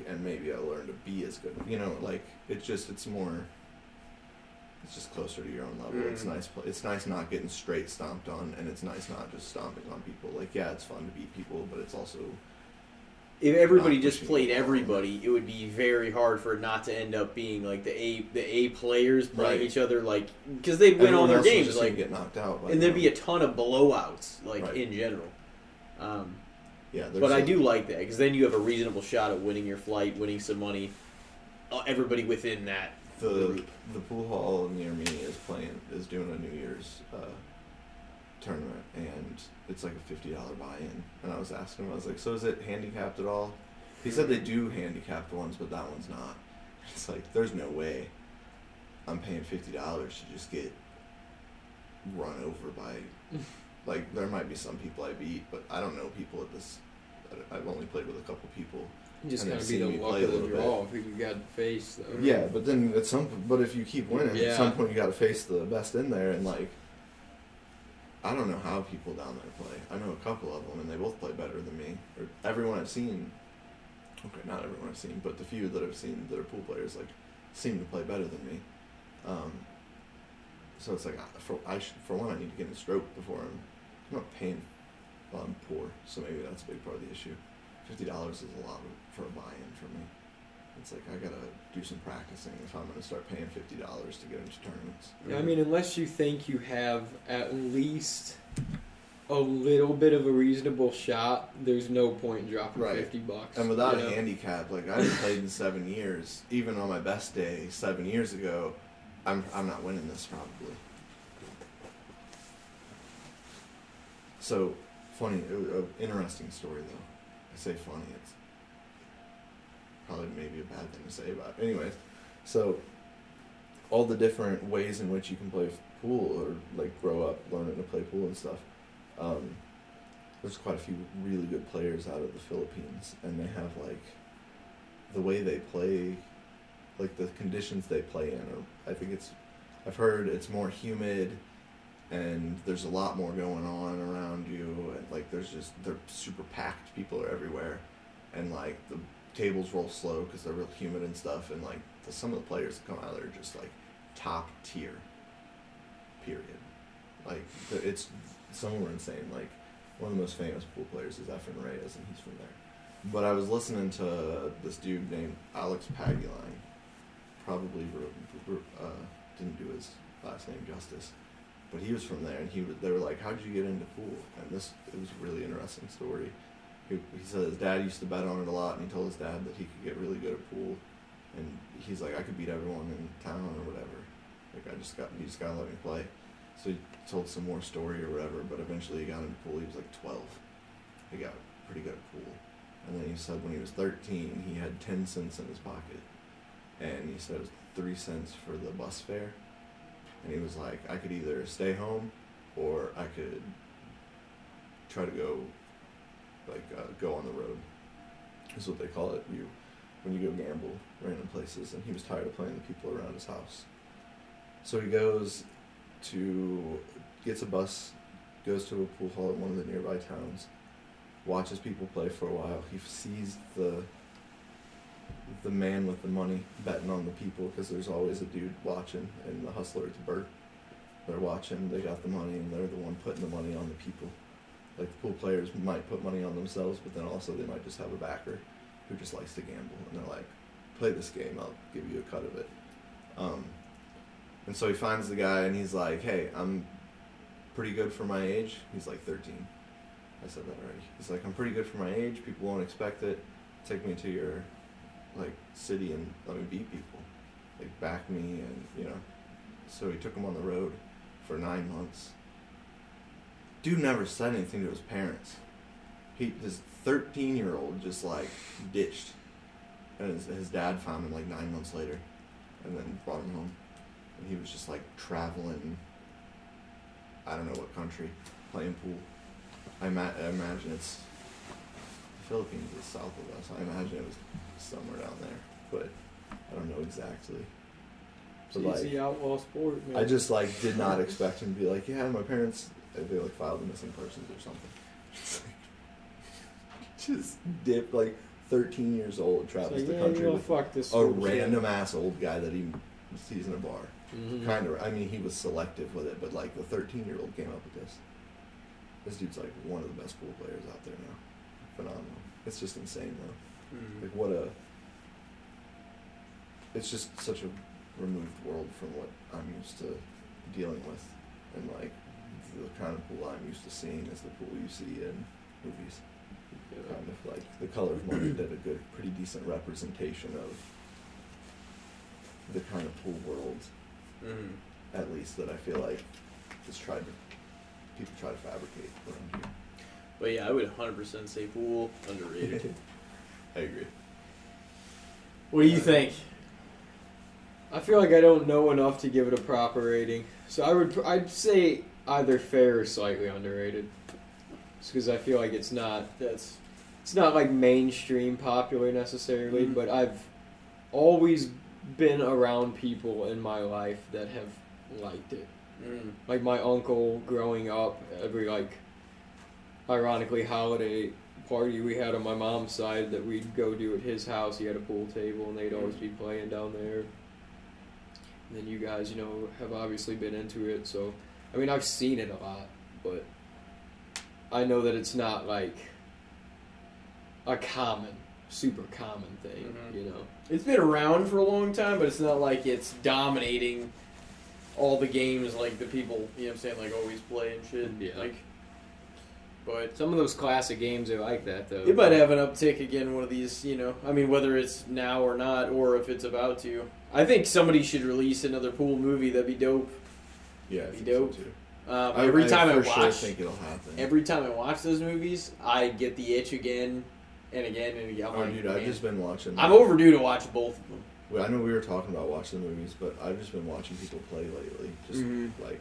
and maybe I'll learn to be as good. You know, like it's just it's more. It's just closer to your own level. It's Mhm. nice. It's nice not getting straight stomped on, and it's nice not just stomping on people. Like yeah, it's fun to beat people, but it's also if everybody just played everybody, it would be very hard for it not to end up being like the A the A players playing Right. each other like because they'd win all their games like get knocked out. and there'd them. be a ton of blowouts like Right. in general. Um, yeah. but I do like that because then you have a reasonable shot at winning your flight, winning some money. Uh, everybody within that the group. the pool hall near me is playing is doing a New Year's uh, tournament, and it's like a fifty dollar buy in. And I was asking him, I was like, "So is it handicapped at all?" He said they do handicapped ones, but that one's not. (laughs) It's like there's no way I'm paying fifty dollars to just get run over by. (laughs) like there might be some people I beat, but I don't know people at this. I've only played with a couple people. You just gotta be the luck of the draw who you got to face, though. Yeah, but then at some but if you keep winning, Yeah. at some point you got to face the best in there, and like, I don't know how people down there play. I know a couple of them, and they both play better than me. Or everyone I've seen. Okay, not everyone I've seen, but the few that I've seen that are pool players like seem to play better than me. Um, so it's like for I should, for one I need to get a stroke before I'm, I'm not paying. Well, I'm poor, so maybe that's a big part of the issue. Fifty dollars is a lot for a buy-in for me. It's like I gotta do some practicing if I'm gonna start paying fifty dollars to get into tournaments. Yeah, I mean, unless you think you have at least a little bit of a reasonable shot, there's no point in dropping Right. fifty bucks. and without a know? handicap, like I haven't played in seven years. Even on my best day seven years ago, I'm I'm not winning this probably. So funny, uh, uh, interesting story though. I say funny, it's probably maybe a bad thing to say about. It. Anyways, so all the different ways in which you can play pool or like grow up learning to play pool and stuff. Um, there's quite a few really good players out of the Philippines, and they have like the way they play, like the conditions they play in. Or I think it's, I've heard it's more humid, and there's a lot more going on around you, and like there's just they're super packed. People are everywhere, and like the tables roll slow because they're real humid and stuff, and like the, some of the players that come out there are just like top tier. Period. Like it's some of them are insane. Like one of the most famous pool players is Efren Reyes, and he's from there. But I was listening to this dude named Alex Paguline. Probably uh, didn't do his last name justice, but he was from there, and he they were like, "How did you get into pool?" And this it was a really interesting story. He, he said his dad used to bet on it a lot, and he told his dad that he could get really good at pool, and he's like, "I could beat everyone in town or whatever." Like I just got, you just gotta let me play. So he told some more story or whatever, but eventually he got into pool. He was like 12. He got pretty good at pool. And then he said when he was 13, he had 10 cents in his pocket. And he said it was 3 cents for the bus fare. And he was like, I could either stay home or I could try to go, like, uh, go on the road. Is what they call it. You, when you go gamble random places. And he was tired of playing the people around his house. So he goes to gets a bus, goes to a pool hall at one of the nearby towns, watches people play for a while. He sees the the man with the money betting on the people because there's always a dude watching, and the hustler it's Bert. They're watching. They got the money, and they're the one putting the money on the people. Like the pool players might put money on themselves, but then also they might just have a backer who just likes to gamble, and they're like, "Play this game. I'll give you a cut of it." Um, and so he finds the guy and he's like, "Hey, I'm pretty good for my age." He's like 13. I said that already. He's like, "I'm pretty good for my age. People won't expect it. Take me to your like city and let me beat people. Like back me and you know." So he took him on the road for nine months. Dude never said anything to his parents. He this 13 year old just like ditched, and his, his dad found him like nine months later, and then brought him home and he was just like traveling. I don't know what country, playing pool. I, ima- I imagine it's the Philippines is south of us. I imagine it was somewhere down there, but I don't know exactly. But It's like, the outlaw sport, man. I just like did not expect him to be like, yeah, my parents they like filed a missing persons or something. Just, like, (laughs) just dip like thirteen years old travels like, the yeah, country you know, with fuck this a sport shit. random ass old guy that he sees in a bar. Mhm. Kind of. I mean, he was selective with it, but like the 13 year old came up with this. This dude's like one of the best pool players out there now. phenomenal. It's just insane though. Mhm. Like what a. It's just such a removed world from what I'm used to dealing with, and like the kind of pool I'm used to seeing is the pool you see in movies. Kind of like the Color of Money did a good, pretty decent representation of the kind of pool world, Mhm. at least that I feel like is tried to people try to fabricate around here. But yeah, I would 100% say pool underrated. (laughs) I agree. what do you think? I feel like I don't know enough to give it a proper rating, so I would I'd say either fair or slightly underrated, because I feel like it's not That's it's not like mainstream popular necessarily, Mhm. but I've always been around people in my life that have liked it. mm, Like my uncle growing up, every like ironically holiday party we had on my mom's side that we'd go do at his house, he had a pool table and they'd always be playing down there. And then you guys, you know, have obviously been into it, so I mean I've seen it a lot, but I know that it's not like a common, super common thing, Mhm. you know. it's been around for a long time, but it's not like it's dominating all the games like the people, you know what I'm saying, like always play and shit. Yeah. Like, but Some of those classic games are like that though. it might have an uptick again one of these, you know. I mean, whether it's now or not, or if it's about to. I think somebody should release another pool movie. That'd be dope. Yeah, I Be dope. so too. Um, every time I watch, sure think it'll happen. every time I watch those movies, I get the itch again and again and again. I'm oh, like, dude, I've just been watching. I'm overdue to watch both of them. Well, I know we were talking about watching the movies, but I've just been watching people play lately. Just Mhm. like,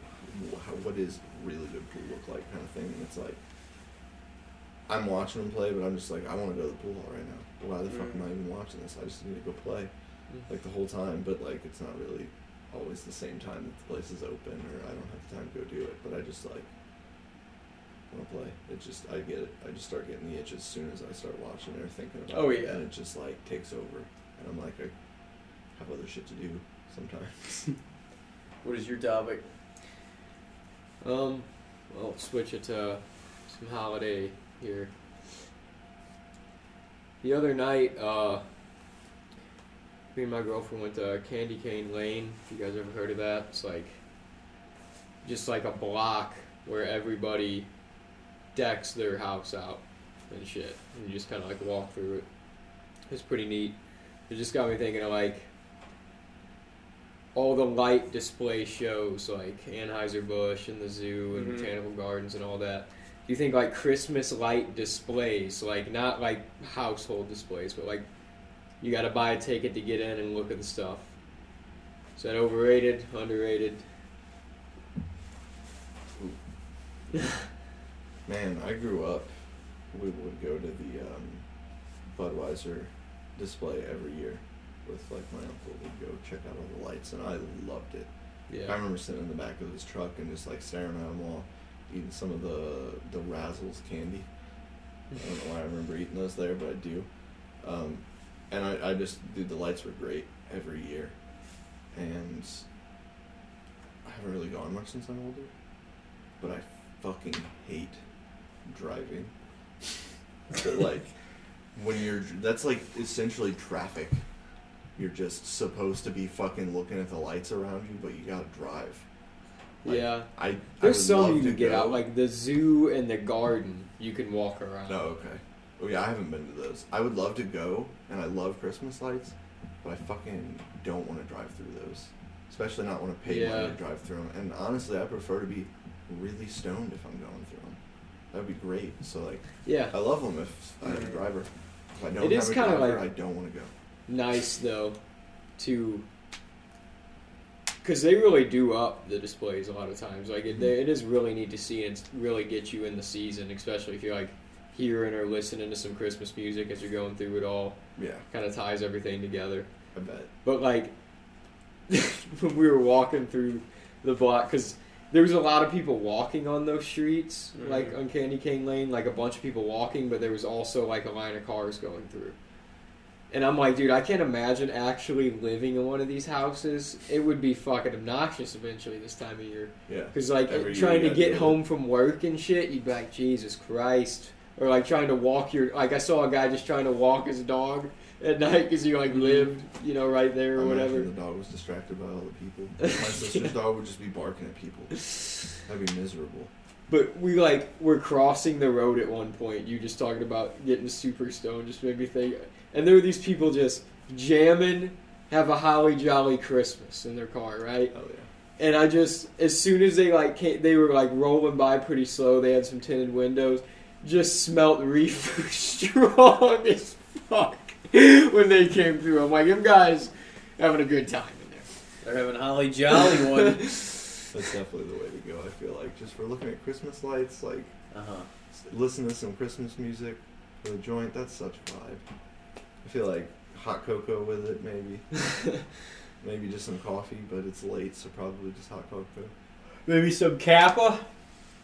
how, what is really good pool look like, kind of thing. And it's like, I'm watching them play, but I'm just like, I want to go to the pool hall right now. Why the fuck am I even watching this? I just need to go play, like the whole time. But like, it's not really always the same time that the place is open, or I don't have the time to go do it. But I just like want to play. It just, I get it. I just start getting the itch as soon as I start watching it or thinking about Oh, it, yeah. and it just like takes over. And I'm like, I have other shit to do sometimes. (laughs) What is your topic? Um, well, switch it to some holiday here. The other night, uh, me and my girlfriend went to Candy Cane Lane. If you guys ever heard of that, it's like just like a block where everybody decks their house out and shit, and you just kind of like walk through it. It's pretty neat. It just got me thinking of like all the light display shows like Anheuser-Busch and the zoo and Mhm. botanical gardens and all that. Do you think like Christmas light displays, like not like household displays, but like you got to buy a ticket to get in and look at the stuff? Is that overrated, underrated? Man, I grew up. We would go to the um, Budweiser display every year with like my uncle. We'd go check out all the lights, and I loved it. Yeah. I remember sitting in the back of his truck and just like staring at them all, eating some of the the Razzles candy. I don't know why I remember eating those there, but I do. Um, and I, I just, dude, the lights were great every year. And I haven't really gone much since I'm older, but I fucking hate driving. (laughs) But, like, when you're, that's like essentially traffic. You're just supposed to be fucking looking at the lights around you, but you gotta drive. Like, yeah. I, I There's some you can get go. out, like the zoo and the garden. You can walk around. Oh, okay. Oh yeah, I haven't been to those. I would love to go, and I love Christmas lights, but I fucking don't want to drive through those. Especially not want to pay money Yeah. to drive through them. And honestly, I prefer to be really stoned if I'm going through them. That would be great. So like, Yeah. I love them if I have a driver. If I don't It is have a driver, like- I don't want to go. nice though to because they really do up the displays a lot of times like it, they, it is really neat to see and really get you in the season especially if you're like hearing or listening to some christmas music as you're going through it all Yeah, kind of ties everything together I bet. but like (laughs) when we were walking through the block because there was a lot of people walking on those streets like Mhm. on candy cane lane like a bunch of people walking but there was also like a line of cars going through and i'm like dude i can't imagine actually living in one of these houses it would be fucking obnoxious eventually this time of year Yeah. because like Every trying to get do it. home from work and shit you'd be like jesus christ or like trying to walk your like I saw a guy just trying to walk his dog at night because he like lived you know right there or I whatever. the dog was distracted by all the people. My sister's dog would just be barking at people. That'd be miserable. But we like were crossing the road at one point. You just talking about getting super stoned just made me think. And there were these people just jamming, have a holly jolly Christmas in their car, right? Oh yeah. And I just as soon as they like came, they were like rolling by pretty slow. They had some tinted windows. Just smelt reefer (laughs) strong (laughs) as fuck when they came through. I'm like, them guys having a good time in there. They're having a holly jolly (laughs) one. That's definitely the way to go. I feel like just for looking at Christmas lights, like Uh huh. listen to some Christmas music for the joint. That's such a vibe. I feel like hot cocoa with it, maybe. maybe just some coffee, but it's late, so probably just hot cocoa. Maybe some Kappa.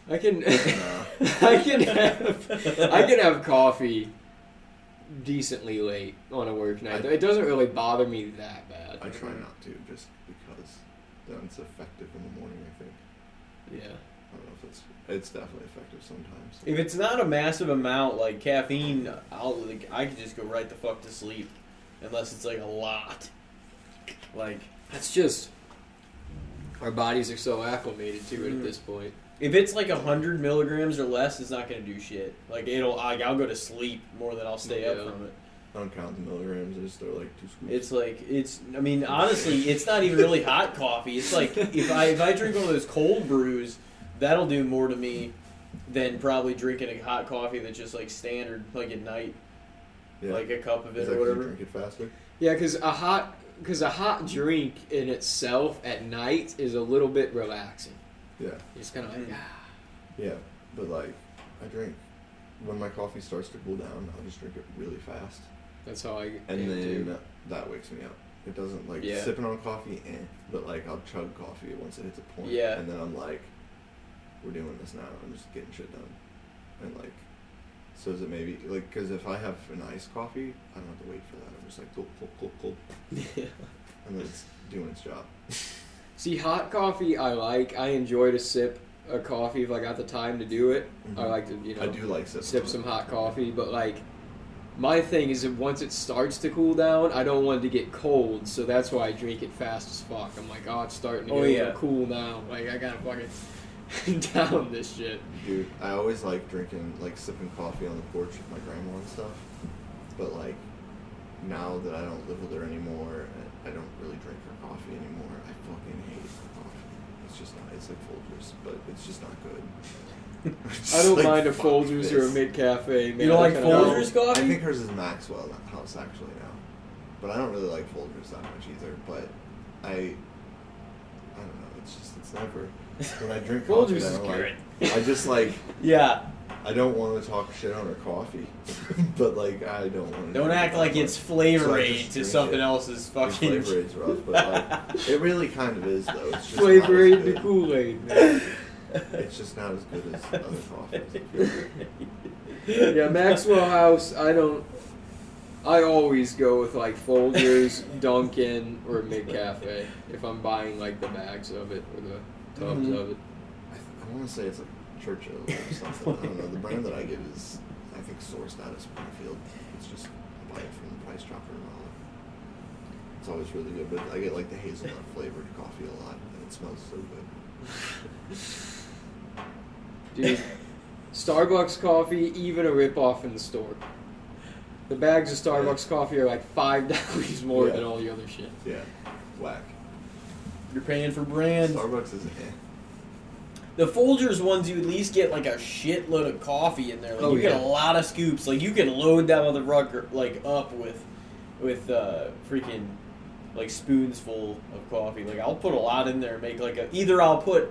I can, Nah. (laughs) I can have, I can have coffee decently late on a work night. I- it doesn't really bother me that bad. I try not to, just because then it's effective in the morning. I think. Yeah. I don't know if it's it's definitely effective sometimes. If it's not a massive amount like caffeine, I'll like I could just go right the fuck to sleep, unless it's like a lot. Like That's just our bodies are so acclimated to it Mm. at this point. If it's like a hundred milligrams or less, it's not gonna do shit. Like it'll like I'll go to sleep more than I'll stay up Yeah. from it. I don't count the milligrams. I just throw like two scoops. It's like it's. I mean, honestly, it's not even really hot coffee. It's like if I if I drink one of those cold brews, that'll do more to me than probably drinking a hot coffee that's just like standard, like at night, yeah. like a cup of Is it or or 'cause you whatever. drink it faster. Yeah, because a hot because a hot drink in itself at night is a little bit relaxing. Yeah. You're just kind of like, ah. Yeah, but like I drink when my coffee starts to cool down. I'll just drink it really fast, that's how I. and then too. that wakes me up. It doesn't like Yeah. sipping on coffee, eh, but like I'll chug coffee once it hits a point. Yeah. and then I'm like, we're doing this now. I'm just getting shit done, and like, so is it maybe like because if I have an iced coffee, I don't have to wait for that. I'm just like gulp, gulp, gulp, gulp, and then it's doing its job. (laughs) See, hot coffee I like. I enjoy to sip a coffee if I got the time to do it. I Mhm. like to, you know, I do like sipping sip some hot coffee, but like my thing is that once it starts to cool down, I don't want it to get cold, so that's why I drink it fast as fuck. I'm like, oh, it's starting to Oh, get yeah. cool now. Like I gotta fucking (laughs) down this shit. Dude, I always like drinking, like sipping coffee on the porch with my grandma and stuff. But like, now that I don't live with her anymore, and I don't really drink her coffee anymore. I fucking hate her coffee. It's just not. It's like Folgers, but it's just not good. (laughs) I don't like, mind a fuck Folgers or a mid cafe. You don't like Folgers No, coffee? I think hers is Maxwell House actually now, but I don't really like Folgers that much either. But I, I don't know. It's just it's never when I drink (laughs) coffee. Folgers I don't good. like. I just like. (laughs) Yeah. I don't want to talk shit on her coffee, (laughs) but like I don't want to. Don't act like it's Flavor So Aid to something it. else's fucking. Flavor Aid's rough, but like (laughs) it really kind of is though. It's just Flavor not Aid to. Kool Aid. It's just not as good as other coffees. I feel like. (laughs) yeah, Maxwell House. I don't. I always go with like Folgers, Dunkin', or Mid Cafe if I'm buying like the bags of it or the tubs Mhm. of it. I, th- I want to say it's like Churchill or something. I don't know. The brand that I get is I think sourced out of Springfield. It's just I buy it from the Price Chopper and all. It's always really good, but I get like the hazelnut flavored coffee a lot, and it smells so good. (laughs) Dude, Starbucks coffee, even a ripoff in the store. The bags of Starbucks coffee are like five (laughs) dollars more Yeah. than all the other shit. Yeah, whack. You're paying for brand. Starbucks is eh. The Folgers ones, you at least get like a shitload of coffee in there. Like Oh, you get a lot of scoops. Like you can load that motherfucker like up with, with uh, freaking, like spoons full of coffee. Like I'll put a lot in there. and Make like a either I'll put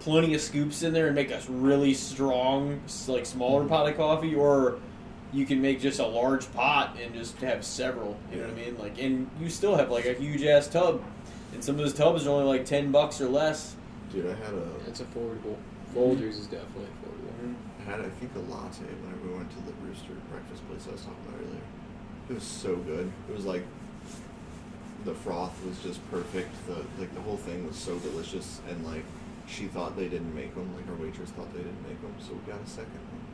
plenty of scoops in there and make a really strong, like smaller pot of coffee, or you can make just a large pot and just have several. You know what I mean? Like, and you still have like a huge ass tub. And some of those tubs are only like ten bucks or less. Dude, I had a It's affordable. Folgers is definitely affordable. Mm-hmm. I had I think a latte whenever we went to the Rooster breakfast place I was talking about earlier. It was so good. It was like the froth was just perfect. The like the whole thing was so delicious, and like she thought they didn't make them. Like our waitress thought they didn't make them, so we got a second one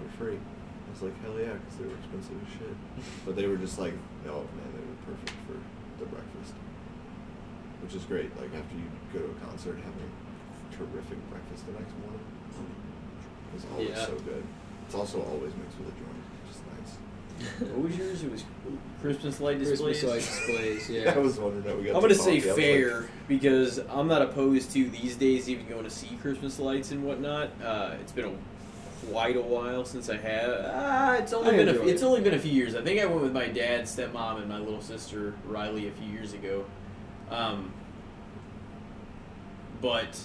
for free. I was like, hell yeah, because they were expensive as shit. (laughs) But they were just like, no, man, they were perfect for the breakfast. Which is great. Like after you go to a concert, having a terrific breakfast the next morning is always Yeah. so good. It's also always mixed with a joint, which is nice. What was yours? It was Christmas light displays. Christmas light displays. Yeah. (laughs) I was wondering that we got. I'm gonna say coffee. I was fair like, because I'm not opposed to these days even going to see Christmas lights and whatnot. Uh, it's been a, quite a while since I have. Ah, it's only I been a, enjoy it's it. only been a few years. I think I went with my dad, stepmom, and my little sister Riley a few years ago. Um, but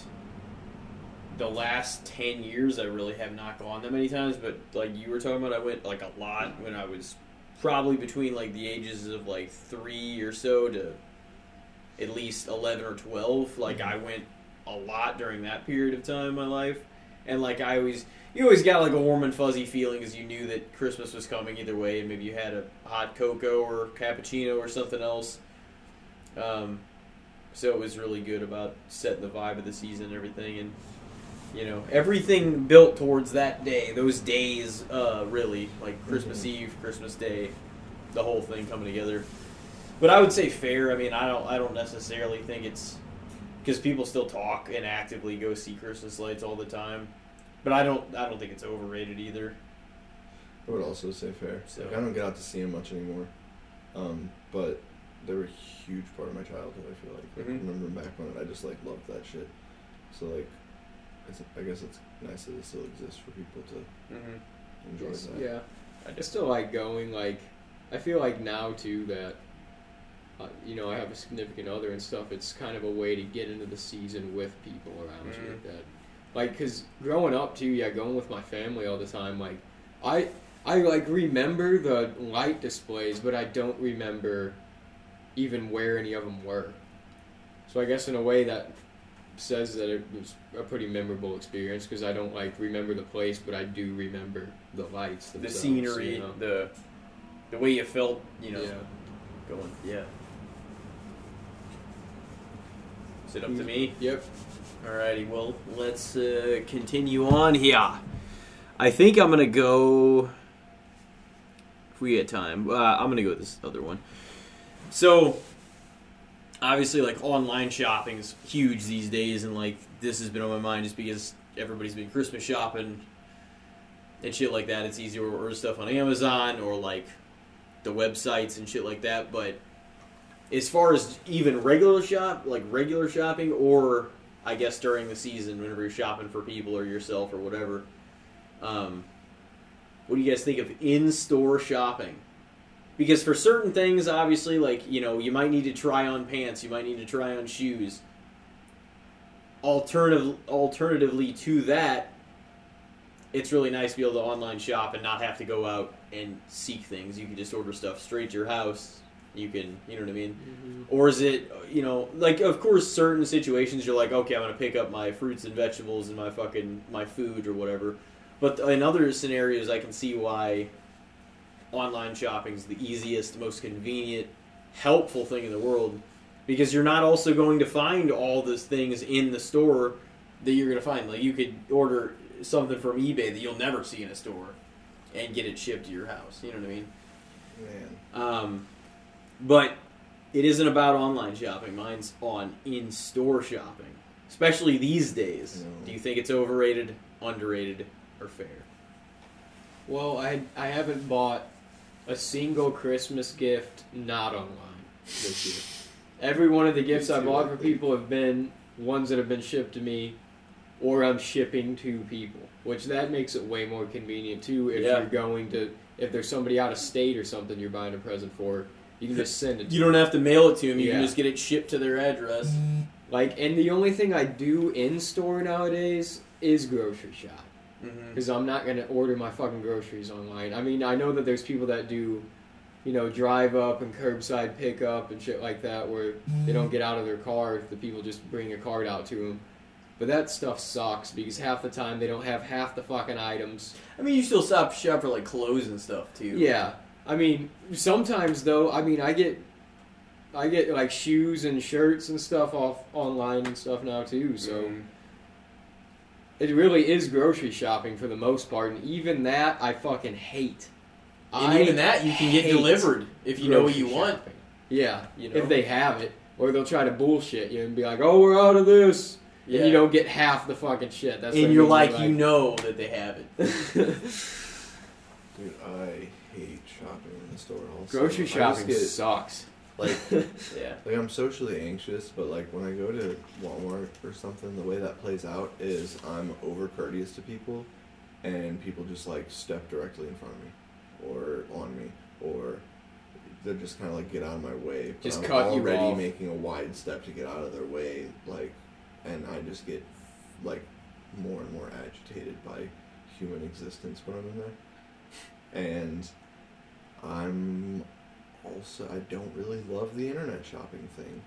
the last 10 years i really have not gone that many times but like you were talking about i went like a lot when i was probably between like the ages of like three or so to at least 11 or 12 like i went a lot during that period of time in my life. And like i always you always got like a warm and fuzzy feeling because you knew that christmas was coming either way and maybe you had a hot cocoa or cappuccino or something else. Um, so it was really good about setting the vibe of the season and everything and you know everything built towards that day those days uh, really like christmas Mhm. eve christmas day the whole thing coming together but i would say fair i mean i don't i don't necessarily think it's because people still talk and actively go see christmas lights all the time but i don't i don't think it's overrated either I would also say fair. So- Like I don't get out to see them much anymore, um, but they were a huge part of my childhood. I feel like, like Mhm. remembering back on it, I just like loved that shit. So like, it's, I guess it's nice that it still exists for people to mm-hmm. enjoy Yes, that. yeah. I still like going. Like, I feel like now too that, uh, you know, I have a significant other and stuff. It's kind of a way to get into the season with people around you. Mhm. That, like, cause growing up too, yeah, going with my family all the time. Like, I I like remember the light displays, but I don't remember even where any of them were. So I guess in a way that says that it was a pretty memorable experience because I don't like remember the place, but I do remember the lights, the scenery you know? the the way you felt you know yeah. going yeah is it up to me Yep. Alrighty, well, let's uh, continue on here. I think I'm gonna go. If we get time, uh, I'm gonna go with this other one. So, obviously, like online shopping is huge these days, and like this has been on my mind just because everybody's been Christmas shopping and shit like that. It's easier to order stuff on Amazon or like the websites and shit like that. But as far as even regular shop, like regular shopping, or I guess during the season, whenever you're shopping for people or yourself or whatever. Um, what do you guys think of in-store shopping? Because for certain things, obviously, like you know, you might need to try on pants, you might need to try on shoes. Alternative, alternatively to that, it's really nice to be able to online shop and not have to go out and seek things. You can just order stuff straight to your house. You can, you know what I mean? Mm-hmm. Or is it, you know, like of course certain situations you're like, okay, I'm gonna pick up my fruits and vegetables and my fucking my food or whatever. But in other scenarios, I can see why online shopping is the easiest, most convenient, helpful thing in the world because you're not also going to find all those things in the store that you're gonna find. Like you could order something from eBay that you'll never see in a store and get it shipped to your house. You know what I mean? Man, Um, but it isn't about online shopping. Mine's on in-store shopping, especially these days. No. Do you think it's overrated, underrated, or fair? Well, I I haven't bought a single Christmas gift not online this year. Every one of the gifts I bought for people have been ones that have been shipped to me, or I'm shipping to people, which that makes it way more convenient too. If Yeah. you're going to, if there's somebody out of state or something you're buying a present for, you can just send it. to You don't have to mail it to them. You can just get it shipped to their address. Like, and the only thing I do in store nowadays is grocery shop. Mm-hmm. because I'm not gonna order my fucking groceries online. I mean, I know that there's people that do, you know, drive up and curbside pickup and shit like that, where they don't get out of their car. The people just bring a card out to them. But that stuff sucks because half the time they don't have half the fucking items. I mean, you still stop shop for like clothes and stuff too. Yeah, I mean, sometimes though, I mean, I get, I get like shoes and shirts and stuff off online and stuff now too. So. Mhm. It really is grocery shopping for the most part, and even that I fucking hate. And I even that you can get delivered if you know what grocery you want. shopping. Yeah, You know? if they have it, or they'll try to bullshit you and be like, "Oh, we're out of this," Yeah. and you don't get half the fucking shit. That's what and you're mean, like, you know that they have it. (laughs) Dude, I hate shopping in the store. Also, grocery I just shopping get, sucks. Like (laughs) yeah. like I'm socially anxious, but like when I go to Walmart or something, the way that plays out is I'm over courteous to people, and people just like step directly in front of me, or on me, or they're just kind of like get out of my way. But Just I'm cut you already off. making a wide step to get out of their way, like, and I just get like more and more agitated by human existence when I'm in there, and I'm also I don't really love the internet shopping thing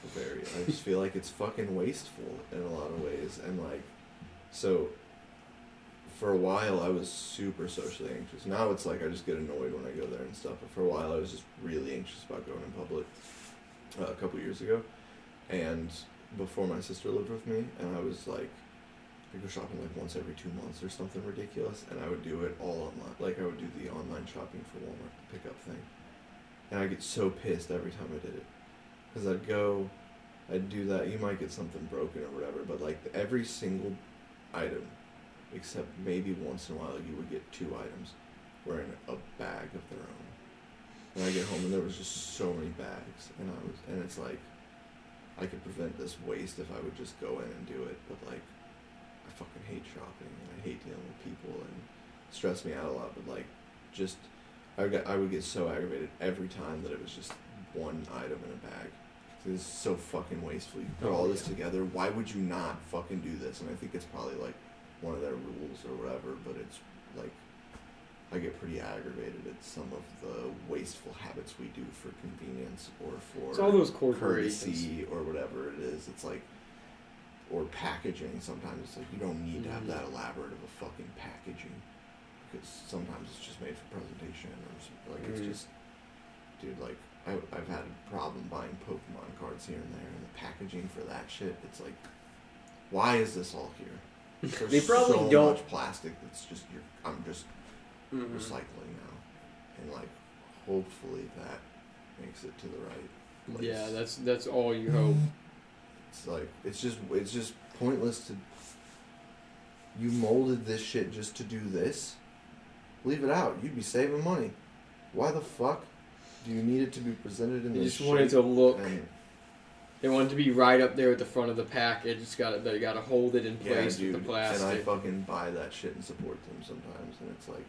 for very I just feel like it's fucking wasteful in a lot of ways and like so for a while I was super socially anxious. Now it's like I just get annoyed when I go there and stuff. But for a while I was just really anxious about going in public uh, a couple years ago. And before my sister lived with me and I was like I go shopping like once every two months or something ridiculous, and I would do it all online. Like I would do the online shopping for Walmart the pickup thing, and I get so pissed every time I did it, because I'd go, I'd do that. You might get something broken or whatever, but like every single item, except maybe once in a while you would get two items, wearing a bag of their own. And I get home and there was just so many bags, and I was, and it's like, I could prevent this waste if I would just go in and do it, but like. I fucking hate shopping and I hate dealing with people and stress me out a lot. But like, just I would get, I would get so aggravated every time that it was just one item in a bag. It's so fucking wasteful. You put Oh, all this yeah. together. Why would you not fucking do this? And I think it's probably like one of their rules or whatever. But it's like I get pretty aggravated at some of the wasteful habits we do for convenience or for It's all those courtesy or whatever it is. It's like, or packaging. Sometimes it's like you don't need to have Mhm. that elaborate of a fucking packaging because sometimes it's just made for presentation or s- like it's Mhm. just, dude. Like I, I've had a problem buying Pokemon cards here and there, and the packaging for that shit. It's like, why is this all here? (laughs) There's They probably so don't- much plastic that's just you're, I'm just Mhm. recycling now, and like hopefully that makes it to the right. Place. Yeah, that's that's all you (laughs) hope. It's like it's just it's just pointless to. You molded this shit just to do this. Leave it out. You'd be saving money. Why the fuck do you need it to be presented in You this just want it to look. and- They want it to be right up there at the front of the package. It's got they got to hold it in yeah, place dude. with the plastic. And I fucking buy that shit and support them sometimes, and it's like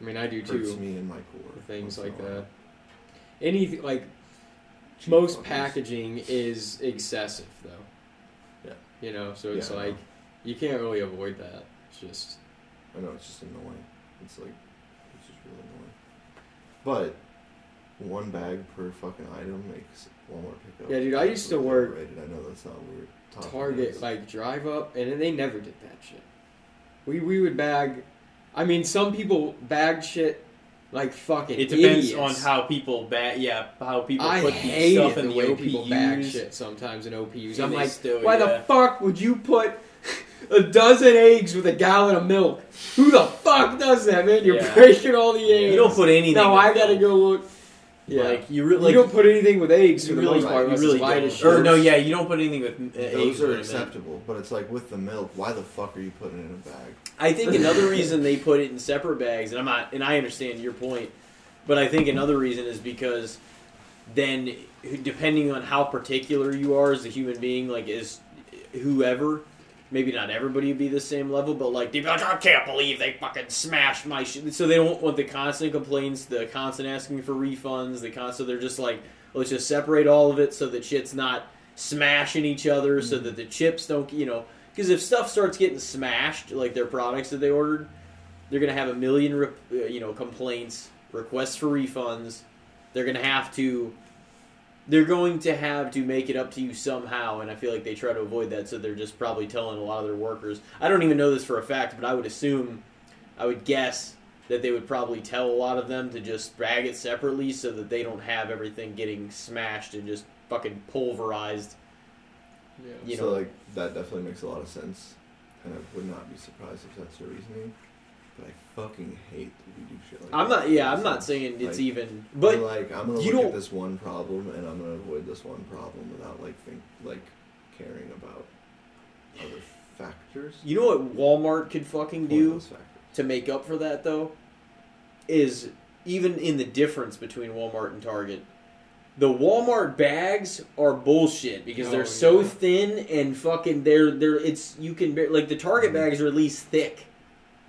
I mean, I do hurts too. me in my core. Things like that. Any like Cheap most fuckers. packaging is excessive though. Yeah. You know, so it's Yeah, like you can't really avoid that. It's just I know it's just annoying. It's like it's just really annoying. But one bag per fucking item makes Walmart pickup. Yeah, dude, I used to work overrated. I know that's not what Target about. like drive up, and they never did that shit. We we would bag. I mean, some people bag shit like fucking. It depends idiots. on how people bag. yeah, how people I put the hate stuff it in the the way OPUs. people bag shit sometimes in OPUs. Yeah, I'm like, still- why yeah. the fuck would you put a dozen eggs with a gallon of milk? Who the fuck does that, man? You're Yeah. breaking all the eggs. You don't put anything. No, with I gotta go look. Yeah, Like you really, you don't put anything with eggs for you the really, most part. you unless really don't. as shit. Or no, yeah, you don't put anything with uh, eggs. Those or are milk. acceptable, but it's like with the milk. Why the fuck are you putting it in a bag? I think another (laughs) reason they put it in separate bags, and I'm not, and I understand your point, but I think another reason is because then, depending on how particular you are as a human being, like is whoever, maybe not everybody would be the same level, but like, they'd be like, I can't believe they fucking smashed my shit. So they don't want the constant complaints, the constant asking for refunds, the constant. They're just like, let's just separate all of it so that shit's not smashing each other, so that the chips don't, you know. Because if stuff starts getting smashed, like their products that they ordered, they're gonna have a million, uh, you know, complaints, requests for refunds. They're gonna have to. They're going to have to make it up to you somehow, and I feel like they try to avoid that. So they're just probably telling a lot of their workers. I don't even know this for a fact, but I would assume, I would guess that they would probably tell a lot of them to just bag it separately, so that they don't have everything getting smashed and just fucking pulverized. Yeah. You so know. like that definitely makes a lot of sense. and I would not be surprised if that's the reasoning. I fucking hate that we do shit like I'm that. not. Yeah, I'm not saying it's Like, even. But like, I'm gonna you look don't- at this one problem and I'm gonna avoid this one problem without like think like caring about other factors. you know what Walmart could fucking One of do those factors. to make up for that though, is even in the difference between Walmart and Target. The Walmart bags are bullshit because Oh, they're so yeah. thin and fucking they're they're it's you can bar- like the Target Mhm. bags are at least thick,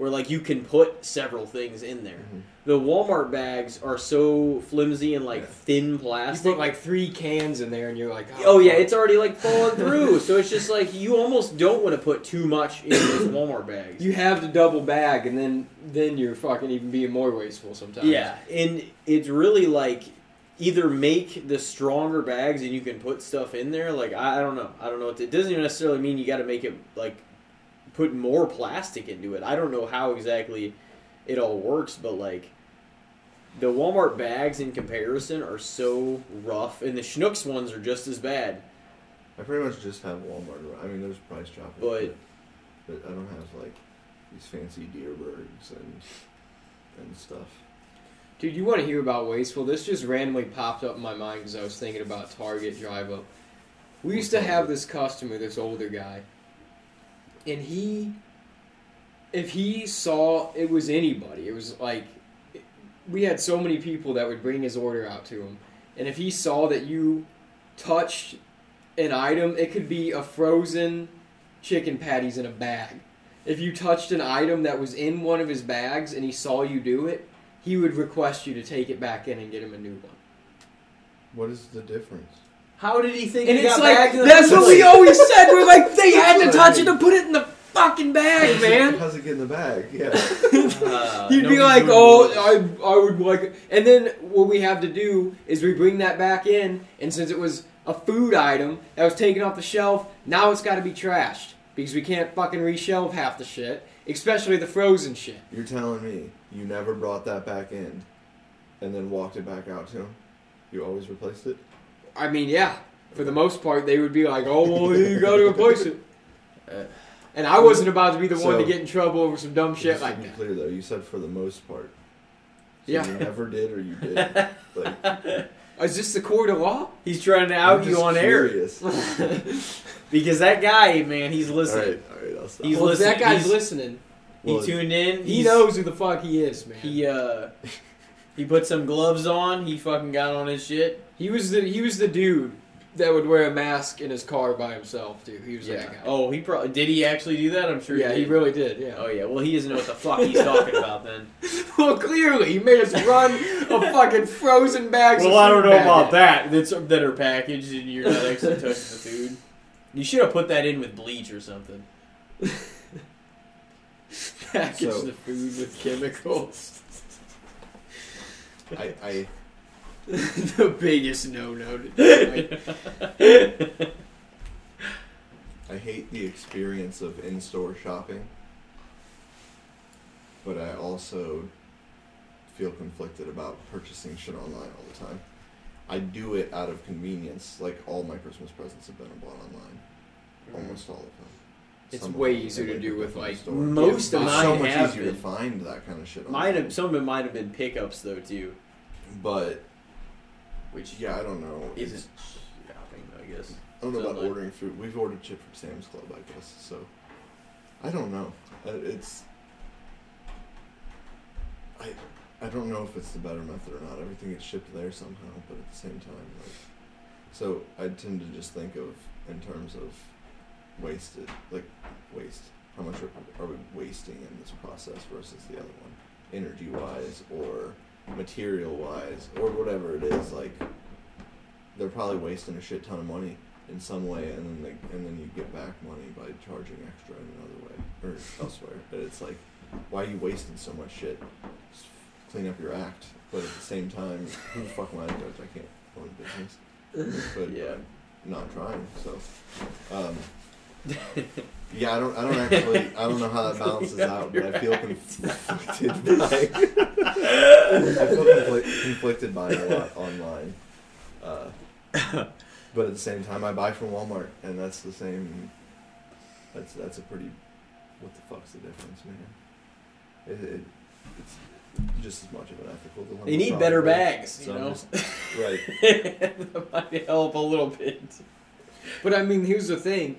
where like you can put several things in there. Mhm. The Walmart bags are so flimsy and like Yeah. thin plastic. You put like three cans in there, and you're like, oh yeah, it's already like falling through. so it's just like you almost don't want to put too much in those (coughs) Walmart bags. You have to double bag, and then then you're fucking even being more wasteful sometimes. Yeah, and it's really like either make the stronger bags and you can put stuff in there. Like I, I don't know, I don't know. What to, it doesn't even necessarily mean you got to make it like put more plastic into it. I don't know how exactly it all works, but like the Walmart bags in comparison are so rough, and the Schnucks ones are just as bad. I pretty much just have Walmart. I mean, there's Price Chopper, But- but, but I don't have like these fancy Dierbergs and and stuff. Dude, you want to hear about wasteful? This just randomly popped up in my mind because I was thinking about Target drive up. We used to have this customer, this older guy, and he, if he saw it was anybody, it was like we had so many people that would bring his order out to him, and if he saw that you touched an item, it could be a frozen chicken patties in a bag. If you touched an item that was in one of his bags and he saw you do it, he would request you to take it back in and get him a new one. What is the difference? How did he think? And he it's got like bags in that's what we always said. We're like they (laughs) had to That's what touch it to put it in the fucking bag, man. How's it get in the bag? Yeah. (laughs) Uh, You'd be like, oh. I, I would like, and then what we have to do is we bring that back in, and since it was a food item that was taken off the shelf, now it's got to be trashed because we can't fucking reshelve half the shit, especially the frozen shit. You're telling me you never brought that back in, and then walked it back out to him? You always replaced it? I mean, yeah, for the most part, they would be like, oh, well, you got to replace it. (laughs) Uh, And I wasn't about to be the one to get in trouble over some dumb shit Just like to be that. clear though, you said for the most part. So Yeah. You never did or you did. (laughs) Like, Is this the court of law? He's trying to out I'm you just on air (laughs) because that guy, man, he's listening. Alright, alright, I'll stop. He's well, if that guy's He's- listening. He Well, tuned in. He knows who the fuck he is, man. He uh, he put some gloves on. He fucking got on his shit. He was the he was the dude that would wear a mask in his car by himself, too. He was that guy. Oh, he probably did. He actually do that? I'm sure. yeah, he, he really did. Yeah. Oh yeah. Well, he doesn't know what the fuck he's talking about then. (laughs) well, clearly, he made us run a fucking frozen bag. Well, I don't know about that. That's that are packaged and you're not actually touching the (laughs) food. You should have put that in with bleach or something. (laughs) Package So- the food with chemicals. I, I (laughs) the biggest no-no to (laughs) I hate the experience of in-store shopping, but I also feel conflicted about purchasing shit online all the time. I do it out of convenience. Like all my Christmas presents have been bought online, mm-hmm. almost all of them. It's Some way easier to do with, in like, store. most of it's mine so much easier to find that kind of shit. Might online. have some of it might have been pickups though too, but which yeah, I don't know. isn't shopping, I guess. I don't know So, about like- ordering food. We've ordered shit from Sam's Club, I guess. So I don't know. Uh, It's I I don't know if it's the better method or not. Everything gets shipped there somehow, but at the same time, like so I tend to just think of in terms of wasted, like waste. How much are, are we wasting in this process versus the other one, energy wise or material wise or whatever it is. Like they're probably wasting a shit ton of money in some way, and then they, and then you get back money by charging extra in another way or elsewhere. But it's like, why are you wasting so much shit? Just clean up your act. But at the same time, who the fuck am I to judge? I can't own a business. (laughs) But Yeah. I'm not trying. So, um, yeah, I don't, I don't actually, I don't know how that balances out, but I feel conflicted by, I feel conflict, conflicted buying a lot online. Uh, but at the same time, I buy from Walmart, and that's the same. That's that's a pretty what the fuck's the difference, man? It, it, it's just as much of an ethical dilemma. They need better bags, you So I'm know. just- right. (laughs) that might help a little bit. But I mean, here's the thing: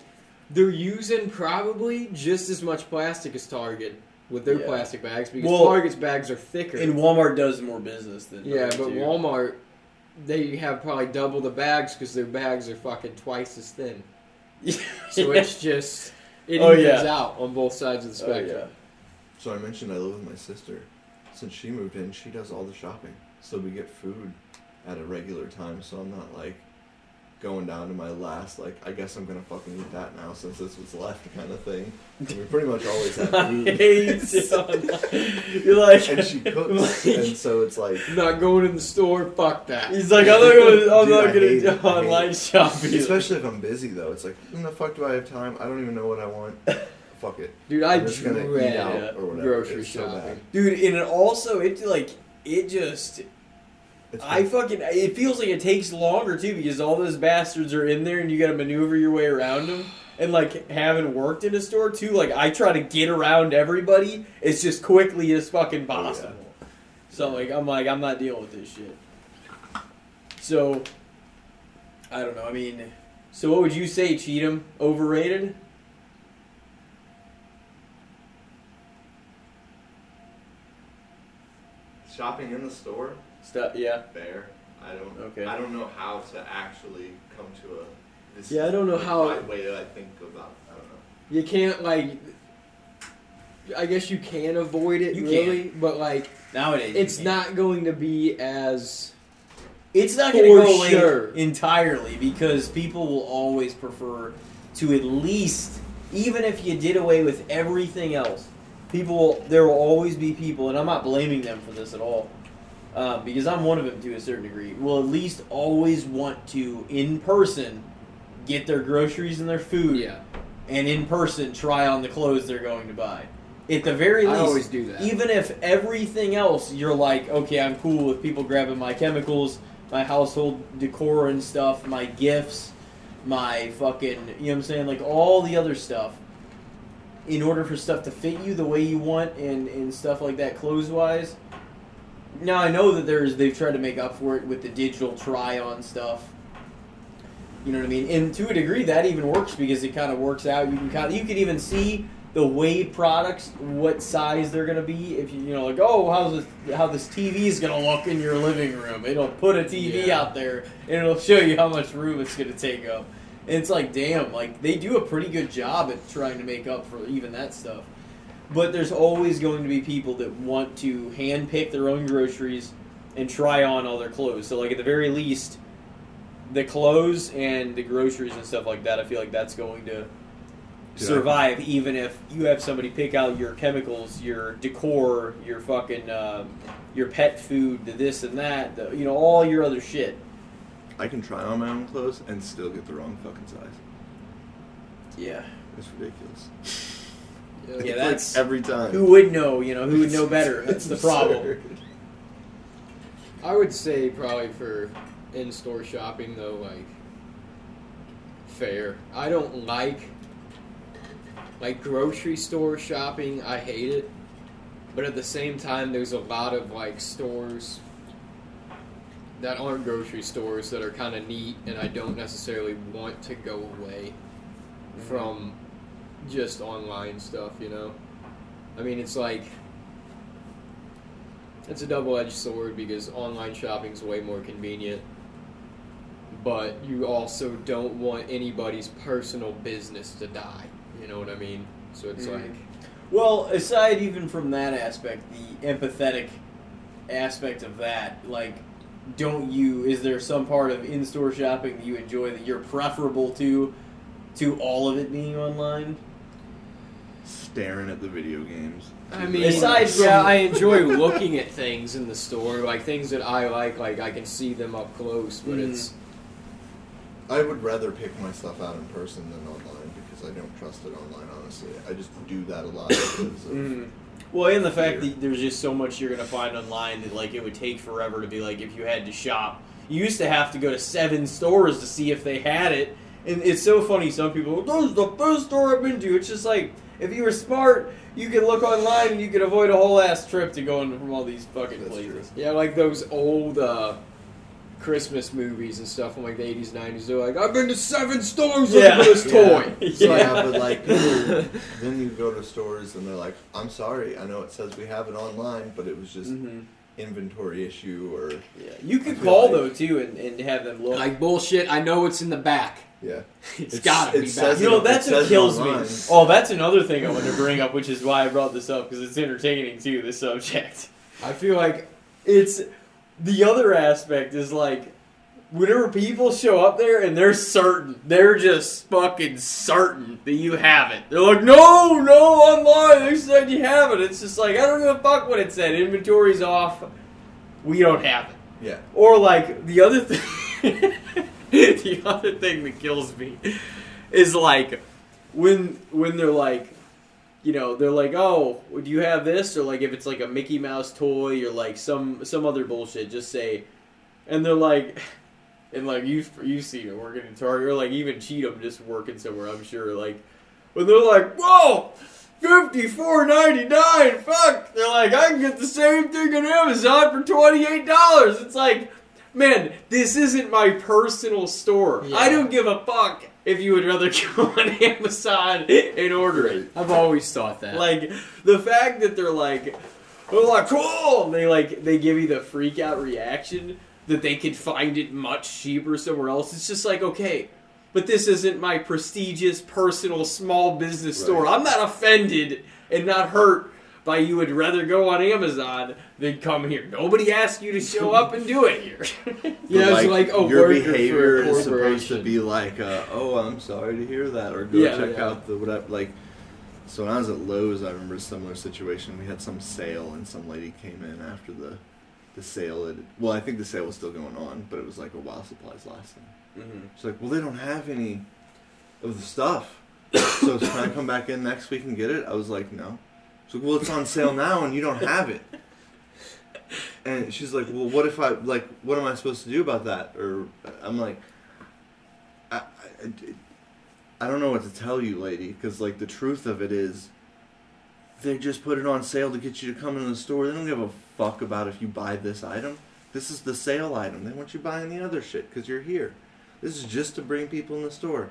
they're using probably just as much plastic as Target with their Yeah. plastic bags because Well, Target's bags are thicker. And Walmart does more business than yeah, but too. Walmart, they have probably double the bags because their bags are fucking twice as thin. (laughs) So it's just it Oh, evens yeah. out on both sides of the Oh, spectrum. yeah. So I mentioned I live with my sister. Since she moved in, she does all the shopping. So we get food at a regular time. So I'm not like going down to my last like I guess I'm gonna fucking eat that now since this was left kind of thing. And we pretty much always have (laughs) food. (laughs) You're like, and she cooks, (laughs) and so it's like Not going in the store, fuck that. he's like, I'm not gonna, I'm Dude, not gonna do it. I hate online shopping. especially if I'm busy though. It's like when the fuck do I have time? I don't even know what I want. Fuck it. Dude, I I'm just gonna eat out or whatever. grocery It's shopping. bad. dude. And it also, it like, it just, It's I fucking, it feels like it takes longer too because all those bastards are in there and you got to maneuver your way around them. And like having worked in a store too, like I try to get around everybody as just quickly as fucking Oh, yeah. possible. So like I'm like I'm not dealing with this shit. So I don't know. I mean, so what would you say, Cheatham? Overrated? shopping in the store. Stuff. Yeah. Fair. I don't. Okay. I don't know how to actually come to a. This Yeah, I don't know is how- my way that I think about. I don't know. You can't like. I guess you can avoid it You really, but like Nowadays, it's can't. going to be as It's not going to For go away sure. entirely because people will always prefer to at least, even if you did away with everything else, people will, there will always be people, and I'm not blaming them for this at all, um, because I'm one of them to a certain degree. Will at least always want to in person get their groceries and their food, yeah. and in person try on the clothes they're going to buy. At the very least, I always do that. even if everything else you're like, okay, I'm cool with people grabbing my chemicals, my household decor and stuff, my gifts, my fucking, you know what I'm saying? Like all the other stuff. In order for stuff to fit you the way you want and, and stuff like that, clothes wise. Now I know that there's they've tried to make up for it with the digital try on stuff. You know what I mean? And to a degree, that even works because it kind of works out. You can kind of, you can even see the way products, what size they're gonna be. If you you know like, oh, how's this, how this TV is gonna look in your living room? It'll put a TV Yeah. out there and it'll show you how much room it's gonna take up. And it's like, damn, like they do a pretty good job at trying to make up for even that stuff. But there's always going to be people that want to hand pick their own groceries and try on all their clothes. So like at the very least, the clothes and the groceries and stuff like that, I feel like that's going to Dude, survive even if you have somebody pick out your chemicals, your decor, your fucking um, your pet food, the this and that, the, you know, all your other shit. I can try on my own clothes and still get the wrong fucking size. Yeah. It's ridiculous. (laughs) Yeah. Yeah, It's like that's- every time. Who would know? You know, who would know better? (laughs) That's the problem. I would say probably for in-store shopping though, like fair. I don't like like grocery store shopping. I hate it, but at the same time, there's a lot of like stores that aren't grocery stores that are kind of neat, and I don't necessarily want to go away mm-hmm. from just online stuff. You know, I mean, it's like it's a double-edged sword because online shopping is way more convenient, but you also don't want anybody's personal business to die. You know what I mean? So it's Mhm. like, Well, aside even from that aspect, the empathetic aspect of that, like, don't you? Is there some part of in-store shopping that you enjoy that you're preferable to, to all of it being online? Staring at the video games. I mean, Aside (laughs) from- yeah, I enjoy (laughs) looking at things in the store, like things that I like. Like I can see them up close, but Mhm. it's I would rather pick my stuff out in person than online because I don't trust it online. Honestly, I just do that a lot. Because of, Mm. Well, and the fact Fear. that there's just so much you're gonna find online that like it would take forever to be like if you had to shop. You used to have to go to seven stores to see if they had it, and it's so funny. Some people, "This is the best store I've been to." It's just like if you were smart, you could look online and you could avoid a whole ass trip to going from all these fucking That's places. Yeah, like those old uh, Christmas movies and stuff from like the 80s, 90s. They're like, I've been to seven stores looking for this toy. Yeah. (laughs) It's Yeah. Yeah, but like people, (laughs) then you go to stores and they're like, "I'm sorry, I know it says we have it online, but it was just Mhm. Inventory issue or Yeah, you could call like- though too and, and have them look. like bullshit. I know it's in the back. yeah." (laughs) it's It's- gotta it be says back. you know, it- that's it what says kills me. Oh, that's another thing I want to bring up, which is why I brought this up because it's entertaining too. The subject. I feel like It's the other aspect is like whenever people show up there and they're certain, they're just fucking certain that you have it. They're like, no, no, online. They said you have it. It's just like I don't give a fuck what it said. Inventory's off. We don't have it. Yeah, Or like the other thing, (laughs) the other thing that kills me is like when when they're like, you know, they're like, oh, do you have this? Or like if it's like a Mickey Mouse toy or like some some other bullshit, just say, and they're like. And like you, you've seen it working in Target, or like even Cheatham just working somewhere. I'm sure. Like when they're like, "Whoa, fifty four ninety nine, fuck!" They're like, "I can get the same thing on Amazon for twenty eight dollars." It's like, man, this isn't my personal store. Yeah. I don't give a fuck if you would rather (laughs) go on Amazon and order it. I've always thought that. Like the fact that they're like, they're like cool. They like they give you the freak out reaction that they could find it much cheaper somewhere else. It's just like okay, but this isn't my prestigious personal small business Right. store. I'm not offended and not hurt by you would rather go on Amazon than come here. Nobody asked you to show up and do it here. (laughs) Yeah, But, it's like a your worker for a behavior is supposed to be like, uh, "Oh, I'm sorry to hear that," or "Go Yeah, check yeah. out the whatever." Like, so when I was at Lowe's, I remember a similar situation. We had some sale, and some lady came in after the the sale. Had, well, I think the sale was still going on, but it was like a while supplies lasting. Mhm. She's like, "Well, they don't have any of the stuff, so can I come back in next week and get it?" I was like, "No." She's like, "Well, it's on sale now, and you don't have it." And she's like, "Well, what if I like? What am I supposed to do about that?" Or I'm like, "I, I, I don't know what to tell you, lady, because like the truth of it is, they just put it on sale to get you to come into the store. They don't give a fuck about if you buy this item. This is the sale item. They want you buying the other shit because you're here. This is just to bring people in the store.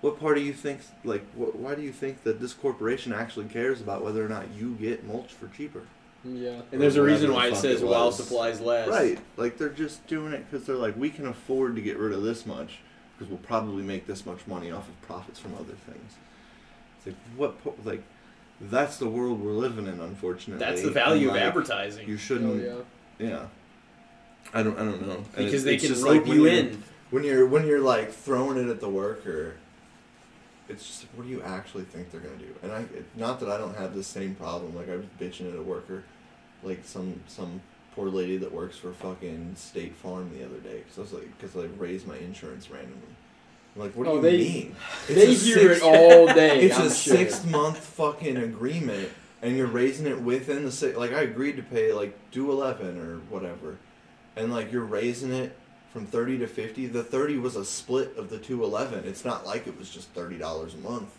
What part do you think? Like, wh- why do you think that this corporation actually cares about whether or not you get mulch for cheaper? yeah. And there's a reason why it says it while was. supplies last. Right. Like they're just doing it because they're like, we can afford to get rid of this much because we'll probably make this much money off of profits from other things. It's like what? po- Like that's the world we're living in, unfortunately. That's the value And, of advertising. You Oh, shouldn't. yeah. yeah. I don't. I don't know. And because it's- they it's can just rope like you in. when you're when you're like throwing it at the worker. It's just what do you actually think they're gonna do? And I, it, not that I don't have the same problem. Like I was bitching at a worker, like some some poor lady that works for fucking State Farm the other day because I was like because I raised my insurance randomly. Like, what do Oh, you they- mean? They It's a hear six- it all day. (laughs) It's I'm a sure. six month fucking agreement, and you're raising it within the six. Like I agreed to pay like do eleven or whatever, and like you're raising it from thirty to fifty. The thirty was a split of the two eleven. It's not like it was just thirty dollars a month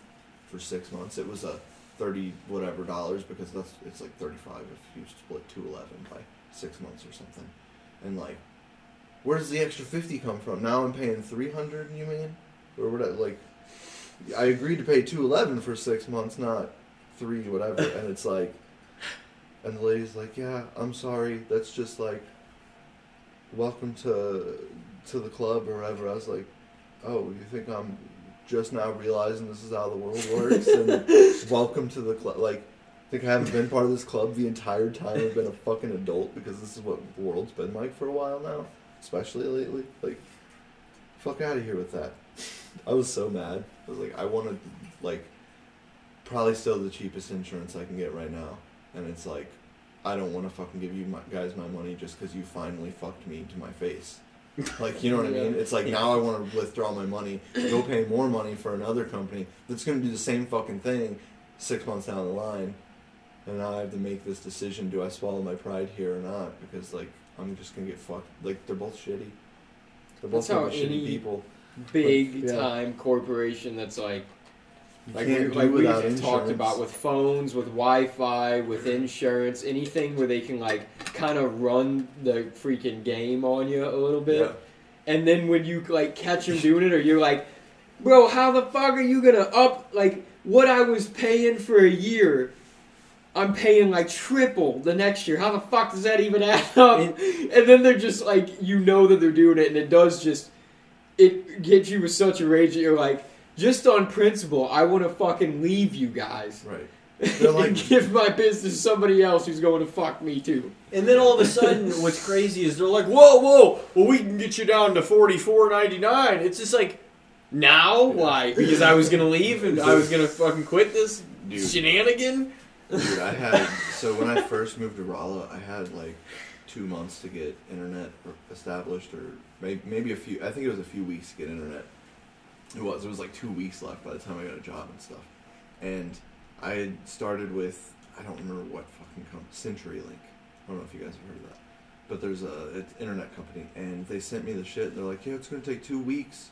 for six months. It was a thirty whatever dollars because that's it's like thirty five if you split two eleven by six months or something, and like. Where does the extra fifty come from? Now I'm paying three hundred. You mean, or what? I- Like, I agreed to pay two eleven for six months, not three whatever. And it's like, and the lady's like, "Yeah, I'm sorry. That's just like, welcome to to the club or whatever." I was like, "Oh, you think I'm just now realizing this is how the world works?" And (laughs) welcome to the club. Like, I think I haven't been part of this club the entire time I've been a fucking adult because this is what the world's been like for a while now, especially lately. Like, fuck out of here with that. I was so mad. I was like, I wanted like probably still the cheapest insurance I can get right now, and it's like, I don't want to fucking give you my, guys my money just because you finally fucked me to my face. Like, you know what I (laughs) mean? It's like now I want to withdraw my money, go pay more money for another company that's going to do the same fucking thing six months down the line, and now I have to make this decision: do I swallow my pride here or not? Because like I'm just gonna get fucked. Like they're both shitty. They're both That's how shitty any- people. Big Yeah. time corporation that's like You Like, we, like we've without talked about with phones, with Wi-Fi, with insurance, anything where they can like kind of run the freaking game on you a little bit. Yeah. And then when you like catch them doing it, or you're like, bro, how the fuck are you gonna up like what I was paying for a year? I'm paying like triple the next year. How the fuck does that even add up? And- And then they're just like, you know that they're doing it, and it does just, it gets you with such a rage that you're like, just on principle, I want to fucking leave you guys Right. They're like- (laughs) give my business to somebody else who's going to fuck me too. And then all of a sudden, (laughs) what's crazy is they're like, "Whoa, whoa! Well, we can get you down to forty four ninety nine. It's just like, now why? Because I was gonna leave and I was gonna fucking quit this Dude. shenanigan. Dude, I had so when I first moved to Rolla, I had like two months to get internet established, or maybe, a few. I think it was a few weeks to get internet. It was. It was like two weeks left by the time I got a job and stuff. And I had started with I don't remember what fucking company, CenturyLink. I don't know if you guys have heard of that, but there's a it's internet company, and they sent me the shit. And they're like, yeah, it's gonna take two weeks.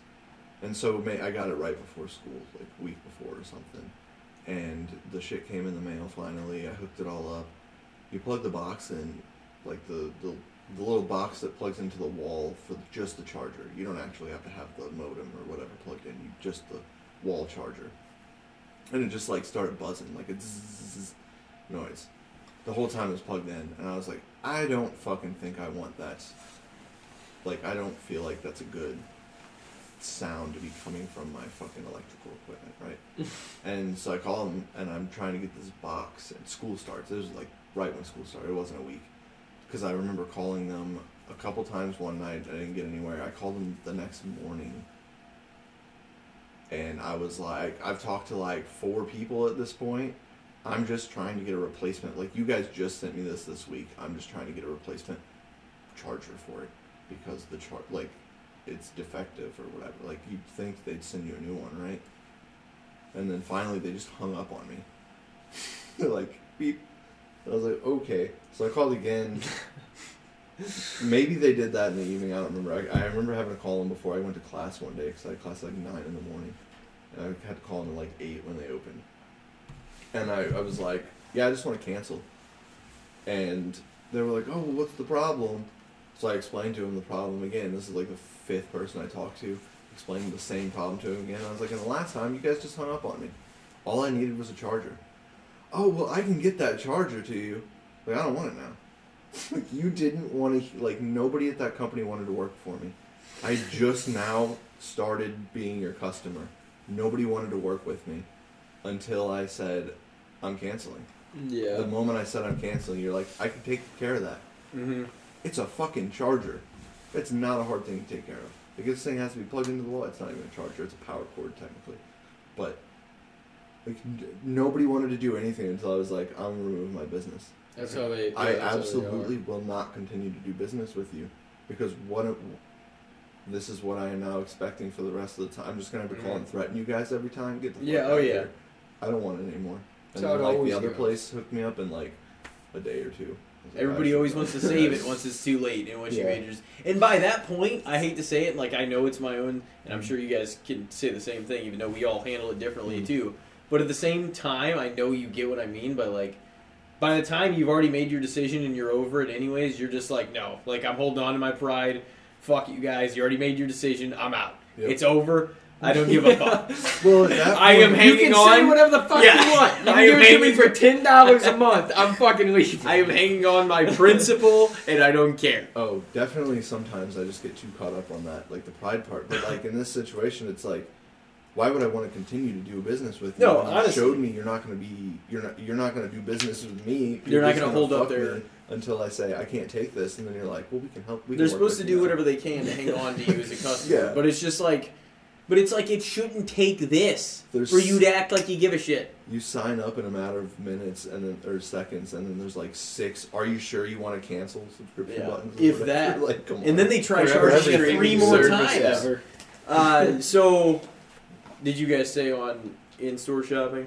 And so may, I got it right before school, like week before or something and the shit came in the mail finally. I hooked it all up. You plug the box in, like the, the the little box that plugs into the wall for just the charger. You don't actually have to have the modem or whatever plugged in. You just the wall charger, and it just like started buzzing like a zzz noise. The whole time it was plugged in, and I was like, I don't fucking think I want that. Like I don't feel like that's a good sound to be coming from my fucking electrical equipment, right? (laughs) and so I call them, and I'm trying to get this box, and school starts. It was like right when school started. It wasn't a week, because I remember calling them a couple times one night. I didn't get anywhere. I called them the next morning, and I was like, I've talked to like four people at this point. I'm just trying to get a replacement. Like you guys just sent me this this week. I'm just trying to get a replacement charger for it because the char like it's defective or whatever. Like you'd think they'd send you a new one, right? And then finally they just hung up on me. (laughs) They're like beep. I was like, okay. So I called again. (laughs) Maybe they did that in the evening. I don't remember. I, I remember having to call them before I went to class one day because I had class at like nine in the morning, and I had to call them at like eight when they opened. And I, I was like, yeah, I just want to cancel. And they were like, oh, well, what's the problem? So I explained to him the problem again. This is like the fifth person I talked to, explaining the same problem to him again. I was like, and the last time you guys just hung up on me. All I needed was a charger. Oh well, I can get that charger to you. Like I don't want it now. (laughs) like you didn't want to. Like nobody at that company wanted to work for me. I just now started being your customer. Nobody wanted to work with me until I said I'm canceling. Yeah. The moment I said I'm canceling, you're like, I can take care of that. Mm-hmm. It's a fucking charger. It's not a hard thing to take care of. Like this thing has to be plugged into the wall. It's not even a charger. It's a power cord technically, but like nobody wanted to do anything until I was like, I'm gonna remove my business. That's how they. I that's how they absolutely will not continue to do business with you because what this is what I am now expecting for the rest of the time. I'm just gonna have to call and threaten you guys every time. Get the fuck Yeah, out oh yeah. here. I don't want it anymore. And how then, like the other goes. place hooked me up in like a day or two. Everybody always wants to save it (laughs) once it's too late, and once you Yeah. made yours. And by that point, I hate to say it, like I know it's my own, and I'm sure you guys can say the same thing, even though we all handle it differently Mhm. too. But at the same time, I know you get what I mean by like, by the time you've already made your decision and you're over it anyways, you're just like, no, like I'm holding on to my pride. Fuck you guys. You already made your decision. I'm out. Yep. It's over. I don't give a (laughs) fuck. Well, that I am point- hanging You can on. say whatever the fuck Yeah. you want. You can I am give it to me hanging- for (laughs) ten dollars a month. I'm fucking leaving. I am hanging on my principle, and I don't care. Oh, definitely. Sometimes I just get too caught up on that, like the pride part. But like in this situation, it's like, why would I want to continue to do business with you? No, you honestly. showed me you're not going to be, you're not, you're not going to do business with me. You're not gonna hold up me until I say I can't take this, and then you're like, well, we can help. We They're can supposed to do now. whatever they can to hang on to you as a (laughs) customer. Yeah. But it's just like, but it's like it shouldn't take this There's- for you to act like you give a shit. You sign up in a matter of minutes and then or seconds, and then there's like six. Are you sure you want to cancel subscription Yeah. buttons? If (laughs) whatever? that. like, come on. And then they try For charging you three more times. ever. Uh, so, did you guys say on in-store shopping?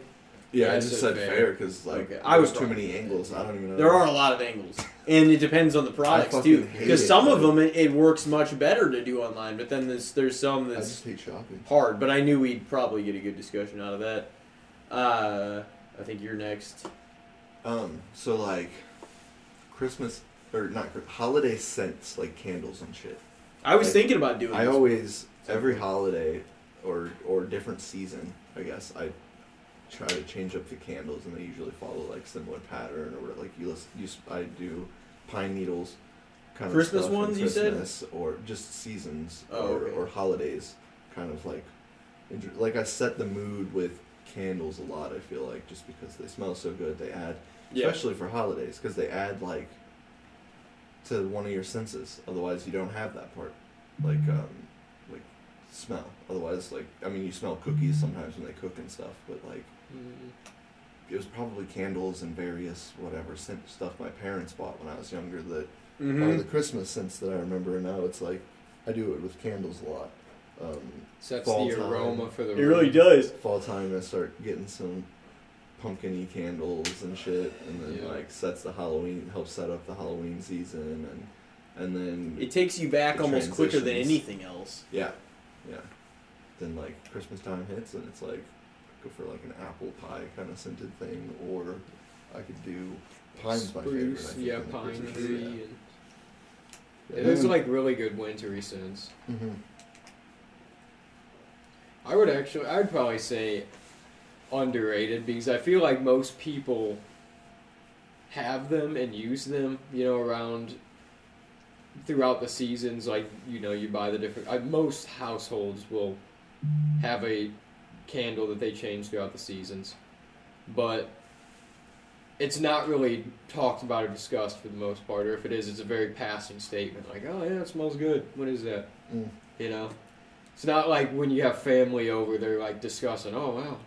yeah, I Yes, just it's said fair. fair because like Okay, I was too many angles. I don't even know. There are a lot of angles, and it depends on the products too. hate Because it, some of them it, it works much better to do online, but then there's there's some I that's just hate shopping. hard. But I knew we'd probably get a good discussion out of that. Uh, I think you're next. Um, so like Christmas or not holiday scents like candles and shit. I was Like, thinking about doing. I this. always every holiday or or different season, I guess I try to change up the candles, and they usually follow like similar pattern or whatever. Like you, listen, you I do pine needles, kind of Christmas stuff, and ones, you said? Or just seasons Oh, or, okay. or holidays, kind of like like I set the mood with candles a lot. I feel like just because they smell so good, they add Yeah. especially for holidays because they add like to one of your senses otherwise you don't have that part like um like smell otherwise like i mean you smell cookies sometimes when they cook and stuff but like Mm. it was probably candles and various whatever scent stuff my parents bought when i was younger that Mhm. are the christmas scents that i remember and now it's like i do it with candles a lot um Sets Fall the time. aroma for the It really does. fall time I start getting some pumpkin-y candles and shit and then Yeah. like sets the Halloween helps set up the Halloween season and and then It takes you back The almost quicker than anything else. yeah yeah then like Christmas time hits and it's like go for like an apple pie kind of scented thing or I could do pine's my favorite Spruce, yeah, pine tree. season. And, Yeah. yeah, are like really good wintry scents. Mhm. I would actually, I'd probably say underrated because I feel like most people have them and use them, you know, around throughout the seasons. Like, you know, you buy the different, uh, most households will have a candle that they change throughout the seasons. But it's not really talked about or discussed for the most part, or if it is, it's a very passing statement. Like, oh, yeah, it smells good. What is that? Mm. You know? It's not like when you have family over, they're like discussing, oh, wow.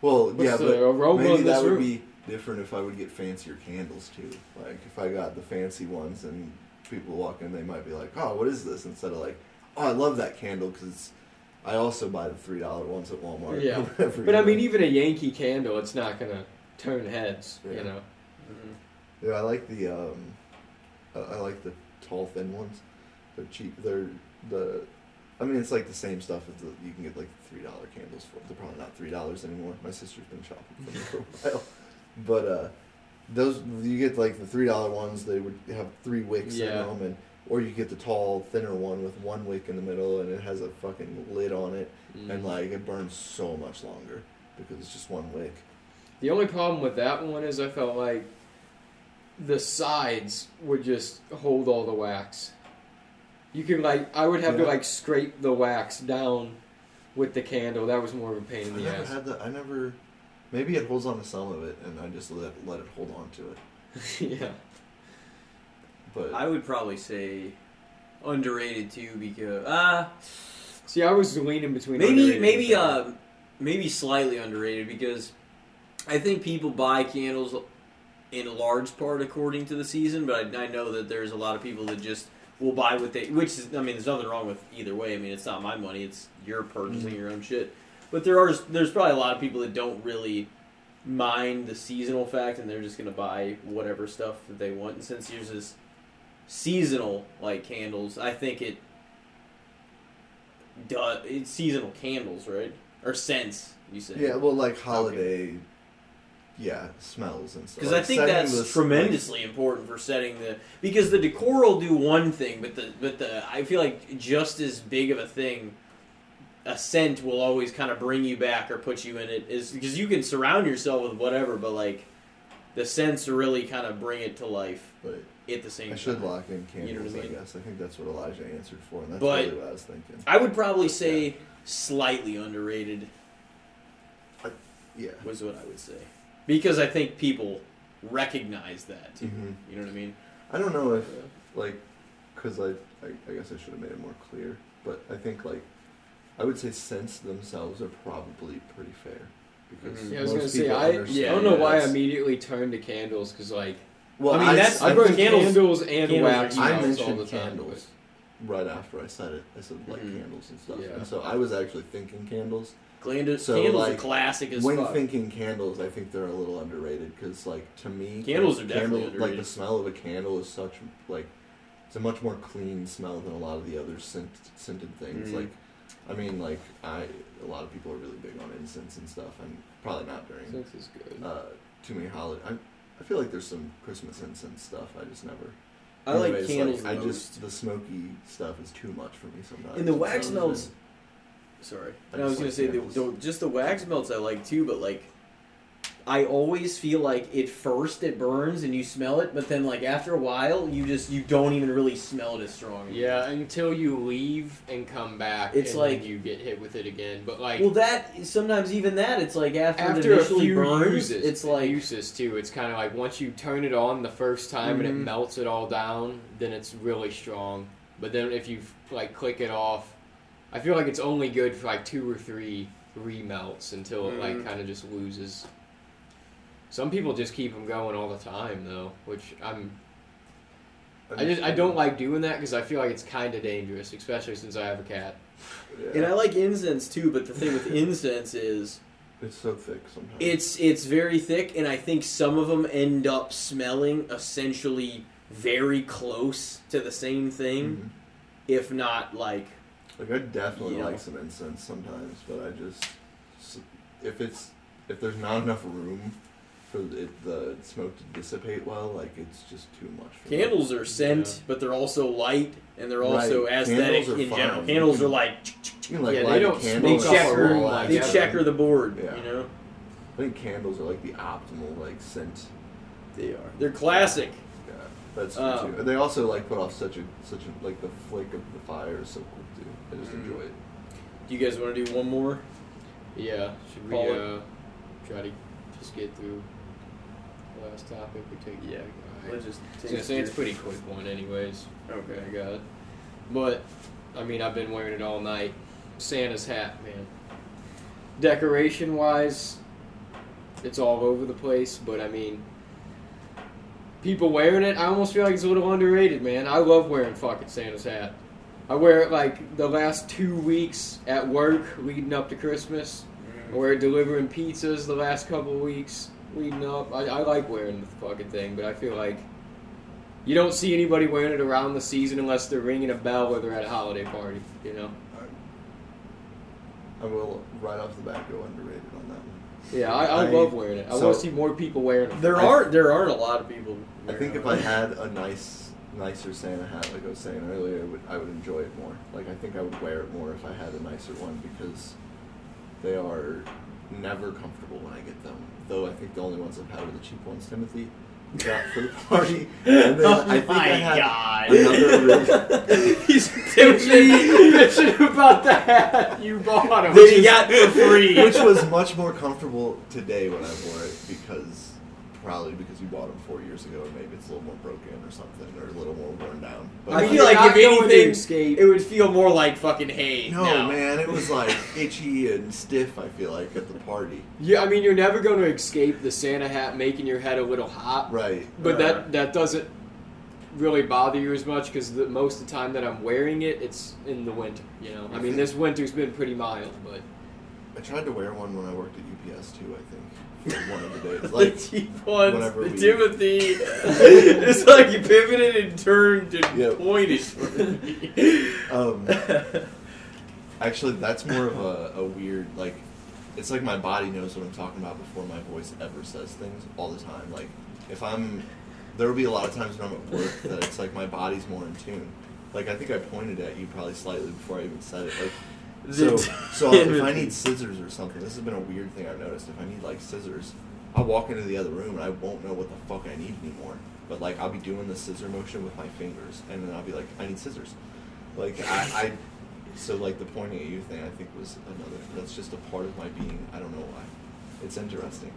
well yeah but maybe that would be different if I would get fancier candles too. Like if I got the fancy ones and people walk in, they might be like, "Oh, what is this?" Instead of like, "Oh, I love that candle because I also buy the three dollar ones at Walmart." Yeah. (laughs) But I mean, even a Yankee candle, it's not to turn heads, Yeah. you know? Mm-hmm. yeah, I like the um, I, I like the tall thin ones. They're cheap. They're the. I mean, it's like the same stuff as the, you can get like three dollar candles for. They're probably not three dollars anymore. My sister's been shopping for them for a while, (laughs) but uh, those you get like the three dollar ones. They would have three wicks Yeah. in them, and or you get the tall, thinner one with one wick in the middle, and it has a fucking lid on it, Mm. and like it burns so much longer because it's just one wick. The only problem with that one is I felt like the sides would just hold all the wax. You could like I would have to like scrape the wax down with the candle. That was more of a pain in I the never ass. had that. I never. Maybe it holds on to some of it, and I just let let it hold on to it. (laughs) yeah. But I would probably say underrated too because uh See, I was leaning between maybe maybe and uh maybe slightly underrated because I think people buy candles in a large part according to the season, but I, I know that there's a lot of people that just will buy what they which is I mean there's nothing wrong with either way. I mean it's not my money, it's you're purchasing Mhm. your own shit. But there are there's probably a lot of people that don't really mind the seasonal fact and they're just gonna buy whatever stuff that they want. And since yours is seasonal like candles, I think it does it's seasonal candles, right? Or scents, you say. yeah, well, like holiday, yeah, smells and stuff. Because Like, I think that's this, tremendously important for setting the because the decor will do one thing, but the but the I feel like just as big of a thing, a scent will always kind of bring you back or put you in it is because you can surround yourself with whatever, but like the scents really kind of bring it to life But at the same time. I time. should lock in candles. You know what I I, guess I think that's what Elijah answered for, and that's But- really what I was thinking. I would probably say slightly underrated Yeah. was what I would say because I think people recognize that too. Mhm. You know what I mean? I don't know if like, cause I, I I guess I should have made it more clear, but I think like, I would say scents themselves are probably pretty fair because Mhm. Yeah, I was gonna say I, understand I don't know why I immediately turned to candles because like Well, I mean, that's- I, I think candles, candles- and candles wax I melts all mentioned the time. candles right after I said it. I said like Mhm. candles and stuff, Yeah. and so I was actually thinking candles. Candles, So, candles like, are classic as when fuck. thinking candles, I think they're a little underrated because, like, to me, Candles like, are definitely Like the smell of a candle is such like it's a much more clean smell than a lot of the other scent, scented things. Mhm. Like I mean, like I, a lot of people are really big on incense and stuff. I'm probably not during Incense is good. uh, too many holiday. I, I feel like there's some Christmas incense stuff. I just never. I like Anyways, candles I just the smoky stuff is too much for me sometimes. And the wax melts. Sorry, I I was gonna like say the, the, just the wax melts I like too, but like I always feel like at first it burns and you smell it, but then like after a while you just you don't even really smell it as strong. Yeah, until you leave and come back, It's and like- then you get hit with it again. But like Well, that sometimes even that it's like after, it after a initially burns, uses, it's like uses too. It's kind of like once you turn it on the first time and it Mhm. melts it all down, then it's really strong. But then if you like click it off, I feel like it's only good for like two or three remelts until it like Mhm. kind of just loses. Some people just keep them going all the time though, which I'm. I just I don't like doing that because I feel like it's kind of dangerous, especially since I have a cat. Yeah. and I like incense too, but the thing with incense is it's so thick sometimes. it's it's very thick, and I think some of them end up smelling essentially very close to the same thing, Mhm. if not like Like I definitely You know. like some incense sometimes, but I just if it's if there's not enough room for it, the smoke to dissipate well, like it's just too much. For me. Candles are scent, Yeah. but they're also light and they're also Right. aesthetic Candles are in general. fine. Candles You are like You can, like, Yeah, they don't candle they smoke checker room like they checker the board. Yeah. You know I think candles are like the optimal like scent. they are. They're classic. Yeah, that's true Um, too. And they also like put off such a such a like the flake of the fire is so cool too. I just Mhm. enjoy it. Do you guys want to do one more? Yeah, should we Call it. uh, try to just get through the last topic? We take Yeah. Alright. Let's just I was gonna say it's a pretty quick one, anyways. Okay. I got it. But I mean, I've been wearing it all night. Santa's hat, man. Decoration wise, it's all over the place. But I mean, people wearing it, I almost feel like it's a little underrated, man. I love wearing fucking Santa's hat. I wear it like the last two weeks at work leading up to Christmas. Mm. I wear it delivering pizzas the last couple of weeks leading up. I, I like wearing the fucking thing, but I feel like you don't see anybody wearing it around the season unless they're ringing a bell or they're at a holiday party. You know? I will right off the bat go underrated on that one. Yeah, I, I, I- love wearing it. I so- want to see more people wearing it. There I- aren't there aren't a lot of people. I think if I had a nice, nicer Santa hat, like I was saying earlier, I would I would enjoy it more. Like I think I would wear it more if I had a nicer one because they are never comfortable when I get them. Though I think the only ones I've had were the cheap ones. Timothy (laughs) got for the party, and then I think I had another really, (laughs) He's bitching, bitching about the hat you bought him. that he got for free. (laughs) which was much more comfortable today when I wore it because probably because you bought them four years ago and maybe it's a little more broken or something or a little more worn down. But I mean, feel like if anything, escape. it would feel more like fucking hay. no, now. man, it was like (laughs) itchy and stiff. I feel like at the party, Yeah, I mean, you're never going to escape the Santa hat making your head a little hot. right? But Uh. that that doesn't really bother you as much because most of the time that I'm wearing it, it's in the winter. You know, I mean, this winter's been pretty mild, but I tried to wear one when I worked at UPS too. I think for one of the days, the (laughs) cheap ones, the we- Timothy. (laughs) it's like you pivoted and turned and Yep. pointed (laughs) um, Actually, that's more of a, a weird like. It's like my body knows what I'm talking about before my voice ever says things all the time. Like if I'm, there will be a lot of times when I'm at work that it's like my body's more in tune. Like I think I pointed at you probably slightly before I even said it. Like so, so (laughs) if I need scissors or something, this has been a weird thing I've noticed. If I need like scissors, I'll walk into the other room and I won't know what the fuck I need anymore. But like I'll be doing the scissor motion with my fingers, and then I'll be like, I need scissors. Like I, I so like the pointing at you thing, I think was another. That's just a part of my being. I don't know why. It's interesting.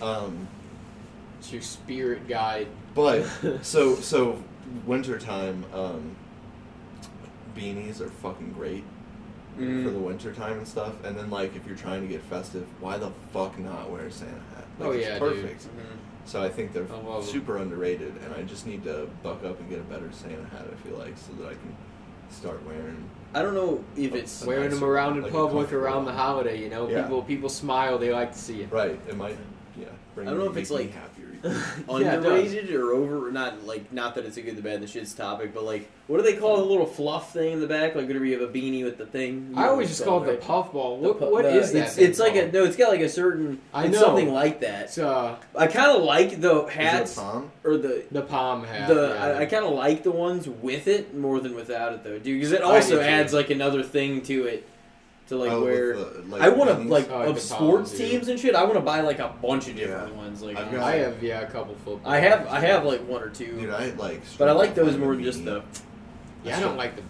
Um, it's your spirit guide. but (laughs) so so wintertime, um, beanies are fucking great Mm. for the winter time and stuff. And then like if you're trying to get festive, why the fuck not wear a Santa hat? Like, Oh, it's yeah, perfect. So I think they're love 'em. super underrated, and I just need to buck up and get a better Santa hat. I feel like so that I can start wearing. I don't know if it's Wearing them around in like public around the holiday, you know, Yeah. people people smile, they like to see it. Right. It might. Yeah. Bring I don't know if it's like- happier even. (laughs) Yeah, it does. underrated or over? Not like not that it's a good, the bad, and the shits topic, but like what do they call the little fluff thing in the back? Like whenever you have a beanie with the thing. You I always just call it the right? puffball. The What, pu- what the- is that? It's, thing it's like a no. It's got like a certain. I know. something like that. It's uh, I kind of like the hats palm? or the the palm hat. the yeah. I, I kind of like the ones with it more than without it though, dude. Because it also adds like another thing to it, to like Oh, where the, like, I want to like I like of the sports palms, yeah. teams and shit. I want to buy like a bunch of different Yeah. ones. Like I've got- I have yeah a couple football. I have I have like one or two, Dude, I like. but I like those more than just the. Yeah, I don't like the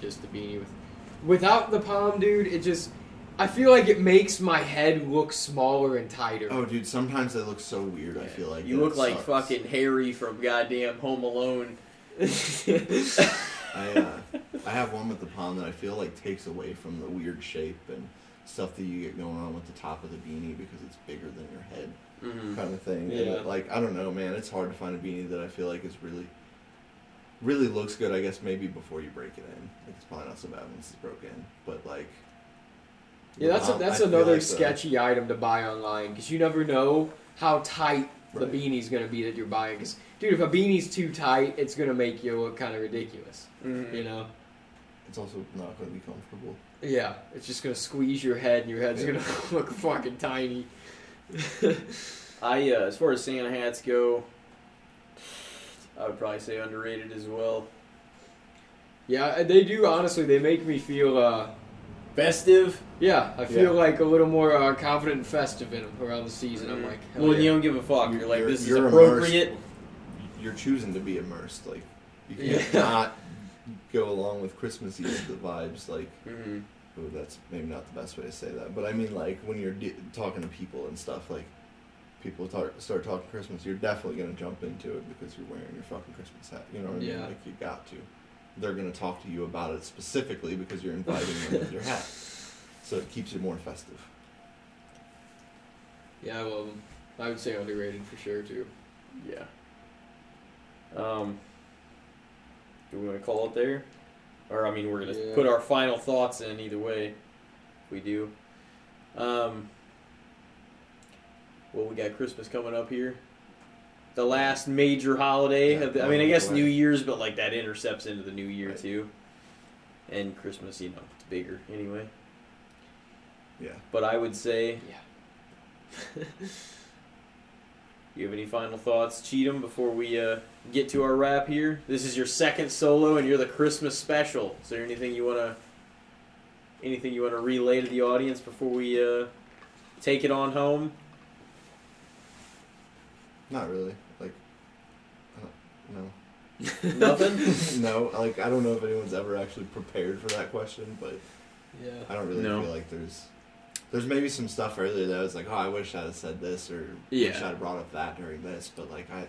just the beanie with without the palm, dude. It just I feel like it makes my head look smaller and tighter. Oh, dude, sometimes they look so weird. I feel like you look like sucks. fucking Harry from goddamn Home Alone. (laughs) (laughs) I uh, (laughs) I have one with the palm that I feel like takes away from the weird shape and stuff that you get going on with the top of the beanie because it's bigger than your head, Mhm. kind of thing. Yeah. And, like I don't know, man. It's hard to find a beanie that I feel like is really, really looks good. I guess maybe before you break it in, like, it's probably not so bad once it's broken. But like, yeah, the that's a, that's I another like the- sketchy item to buy online because you never know how tight the Right. beanie's gonna be that you're buying. 'Cause, dude, if a beanie's too tight, it's gonna make you look kind of ridiculous. Mhm. You know. It's also not going to be comfortable. Yeah, it's just gonna squeeze your head, and your head's Yeah. gonna (laughs) look fucking tiny. I uh, as far as Santa hats go, I would probably say underrated as well. yeah, they do. Honestly, they make me feel. uh Festive. Yeah, I feel Yeah. like a little more uh, confident and festive in them around the season. I'm like, hell well, yeah. you don't give a fuck. You're, like, You're- this is you're appropriate. immersed. You're choosing to be immersed. Like you Yeah. can't (laughs) not go along with Christmassy the vibes. Like hmm Ooh, that's maybe not the best way to say that, but I mean, like when you're de- talking to people and stuff, like people talk, start talking Christmas, you're definitely gonna jump into it because you're wearing your fucking Christmas hat. You know what I mean? Yeah. Like you got to. They're gonna talk to you about it specifically because you're inviting them with your hat, (laughs) so it keeps you more festive. Yeah, well. I would say underrated for sure too. Yeah. Um. Do we want to call it there? Or I mean, we're gonna Yeah. put our final thoughts in either way. If we do. Um. Well, we got Christmas coming up here. The last major holiday. Yeah, of the- I mean, I guess. New Year's, but like that intercepts into the New Year Right. too. And Christmas, you know, it's bigger anyway. Yeah. But I would say, Yeah. (laughs) you have any final thoughts, Cheatham, before we uh, get to our wrap here? This is your second solo, and you're the Christmas special. Is there anything you wanna, anything you wanna relay to the audience before we uh, take it on home? Not really. Like, uh, no. (laughs) Nothing. (laughs) no. Like I don't know if anyone's ever actually prepared for that question, but Yeah. I don't really No. feel like there's there's maybe some stuff earlier that I was like, oh, I wish I'd have said this or Yeah. wish I'd have brought up that during this, but like I,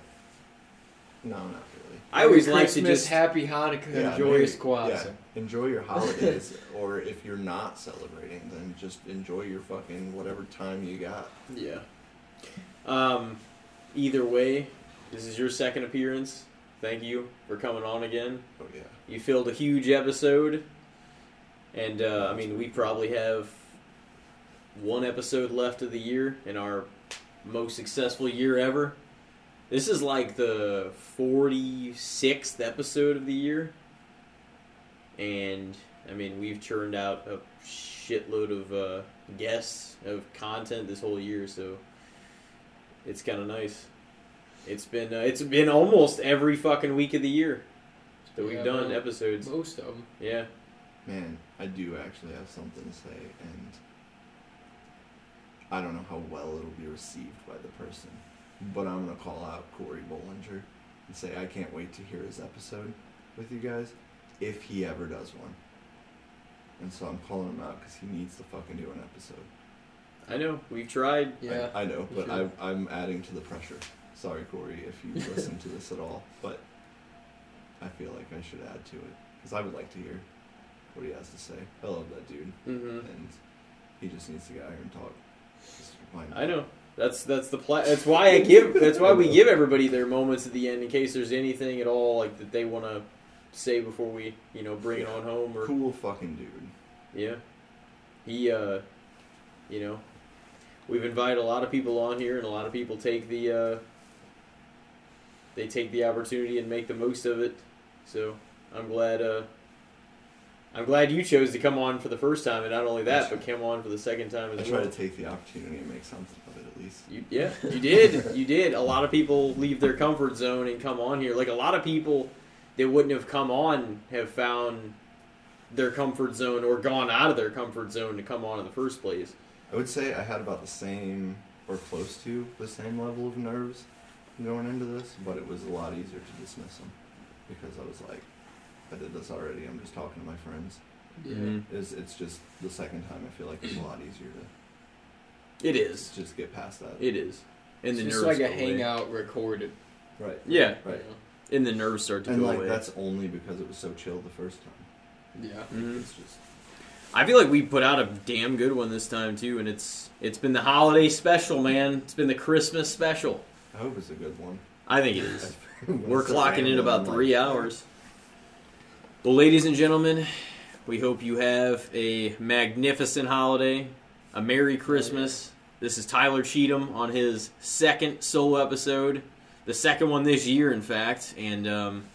no, not really. I always Merry like to just Happy Hanukkah, Yeah, and joyous maybe- Kwanzaa. yeah, enjoy your holidays, (laughs) or if you're not celebrating, then just enjoy your fucking whatever time you got. yeah. Um, either way, this is your second appearance. Thank you for coming on again. Oh yeah, You filled a huge episode, and uh, I mean, we probably have one episode left of the year in our most successful year ever. This is like the 46th episode of the year, and I mean, we've churned out a shitload of uh, guests of content this whole year, so it's kind of nice. It's been uh, it's been almost every fucking week of the year that we've Yeah, done episodes. Most of them. Yeah. man, I do actually have something to say, and I don't know how well it'll be received by the person, but I'm gonna call out Corey Bollinger and say I can't wait to hear his episode with you guys if he ever does one. And so I'm calling him out because he needs to fucking do an episode. I know. We've tried. Yeah. I, I know, but sure. I, I'm adding to the pressure. Sorry, Corey, if you (laughs) listen to this at all, but I feel like I should add to it because I would like to hear what he has to say. I love that dude, hmm and he just needs to get out here and talk. Remind I know. That's that's the pla- That's why I (laughs) give. That's why we give everybody their moments at the end in case there's anything at all like that they want to say before we you know bring it on home or Cool fucking dude. yeah. He uh, you know, we've invited a lot of people on here and a lot of people take the uh, they take the opportunity and make the most of it. So I'm glad. Uh, I'm glad you chose to come on for the first time, and not only that, but come on for the second time as I as try well. to take the opportunity and make something of it at least. You, yeah, you did. You did. A lot of people leave their comfort zone and come on here. Like a lot of people that wouldn't have come on have found their comfort zone or gone out of their comfort zone to come on in the first place. I would say I had about the same or close to the same level of nerves going into this, but it was a lot easier to dismiss them because I was like, I did this already. I'm just talking to my friends. Yeah. Mhm. It's, it's just the second time I feel like it's a lot easier to It is. just get past that. It is. And It's the just nerves like a go away. hangout recorded. Right. Yeah, Right. you and the nerves start to And go like away. that's only because it was so chill the first time. know? Yeah. Mhm. It's just I feel like we put out a damn good one this time too, and it's it's been the holiday special, man. It's been the Christmas special. I hope it's a good one. I think it is. (laughs) We're clocking in about three like, hours. Well, ladies and gentlemen, we hope you have a magnificent holiday, a Merry Christmas. This is Tylor Cheatham on his second solo episode, the second one this year, in fact. And um,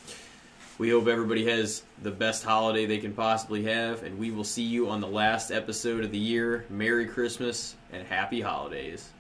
we hope everybody has the best holiday they can possibly have. And we will see you on the last episode of the year. Merry Christmas and Happy Holidays.